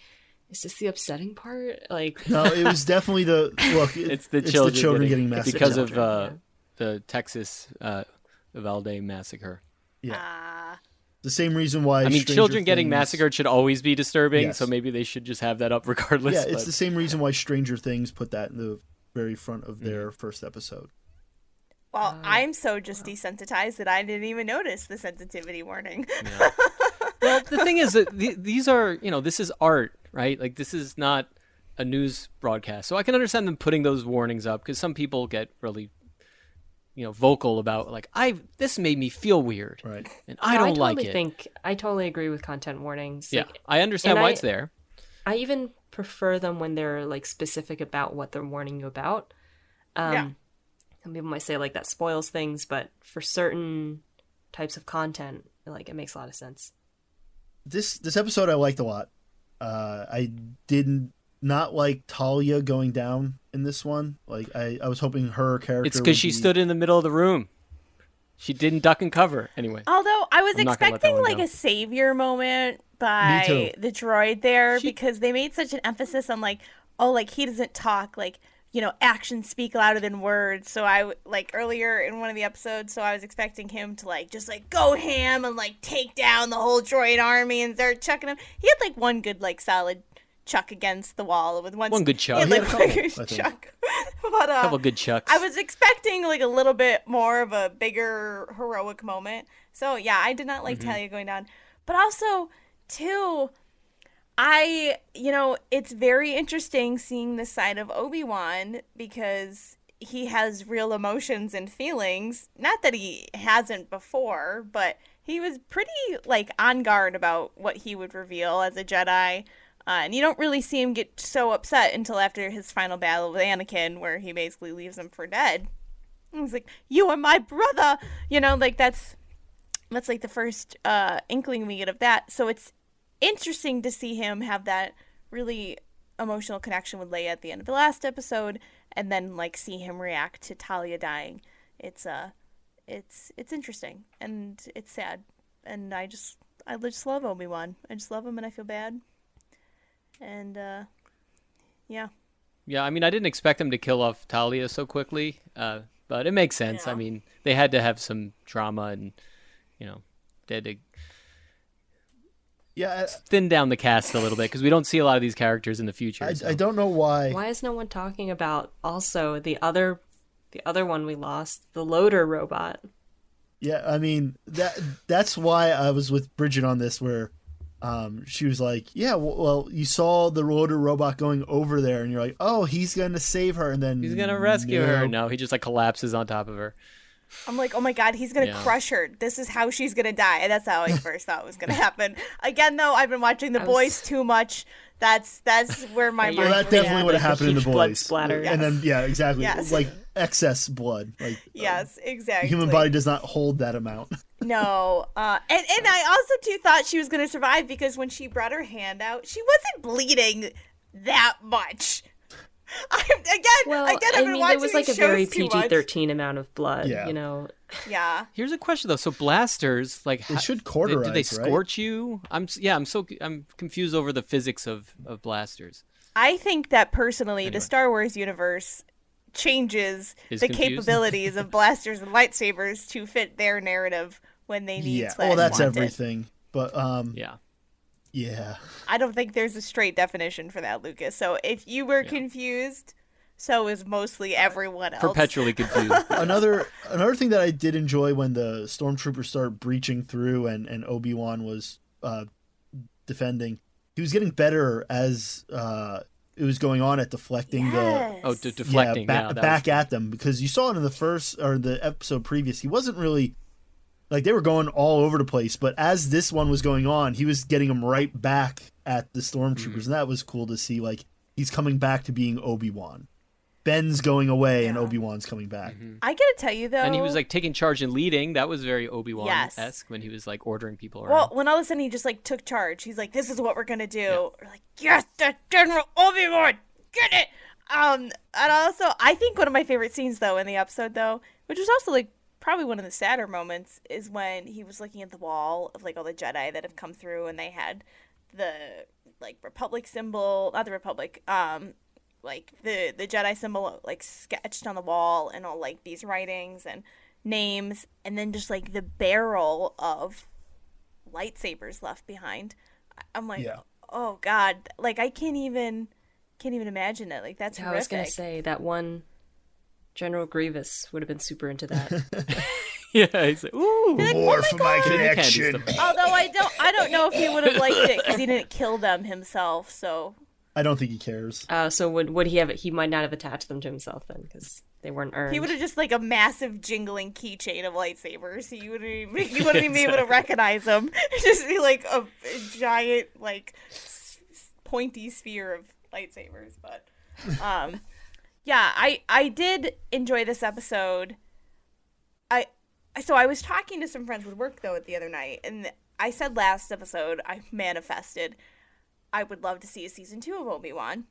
S4: is this the upsetting part? Like,
S3: No, it was definitely the look. it-
S6: It's the children,
S3: getting, massacred.
S6: because of uh,
S4: yeah.
S6: the Texas uh, Uvalde massacre.
S5: Ah.
S3: The same reason why.
S6: I mean,
S3: Stranger
S6: children getting
S3: Things-
S6: massacred should always be disturbing,
S3: Yes.
S6: so maybe they should just have that up regardless.
S3: Yeah, it's
S6: but-
S3: the same reason why Stranger Things put that in the very front of their
S6: Mm-hmm.
S3: first episode.
S5: Well, I'm so just desensitized that I didn't even notice the sensitivity warning.
S6: well, the thing is that th- these are, you know, this is art, right? Like this is not a news broadcast, so I can understand them putting those warnings up because some people get really, you know, vocal about like I this made me feel weird,
S3: Right.
S6: and I
S4: No,
S6: don't
S4: I totally
S6: like it.
S4: I think I totally agree with content warnings.
S6: yeah,
S4: Like,
S6: I understand why
S4: I-
S6: it's there.
S4: I even prefer them when they're like specific about what they're warning you about. Um,
S5: Yeah.
S4: Some people might say like that spoils things, but for certain types of content, like it makes a lot of sense.
S3: This this episode I liked a lot. Uh, I did not like Talia going down in this one. Like I, I was hoping her character.
S6: It's because she
S3: be-
S6: stood in the middle of the room. She didn't duck and cover anyway.
S5: Although I was
S6: I'm not gonna let that
S5: expecting like
S6: go.
S5: a savior moment by the droid there
S6: She-
S5: because they made such an emphasis on like, oh, like he doesn't talk, like you know, actions speak louder than words. So i like earlier in one of the episodes, so I was expecting him to like just like go ham and like take down the whole droid army and start chucking him. He had like one good like solid chuck against the wall with one
S6: One good chuck.
S5: had,
S3: He had
S5: like,
S3: a couple,
S5: good chuck. but uh,
S6: couple good chucks.
S5: I was expecting like a little bit more of a bigger heroic moment. So yeah, I did not like
S6: Mm-hmm.
S5: Talia going down. But also, too, I you know, it's very interesting seeing the side of Obi-Wan because he has real emotions and feelings. Not that he hasn't before, but he was pretty like on guard about what he would reveal as a Jedi. Uh, and you don't really see him get so upset until after his final battle with Anakin, where he basically leaves him for dead. And he's like, "You are my brother," you know, like that's that's like the first uh, inkling we get of that. So it's interesting to see him have that really emotional connection with Leia at the end of the last episode, and then like see him react to Talia dying. It's uh, it's it's interesting and it's sad, and I just I just love Obi Wan. I just love him, and I feel bad. And uh, yeah,
S6: Yeah, I mean, I didn't expect them to kill off Talia so quickly, uh, but it makes sense. I mean, they had to have some drama and, you know, they had to
S3: Yeah,
S6: thin down the cast a little bit because we don't see a lot of these characters in the future.
S3: I,
S6: so.
S3: I don't know why.
S4: Why is no one talking about also the other the other one we lost, the loader robot?
S3: Yeah, I mean that that's why I was with Bridget on this, where um, she was like, "Yeah, w- well, you saw the rotor robot going over there, and you're like, oh, he's gonna save her, and then
S6: He's gonna rescue her.
S3: no.
S6: No, he just like collapses on top of her.
S5: I'm like, oh my god, he's gonna
S6: Yeah.
S5: crush her. This is how she's gonna die. And that's how I first thought was gonna happen. Again, though, I've been watching The
S4: I was-
S5: Boys too much. That's that's where my
S4: Yeah,
S3: Well, that definitely would have happened in the
S4: huge blood
S3: boys,
S4: splatter.
S3: and then yeah, exactly,
S5: Yes.
S3: like excess blood. Like
S5: Yes,
S3: the
S5: exactly.
S3: human body does not hold that amount.
S5: No, uh, and and I also too thought she was gonna survive because when she brought her hand out, she wasn't bleeding that much. I, again,
S4: Well,
S5: again, I've
S4: I mean,
S5: watching
S4: there was like a very PG thirteen amount of blood.
S3: Yeah.
S4: You know,
S5: Yeah,
S6: Here's a question though. So blasters, like,
S3: They should
S6: did-
S3: cauterize,
S6: Did they
S3: right?
S6: scorch you? I'm yeah. I'm so I'm confused over the physics of of blasters.
S5: I think that personally,
S6: Anyway.
S5: the Star Wars universe changes
S6: Is
S5: the
S6: confused?
S5: capabilities of blasters and lightsabers to fit their narrative when they need.
S3: yeah,
S5: slash
S3: well, that's
S5: want it.
S3: everything. But um,
S6: Yeah.
S3: yeah,
S5: I don't think there's a straight definition for that, Lucas. So if you were confused, so is mostly everyone else.
S6: Perpetually confused.
S3: another another thing that I did enjoy when the stormtroopers start breaching through and and Obi Wan was uh, defending. He was getting better as uh, it was going on at deflecting the
S6: oh, de- deflecting.
S3: yeah,
S6: Yeah,
S3: ba-
S6: that
S3: back
S6: was-
S3: at them because you saw it in the first or the episode previous. He wasn't really like they were going all over the place, but as this one was going on, he was getting them right back at the stormtroopers,
S6: Mm-hmm.
S3: and that was cool to see. Like he's coming back to being Obi Wan. Ben's going away, and Obi Wan's coming back.
S5: I gotta tell you though,
S6: and he was like taking charge and leading. That was very Obi Wan esque
S5: Yes.
S6: when he was like ordering people around.
S5: Well, when all of a sudden he just like took charge, he's like, "This is what we're gonna do." We're like, "Yes, the General Obi Wan, get it!" Um, and also, I think one of my favorite scenes though in the episode though, which was also like probably one of the sadder moments, is when he was looking at the wall of like all the Jedi that have come through, and they had the like Republic symbol, not the Republic, um, like the the Jedi symbol like sketched on the wall, and all like these writings and names, and then just like the barrel of lightsabers left behind. I- I'm like,
S3: Yeah.
S5: oh god, like I can't even can't even imagine it. Like that's
S4: I was gonna say that one General Grievous would have been super into that.
S6: yeah, he's like, ooh.
S3: More for my connection.
S5: Although I don't, I don't know if he would have liked it because he didn't kill them himself. So
S3: I don't think he cares.
S4: uh, so would would he have? He might not have attached them to himself then because they weren't earned.
S5: he would have just like a massive jingling keychain of lightsabers. He wouldn't, even, he wouldn't even be able to recognize them. just be like a, a giant, like s- s- pointy sphere of lightsabers. But, um, yeah, I I did enjoy this episode. I so I was talking to some friends with work though the other night, and I said last episode I manifested I would love to see a season two of Obi Wan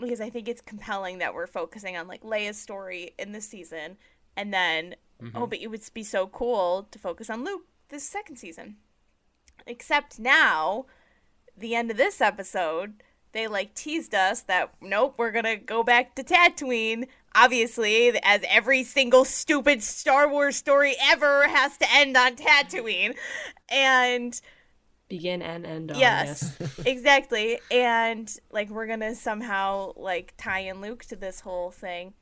S5: because I think it's compelling that we're focusing on like Leia's story in this season, and then mm-hmm. oh, but it would be so cool to focus on Luke this second season. Except now, the end of this episode, they like teased us that nope, we're gonna go back to Tatooine. Obviously, as every single stupid Star Wars story ever has to end on Tatooine, and
S4: begin and end on.
S5: Yes,
S4: Yes.
S5: exactly. And like we're gonna somehow like tie in Luke to this whole thing.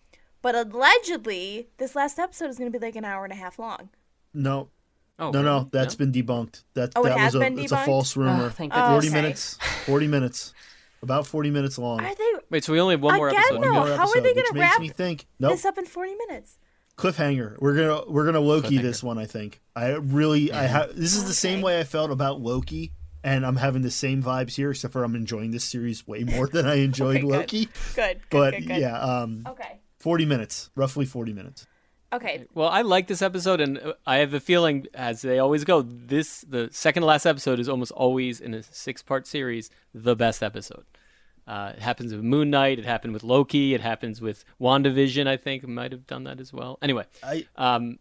S5: But allegedly, this last episode is gonna be like an hour and a half long.
S3: No,
S6: Oh,
S3: no, no.
S6: really?
S3: That's been debunked. That
S5: Oh, it
S3: that
S5: has
S3: was a
S5: been
S3: it's a false rumor.
S4: Oh, thank
S5: Oh,
S3: Forty
S5: okay.
S3: minutes. Forty minutes. About forty minutes long.
S5: Are they
S6: Wait, so we only have one more
S5: Again,
S6: episode.
S5: no.
S3: More
S5: how are they
S3: which
S5: gonna
S3: makes
S5: wrap
S3: me think nope
S5: this up in 40 minutes?
S3: cliffhanger. We're gonna we're gonna Loki this one. I think. I really I have. This is the same way I felt about Loki, and I'm having the same vibes here, except for I'm enjoying this series way more than I enjoyed
S5: Okay.
S3: Loki.
S5: Good. good,
S3: But
S5: good, good.
S3: yeah, um,
S5: Okay.
S3: 40 minutes, roughly 40 minutes.
S5: Okay.
S6: Well, I like this episode, and uh, I have a feeling, as they always go, this the second to last episode is almost always in a six-part series the best episode. Uh, it happens with Moon Knight. It happened with Loki. It happens with WandaVision. I think might have done that as well. Anyway,
S3: I
S6: um,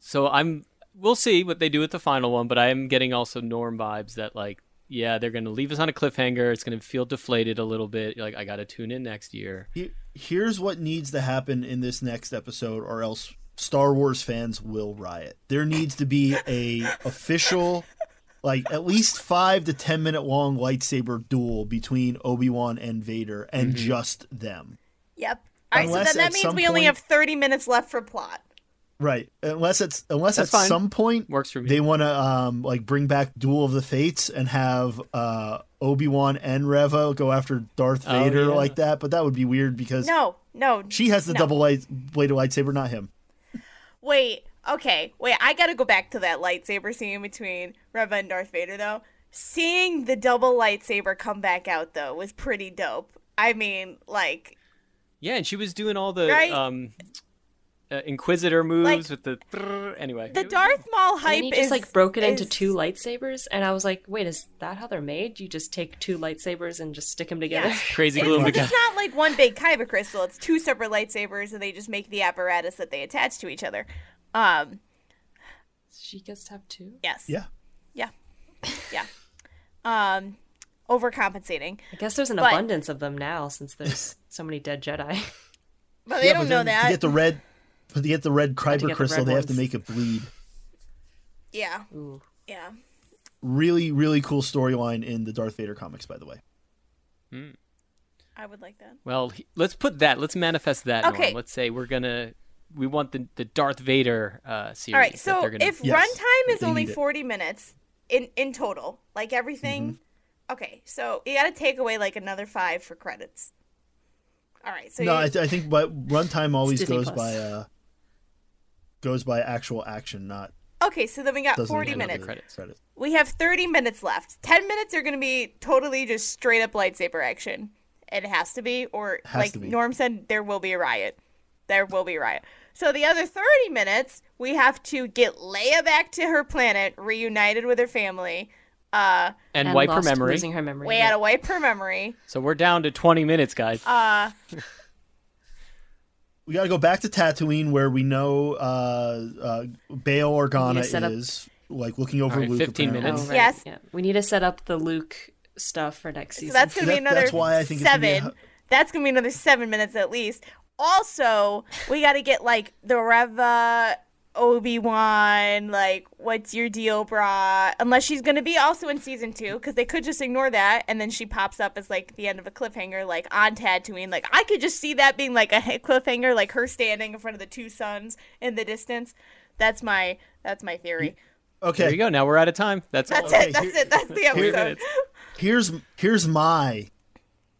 S6: so I'm. We'll see what they do with the final one, but I am getting also Norm vibes that like, yeah, they're going to leave us on a cliffhanger. It's going to feel deflated a little bit. Like I got to tune in next year.
S3: here's what needs to happen in this next episode, or else Star Wars fans will riot. There needs to be a official, like at least five to ten minute long lightsaber duel between Obi Wan and Vader, and
S6: Mm-hmm.
S3: just them.
S5: Yep. All right.
S3: Unless
S5: so then that means
S3: some
S5: we only
S3: point-
S5: have 30 minutes left for plot.
S3: Right. Unless it's unless
S6: That's
S3: at
S6: fine.
S3: some point
S6: Works for me.
S3: they want to um like bring back Duel of the Fates and have uh Obi Wan and Reva go after Darth
S6: Oh,
S3: Vader
S6: yeah.
S3: like that, but that would be weird because
S5: No, no.
S3: she has the
S5: no.
S3: double light bladed lightsaber, not him.
S5: Wait, okay, wait. I gotta go back to that lightsaber scene between Reva and Darth Vader, though. Seeing the double lightsaber come back out though was pretty dope. I mean, like,
S6: Yeah, and she was doing all the
S5: Right?
S6: um, uh, Inquisitor moves
S5: Like,
S6: with the. brrr- anyway,
S5: the Darth Maul
S4: And
S5: hype
S4: then he just
S5: is
S4: like broke it into two lightsabers, and I was like, "Wait, is that how they're made? You just take two lightsabers and just stick them together?"
S5: Yeah.
S6: crazy glue them
S5: it's not like one big kyber crystal. It's two separate lightsabers, and they just make the apparatus that they attach to each other. Um,
S4: she gets to have two.
S5: yes.
S3: Yeah.
S5: Yeah. Yeah. Um, overcompensating.
S4: I guess there's an
S5: But-
S4: abundance of them now since there's so many dead Jedi.
S5: But they
S3: Yeah,
S5: don't
S3: but
S5: know that.
S3: To get the red but to get the red
S4: to
S3: kyber
S4: get the
S3: crystal,
S4: red
S3: they have to make it bleed.
S5: yeah.
S4: Ooh.
S5: Yeah.
S3: Really, really cool storyline in the Darth Vader comics, by the way.
S5: I would like that.
S6: Well, he- let's put that. Let's manifest that. Norm.
S5: Okay.
S6: Let's say we're gonna. We want the the Darth Vader uh, series.
S5: All right, so
S6: they're gonna,
S5: if
S3: Yes,
S5: runtime is only
S3: need it.
S5: 40 minutes in in total, like everything, okay, so you got to take away like another 5 for credits. All right, so
S3: no,
S5: you,
S3: I, th- I think but runtime always goes
S4: Plus.
S3: by uh goes by actual action, not
S5: Okay, so then we got 40 minutes.
S3: the
S6: Credits.
S3: credits.
S5: We have 30 minutes left. 10 minutes are going to be totally just straight up lightsaber action. It has to be or
S3: Has
S5: like
S3: be.
S5: Norm said there will be a riot. There will be a riot. So the other 30 minutes, we have to get Leia back to her planet, reunited with her family. Uh,
S6: and, wipe her memory.
S4: losing her memory.
S5: we
S4: yeah.
S5: had to wipe her memory.
S6: So we're down to 20 minutes, guys.
S5: Uh,
S3: We got to go back to Tatooine, where we know uh, uh, Bail Organa
S4: We need to set up-
S3: is like looking over
S6: All right,
S3: Luke.
S6: 15
S3: apparently.
S6: minutes.
S4: Oh, right.
S5: Yes.
S4: Yeah. We need to set up the Luke stuff for next
S5: so
S4: season.
S5: that's going to be another
S3: that's why I think it's gonna be a
S5: seven. That's going to be another seven minutes at least. Also, we got to get like the Reva Obi Wan, like, what's your deal, brah? Unless she's gonna be also in season two, because they could just ignore that, and then she pops up as like the end of a cliffhanger, like on Tatooine. Like, I could just see that being like a cliffhanger, like her standing in front of the two suns in the distance. That's my that's my theory.
S3: Okay,
S6: There you go. Now we're out of time. That's
S5: That's
S6: all.
S3: Okay,
S5: it. That's
S3: here-
S5: it. That's the
S6: Three
S5: episode.
S6: minutes.
S3: here's here's my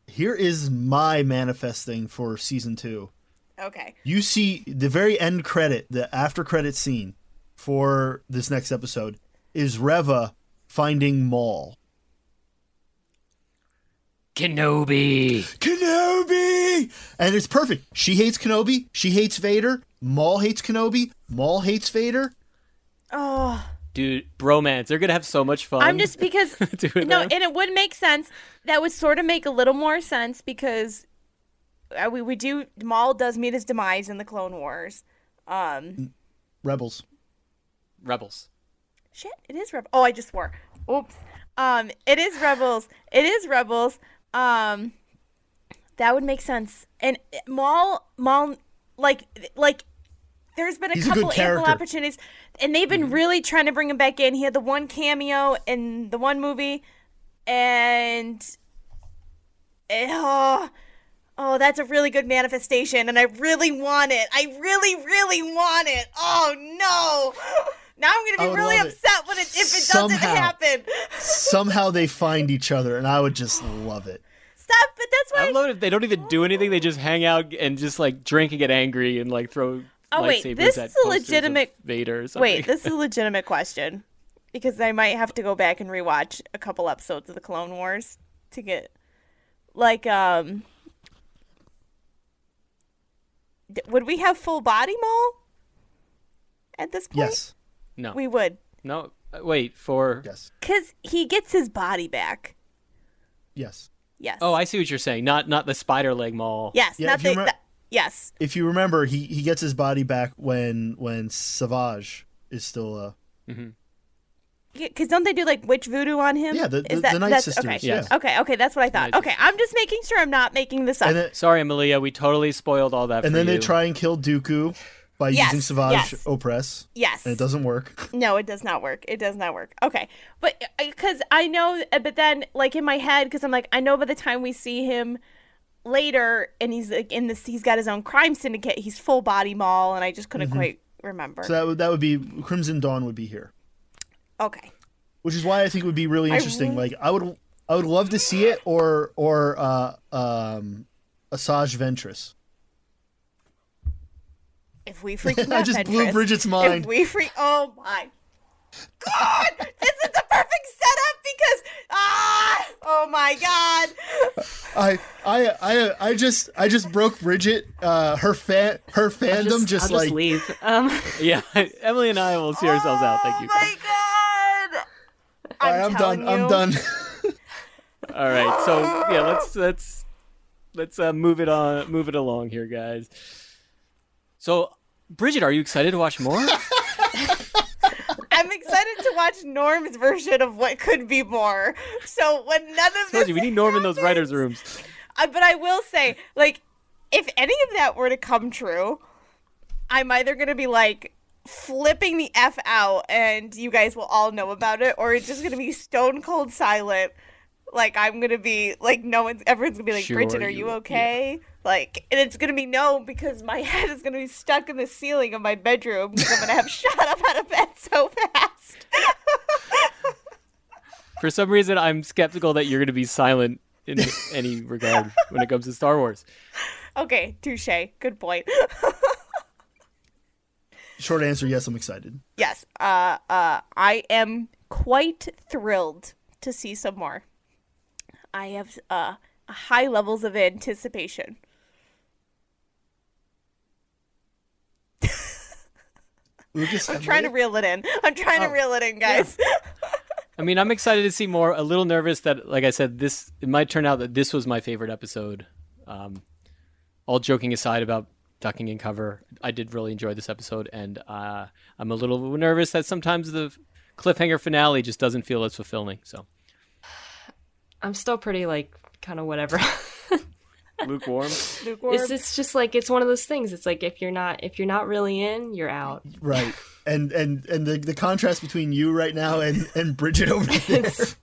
S3: here is my manifesting for season two.
S5: Okay.
S3: You see the very end credit, the after credit scene for this next episode is Reva finding Maul.
S6: Kenobi.
S3: Kenobi! And it's perfect. She hates Kenobi. She hates Vader. Maul hates Kenobi. Maul hates Vader.
S5: Oh.
S6: Dude, bromance. They're gonna have so much fun.
S5: I'm just because no,
S6: that.
S5: and it would make sense. That would sort of make a little more sense because we we do Maul does meet his demise in the Clone Wars. Um,
S3: Rebels.
S6: rebels.
S5: shit, it is Rebels. Oh, I just swore. Oops. Um, it is Rebels. It is Rebels. Um, that would make sense. And Maul, Maul, like like. There's been a
S3: He's a
S5: couple ample opportunities, and they've been really trying to bring him back in. He had the one cameo in the one movie, and eh, oh, oh, that's a really good manifestation, and I really want it. I really, really want it. Oh no! Now I'm gonna be really
S3: love it.
S5: upset when it if it
S3: Somehow.
S5: doesn't happen.
S3: Somehow they find each other, and I would just love it.
S5: Stop! But that's why.
S6: I love it if they don't even do anything. They just hang out and just like drink and get angry and like throw
S5: Oh, wait,
S6: lightsabers
S5: this
S6: at
S5: is a legitimate-
S6: Vader.
S5: Wait, this is a legitimate question because I might have to go back and rewatch a couple episodes of the Clone Wars to get like um. Would we have full body Maul at this point?
S3: Yes.
S6: no,
S5: we would,
S6: no. uh, Wait for.
S3: Yes.
S5: cause he gets his body back.
S3: Yes.
S5: Yes.
S6: Oh, I see what you're saying. Not not the spider leg Maul.
S5: yes.
S3: Yeah,
S5: not
S3: if you
S5: the,
S3: remem-
S5: that- yes.
S3: If you remember, he he gets his body back when when Savage is still uh
S5: Because don't they do like witch voodoo on him?
S3: Yeah, the-
S5: Is
S3: the- the Night
S5: that's,
S3: Sisters,
S5: Okay.
S6: yeah.
S5: okay, okay, that's what I thought. Okay, I'm just making sure I'm not making this up.
S3: and then,
S6: Sorry, Emilia. We totally spoiled all that.
S3: and
S6: for
S3: then they try and kill Dooku by
S5: Yes,
S3: using Savage
S5: yes.
S3: Opress,
S5: yes.
S3: and it doesn't work.
S5: No, it does not work. It does not work. Okay, but because I know, uh, but then like in my head, because I'm like, I know by the time we see him later, and he's like in this, he's got his own crime syndicate. He's full body Maul, and I just couldn't quite remember.
S3: Mm-hmm. So that would that would be Crimson Dawn would be here,
S5: okay,
S3: which is why I think it would be really
S5: I
S3: interesting.
S5: re-
S3: like I would I would love to see it or or uh um Asajj Ventress.
S5: if we freaking
S3: I
S5: got
S3: just blew Bridget's mind.
S5: If we free, oh my god, this is the perfect setup because ah, oh my god.
S3: I I I I just I just broke Bridget. Uh, her fan her fandom just,
S4: I'll
S3: like
S4: just leave. Um,
S6: Yeah, Emily and I will see ourselves out. Thank you.
S5: Oh my god.
S3: All
S5: I'm,
S3: right, I'm done.
S5: telling
S3: I'm done.
S6: All right, so yeah, let's let's let's uh, move it on, move it along here, guys. So, Bridget, are you excited to watch more?
S5: I'm excited to watch Norm's version of what could be more. So when none of
S6: Told
S5: this
S6: you we need Norm in those writers' rooms.
S5: I, but I will say, like, if any of that were to come true, I'm either gonna be like flipping the f out, and you guys will all know about it, or it's just gonna be stone cold silent. Like I'm gonna be like no one's everyone's gonna be like
S6: Sure,
S5: Bridget, are
S6: you-
S5: you okay? Like, and it's gonna be no because my head is gonna be stuck in the ceiling of my bedroom because I'm gonna have shot up out of bed so fast.
S6: For some reason, I'm skeptical that you're going to be silent in any regard when it comes to Star Wars.
S5: okay, touche. Good point.
S3: Short answer: Yes, I'm excited.
S5: Yes. Uh uh I am quite thrilled to see some more. I have uh high levels of anticipation.
S3: Lucas,
S5: I'm trying to reel it in. I'm trying to
S3: Oh.
S5: reel it in, guys.
S6: I mean, I'm excited to see more. A little nervous that, like I said, this it might turn out that this was my favorite episode. Um, all joking aside about ducking in cover, I did really enjoy this episode, and uh, I'm a little nervous that sometimes the cliffhanger finale just doesn't feel as fulfilling. So
S4: I'm still pretty like kind of whatever.
S6: lukewarm.
S5: Lukewarm.
S4: it's it's just like it's one of those things. It's like if you're not if you're not really in, you're out.
S3: right. And and and the, the contrast between you right now and and Bridget over there.
S4: It's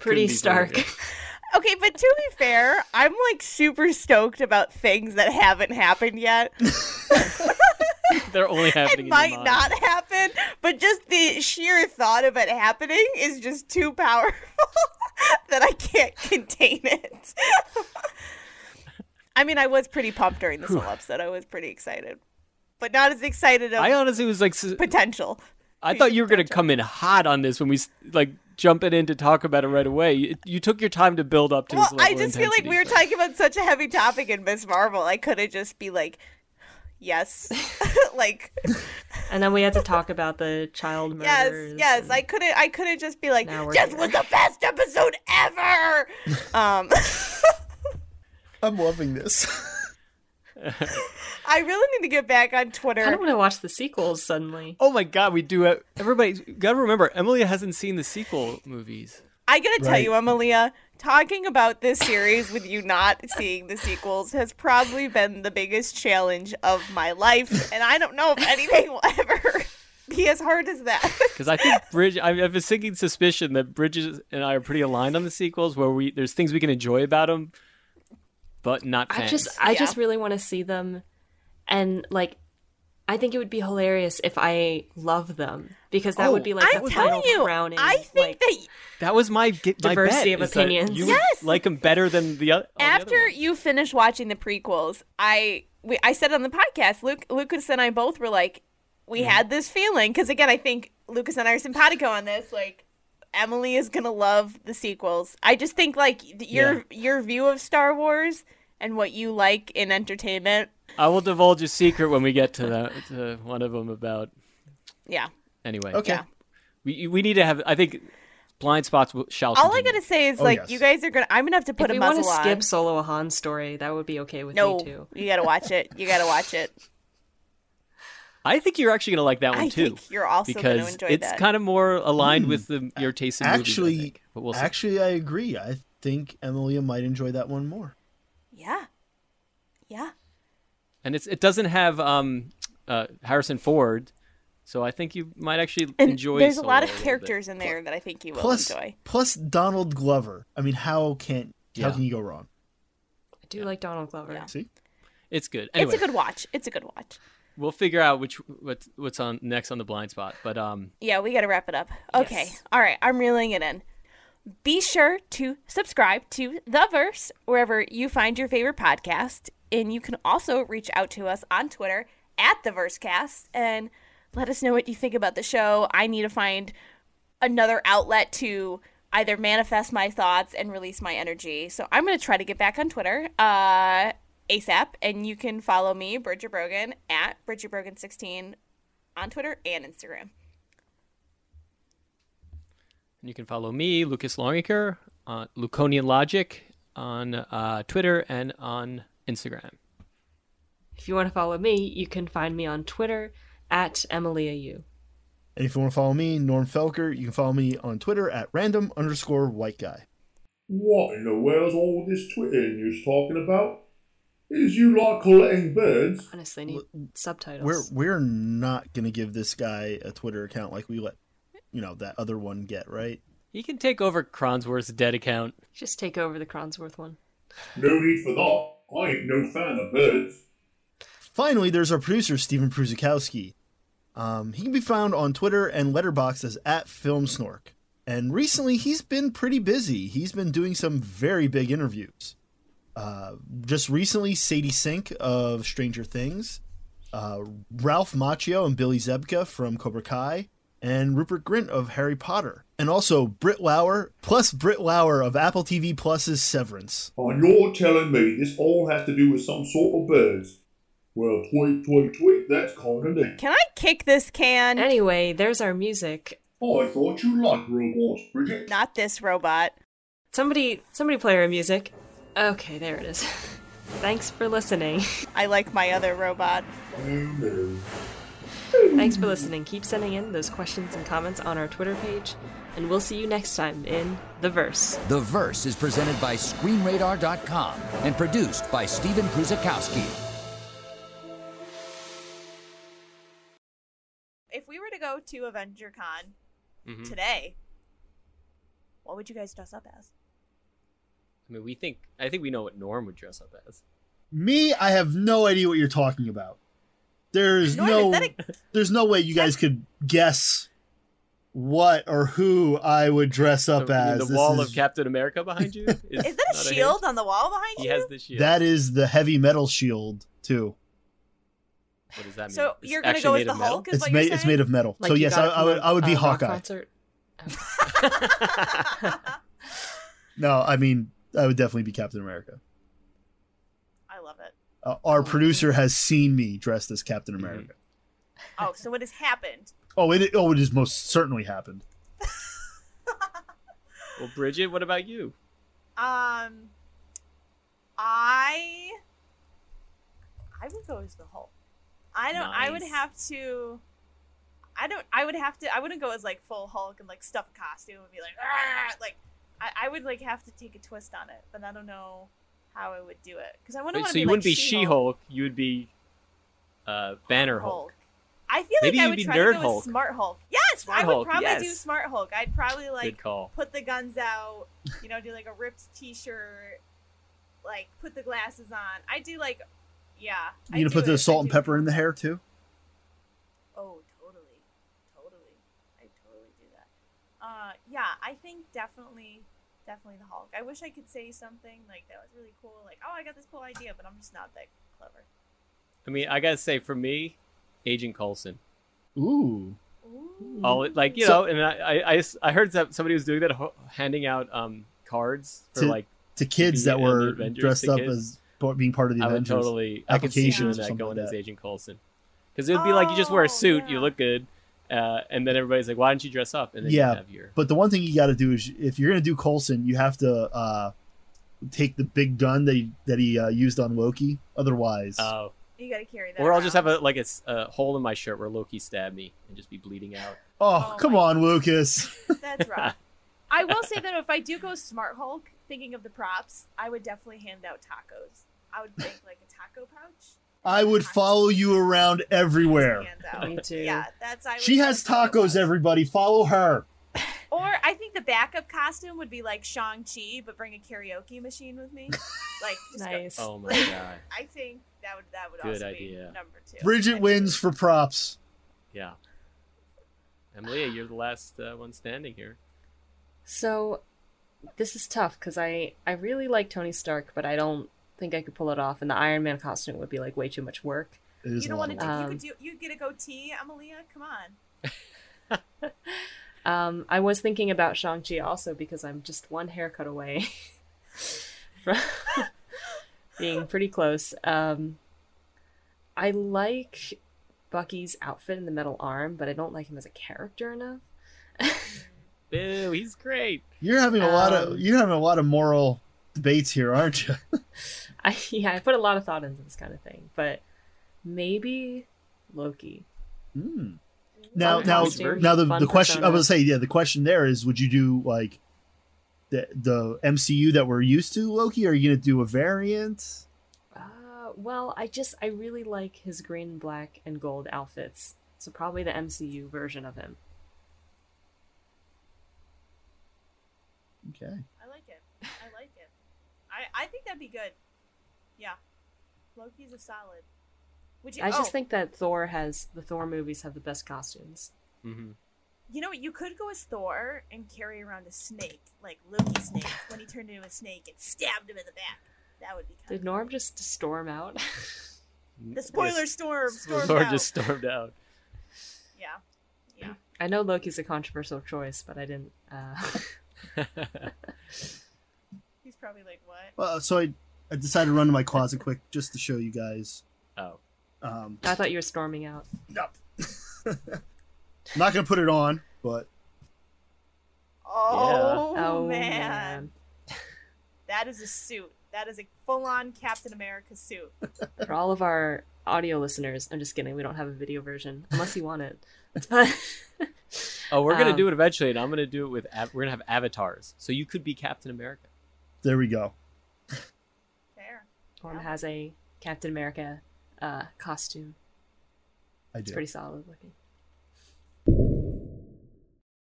S4: pretty
S6: be
S4: stark.
S6: funnier.
S5: Okay, but to be fair, I'm like super stoked about things that haven't happened yet.
S6: They're only happening.
S5: it
S6: in
S5: might
S6: mind.
S5: not happen, but just the sheer thought of it happening is just too powerful that I can't contain it. I mean, I was pretty pumped during this whole episode. I was pretty excited, but not as excited of
S6: I honestly was like,
S5: potential.
S6: I thought you were gonna come in hot on this when we like jumping in to talk about it right away. You, you took your time to build up to
S5: Well,
S6: this level
S5: I just feel like we were talking about such a heavy topic in Miss Marvel. I could have just be like, yes, like
S4: And then we had to talk about the child
S5: yes,
S4: murders.
S5: yes.
S4: and-
S5: I couldn't. I couldn't just be like,
S4: Now we're
S5: this
S4: here."
S5: was the best episode ever. um.
S3: I'm loving this.
S5: I really need to get back on Twitter.
S4: I kind of want to watch the sequels suddenly.
S6: Oh my god, we do it. Everybody, gotta remember, Emily hasn't seen the sequel movies.
S5: I gotta tell you, Emilia, talking about this series with you not seeing the sequels has probably been the biggest challenge of my life, and I don't know if anything will ever be as hard as that.
S6: Because I think Bridget, I have a sinking suspicion that Bridget and I are pretty aligned on the sequels, where we there's things we can enjoy about them, but not fans.
S4: I just I
S5: Yeah.
S4: just really want to see them and like I think it would be hilarious if I love them because that
S3: Oh,
S4: would be like
S5: I'm
S4: the
S5: telling
S4: final
S5: you,
S4: crowning.
S5: I think
S4: like,
S5: that
S6: That was my, ge- my
S4: Diversity
S6: bet,
S4: of opinions.
S6: You
S5: Yes!
S6: like them better than the, oth- all the other
S5: after you finish watching the prequels, I we, I said on the podcast, Luke, Lucas and I both were like, we had this feeling because again, I think Lucas and I are simpatico on this. Like, Emily is gonna love the sequels. I just think like th- your your view of Star Wars and what you like in entertainment.
S6: I will divulge a secret when we get to that to one of them about
S5: Yeah.
S6: anyway.
S3: Okay.
S5: Yeah.
S6: We we need to have. I think blind spots will- shall.
S5: All I gotta say is
S3: Oh,
S5: like
S3: yes.
S5: you guys are gonna. I'm gonna have to put
S4: if
S5: a
S4: we want to
S5: on.
S4: skip Solo a Han story, that would be okay with
S5: no,
S4: me too.
S5: you gotta watch it. You gotta watch it.
S6: I think you're actually gonna like that one
S5: I
S6: too.
S5: think you're also
S6: because
S5: gonna enjoy
S6: it's
S5: that.
S6: kind of more aligned with the, your taste in movies. I
S3: Actually,
S6: think. but we'll
S3: actually, I agree. I think Emilia might enjoy that one more.
S5: yeah. Yeah.
S6: and it's it doesn't have um uh, Harrison Ford, so I think you might actually
S5: And
S6: enjoy.
S5: there's a lot of
S6: little bit.
S5: characters in there that I think you will
S3: Plus,
S5: enjoy.
S3: plus Donald Glover. I mean, how can how can you go wrong?
S4: I do like Donald Glover.
S5: Yeah.
S3: See,
S6: It's good. Anyway,
S5: It's a good watch. It's a good watch.
S6: We'll figure out which what's what's on next on the blind spot. But um,
S5: Yeah, we got to wrap it up. Okay.
S4: Yes.
S5: All right. I'm reeling it in. Be sure to subscribe to The Verse wherever you find your favorite podcast. And you can also reach out to us on Twitter at The Versecast and let us know what you think about the show. I need to find another outlet to either manifest my thoughts and release my energy. So I'm going to try to get back on Twitter uh, ASAP. And you can follow me, Bridget Brogan, at Bridget Brogan16 on Twitter and Instagram.
S6: And you can follow me, Lucas Longacre, on Luconian Logic on uh, Twitter and on Instagram.
S4: If you want to follow me, you can find me on Twitter at EmiliaU.
S3: and if you want to follow me, Norm Felker, you can follow me on Twitter at random underscore white guy.
S2: What in the world's all this Twitter news talking about? Is you like collecting birds?
S4: Honestly, I need subtitles.
S3: We're we're not gonna give this guy a Twitter account like we let you know that other one get right.
S6: He can take over Cronsworth's dead account.
S4: Just take over the Cronsworth one.
S2: No need for that. I ain't no fan of birds.
S3: Finally, there's our producer Stephen Pruzikowski. Um, he can be found on Twitter and Letterboxd as at FilmSnork. And recently, he's been pretty busy. He's been doing some very big interviews. Uh, just recently, Sadie Sink of Stranger Things, uh, Ralph Macchio and Billy Zabka from Cobra Kai, and Rupert Grint of Harry Potter. And also Britt Lower, plus Britt Lower of Apple TV Plus's Severance.
S2: And you're telling me this all has to do with some sort of birds? Well, tweet, tweet, tweet, that's kinda neat.
S5: Can I kick this can?
S4: Anyway, there's our music.
S2: Oh, I thought you liked robots, Bridget.
S5: Not this robot.
S4: Somebody, somebody play our music. Okay, there it is. Thanks for listening.
S5: I like my other robot.
S4: Thanks for listening. Keep sending in those questions and comments on our Twitter page, and we'll see you next time in The Verse.
S1: The Verse is presented by ScreenRadar.com and produced by Stephen Pruzakowski.
S5: If we were to go to Avenger Con
S6: Mhm.
S5: today, what would you guys dress up as?
S6: I mean, we think I think we know what Norm would dress up as.
S3: Me, I have no idea what you're talking about. There's
S5: Norm,
S3: no,
S5: a-
S3: there's no way you guys could guess what or who I would dress up
S6: The,
S3: as.
S6: the
S3: This
S6: wall
S3: is-
S6: of Captain America behind you. Is,
S5: Is that a
S6: hint?
S5: shield on the wall behind
S6: He
S5: you?
S6: has the shield.
S3: That is the heavy metal shield too.
S6: what does that mean?
S5: So
S6: It's
S5: you're gonna go as
S6: made
S5: the
S6: of metal?
S5: Hulk? Is
S3: It's
S5: what
S3: made
S5: you're
S3: it's made of metal.
S4: Like
S3: so yes, I,
S4: it
S3: I would
S4: a-
S3: I would be
S4: a rock
S3: Hawkeye.
S4: concert.
S3: No, I mean I would definitely be Captain America.
S5: I love it.
S3: Uh, our producer has seen me dressed as Captain
S6: Mm-hmm.
S3: America.
S5: Oh, so what has happened?
S3: Oh, it oh it has most certainly happened.
S6: Well, Bridget, what about you?
S5: Um, I I would go as the Hulk. I don't. I would
S6: Nice.
S5: have to. I don't. I would have to. I wouldn't go as like full Hulk and like stuff a costume and be like, "Argh!" like. I, I would like have to take a twist on it, but I don't know how I would do it because I wouldn't
S6: Wait,
S5: want
S6: so
S5: to be
S6: you
S5: like
S6: wouldn't be
S5: She-Hulk.
S6: She-Hulk. You would be uh, Banner Hulk.
S5: I feel
S6: Maybe
S5: like I
S6: you'd be
S5: try
S6: Nerd
S5: to go
S6: Hulk.
S5: with Smart Hulk. Yes,
S6: Smart
S5: I would
S6: Hulk,
S5: probably do. Smart Hulk. I'd probably like
S6: call.
S5: put the guns out, you know, do like a ripped T-shirt, like put the glasses on. I do like, yeah. I
S3: You gonna
S5: do
S3: put the salt and pepper in the hair too?
S5: Oh, totally, totally. I totally do that. Uh, yeah, I think definitely, definitely the Hulk. I wish I could say something like that was really cool, like oh, I got this cool idea, but I'm just not that clever.
S6: I mean, I gotta say, for me, Agent Coulson.
S3: Ooh.
S5: Ooh.
S6: All like you
S3: So-
S6: know, and I, I, I, I heard that somebody was doing that, handing out um cards for
S3: To-
S6: like.
S3: To kids that were
S6: Avengers
S3: dressed up
S6: kids.
S3: as being part of the
S6: I would
S3: Avengers.
S6: totally, I could see doing
S3: or
S6: that
S3: something
S6: going
S3: like
S6: as. Agent Coulson, because it would be like you just wear
S5: Oh,
S6: a suit, you look good, uh, and then everybody's like, "Why don't you dress up?" And then
S3: Yeah,
S6: you have your
S3: But the one thing you got to do is, if you're gonna do Coulson, you have to uh, take the big gun that he, that he uh, used on Loki. Otherwise,
S6: oh,
S5: You gotta carry that.
S6: or I'll just have a like a, s- a hole in my shirt where Loki stabbed me and just be bleeding out.
S3: oh,
S5: Oh
S3: come
S5: my-
S3: on, Lucas.
S5: That's rough. I will say that if I do go Smart Hulk, thinking of the props, I would definitely hand out tacos. I would make like a taco pouch.
S3: I would follow you around everywhere.
S4: Me too.
S5: Yeah, that's I.
S3: She has
S5: that's what it
S3: tacos. Everybody, follow her.
S5: Or I think the backup costume would be like Shang Chi, but bring a karaoke machine with me. Like, just go-
S4: Nice.
S6: Oh my god,
S5: I think that would that would
S6: Good
S5: also
S6: idea.
S5: be number two.
S3: Bridget
S5: And-
S3: wins for props.
S6: yeah. Emily, you're the last uh, one standing here.
S4: So this is tough because I I really like Tony Stark, but I don't think I could pull it off, and the Iron Man costume would be like way too much work.
S3: It is
S5: You
S3: a
S5: don't
S3: lot
S5: want
S3: of
S5: to do. you
S4: Um,
S5: could do. You get a goatee, Emilia. Come on.
S4: Um, I was thinking about Shang Chi also because I'm just one haircut away from being pretty close. Um, I like Bucky's outfit and the metal arm, but I don't like him as a character enough.
S6: Boo, he's great.
S3: You're having a lot of
S4: Um,
S3: you're having a lot of moral debates here, aren't you?
S4: I yeah, I put a lot of thought into this kind of thing, but maybe Loki.
S3: Hmm. Now, now,
S4: costume,
S3: now the, the question I was say, yeah, the question there is, would you do like the the MCU that we're used to, Loki? Or are you gonna do a variant?
S4: Uh, well, I just I really like his green, black, and gold outfits, so probably the MCU version of him.
S3: Okay.
S5: I like it. I like it. I I think that'd be good. Yeah, Loki's a solid. Would you?
S4: I just
S5: oh,
S4: think that Thor has the Thor movies have the best costumes.
S6: hmm
S5: You know what? You could go as Thor and carry around a snake, like Loki snake, when he turned into a snake and stabbed him in the back. That would be kind
S4: Did
S5: of
S4: Norm just storm out?
S5: The spoiler storm stormed
S6: Thor
S5: out.
S6: just stormed out.
S5: Yeah. Yeah.
S4: I know Loki's a controversial choice, but I didn't. Uh...
S5: He's probably like, what?
S3: Well, so I, I decided to run to my closet quick just to show you guys.
S6: oh,
S3: Um,
S4: I thought you were storming out.
S3: no. I'm not gonna put it on, but
S5: Oh,
S4: Oh
S5: man. That is a suit. That is a full on Captain America suit.
S4: For all of our audio listeners, I'm just kidding. We don't have a video version unless you want it. But
S6: oh, we're gonna
S4: Um,
S6: do it eventually, and I'm gonna do it with. We're gonna have avatars, so you could be Captain America.
S3: there we go.
S5: Fair.
S4: Norm has a Captain America uh, costume.
S3: I do.
S4: It's pretty solid looking.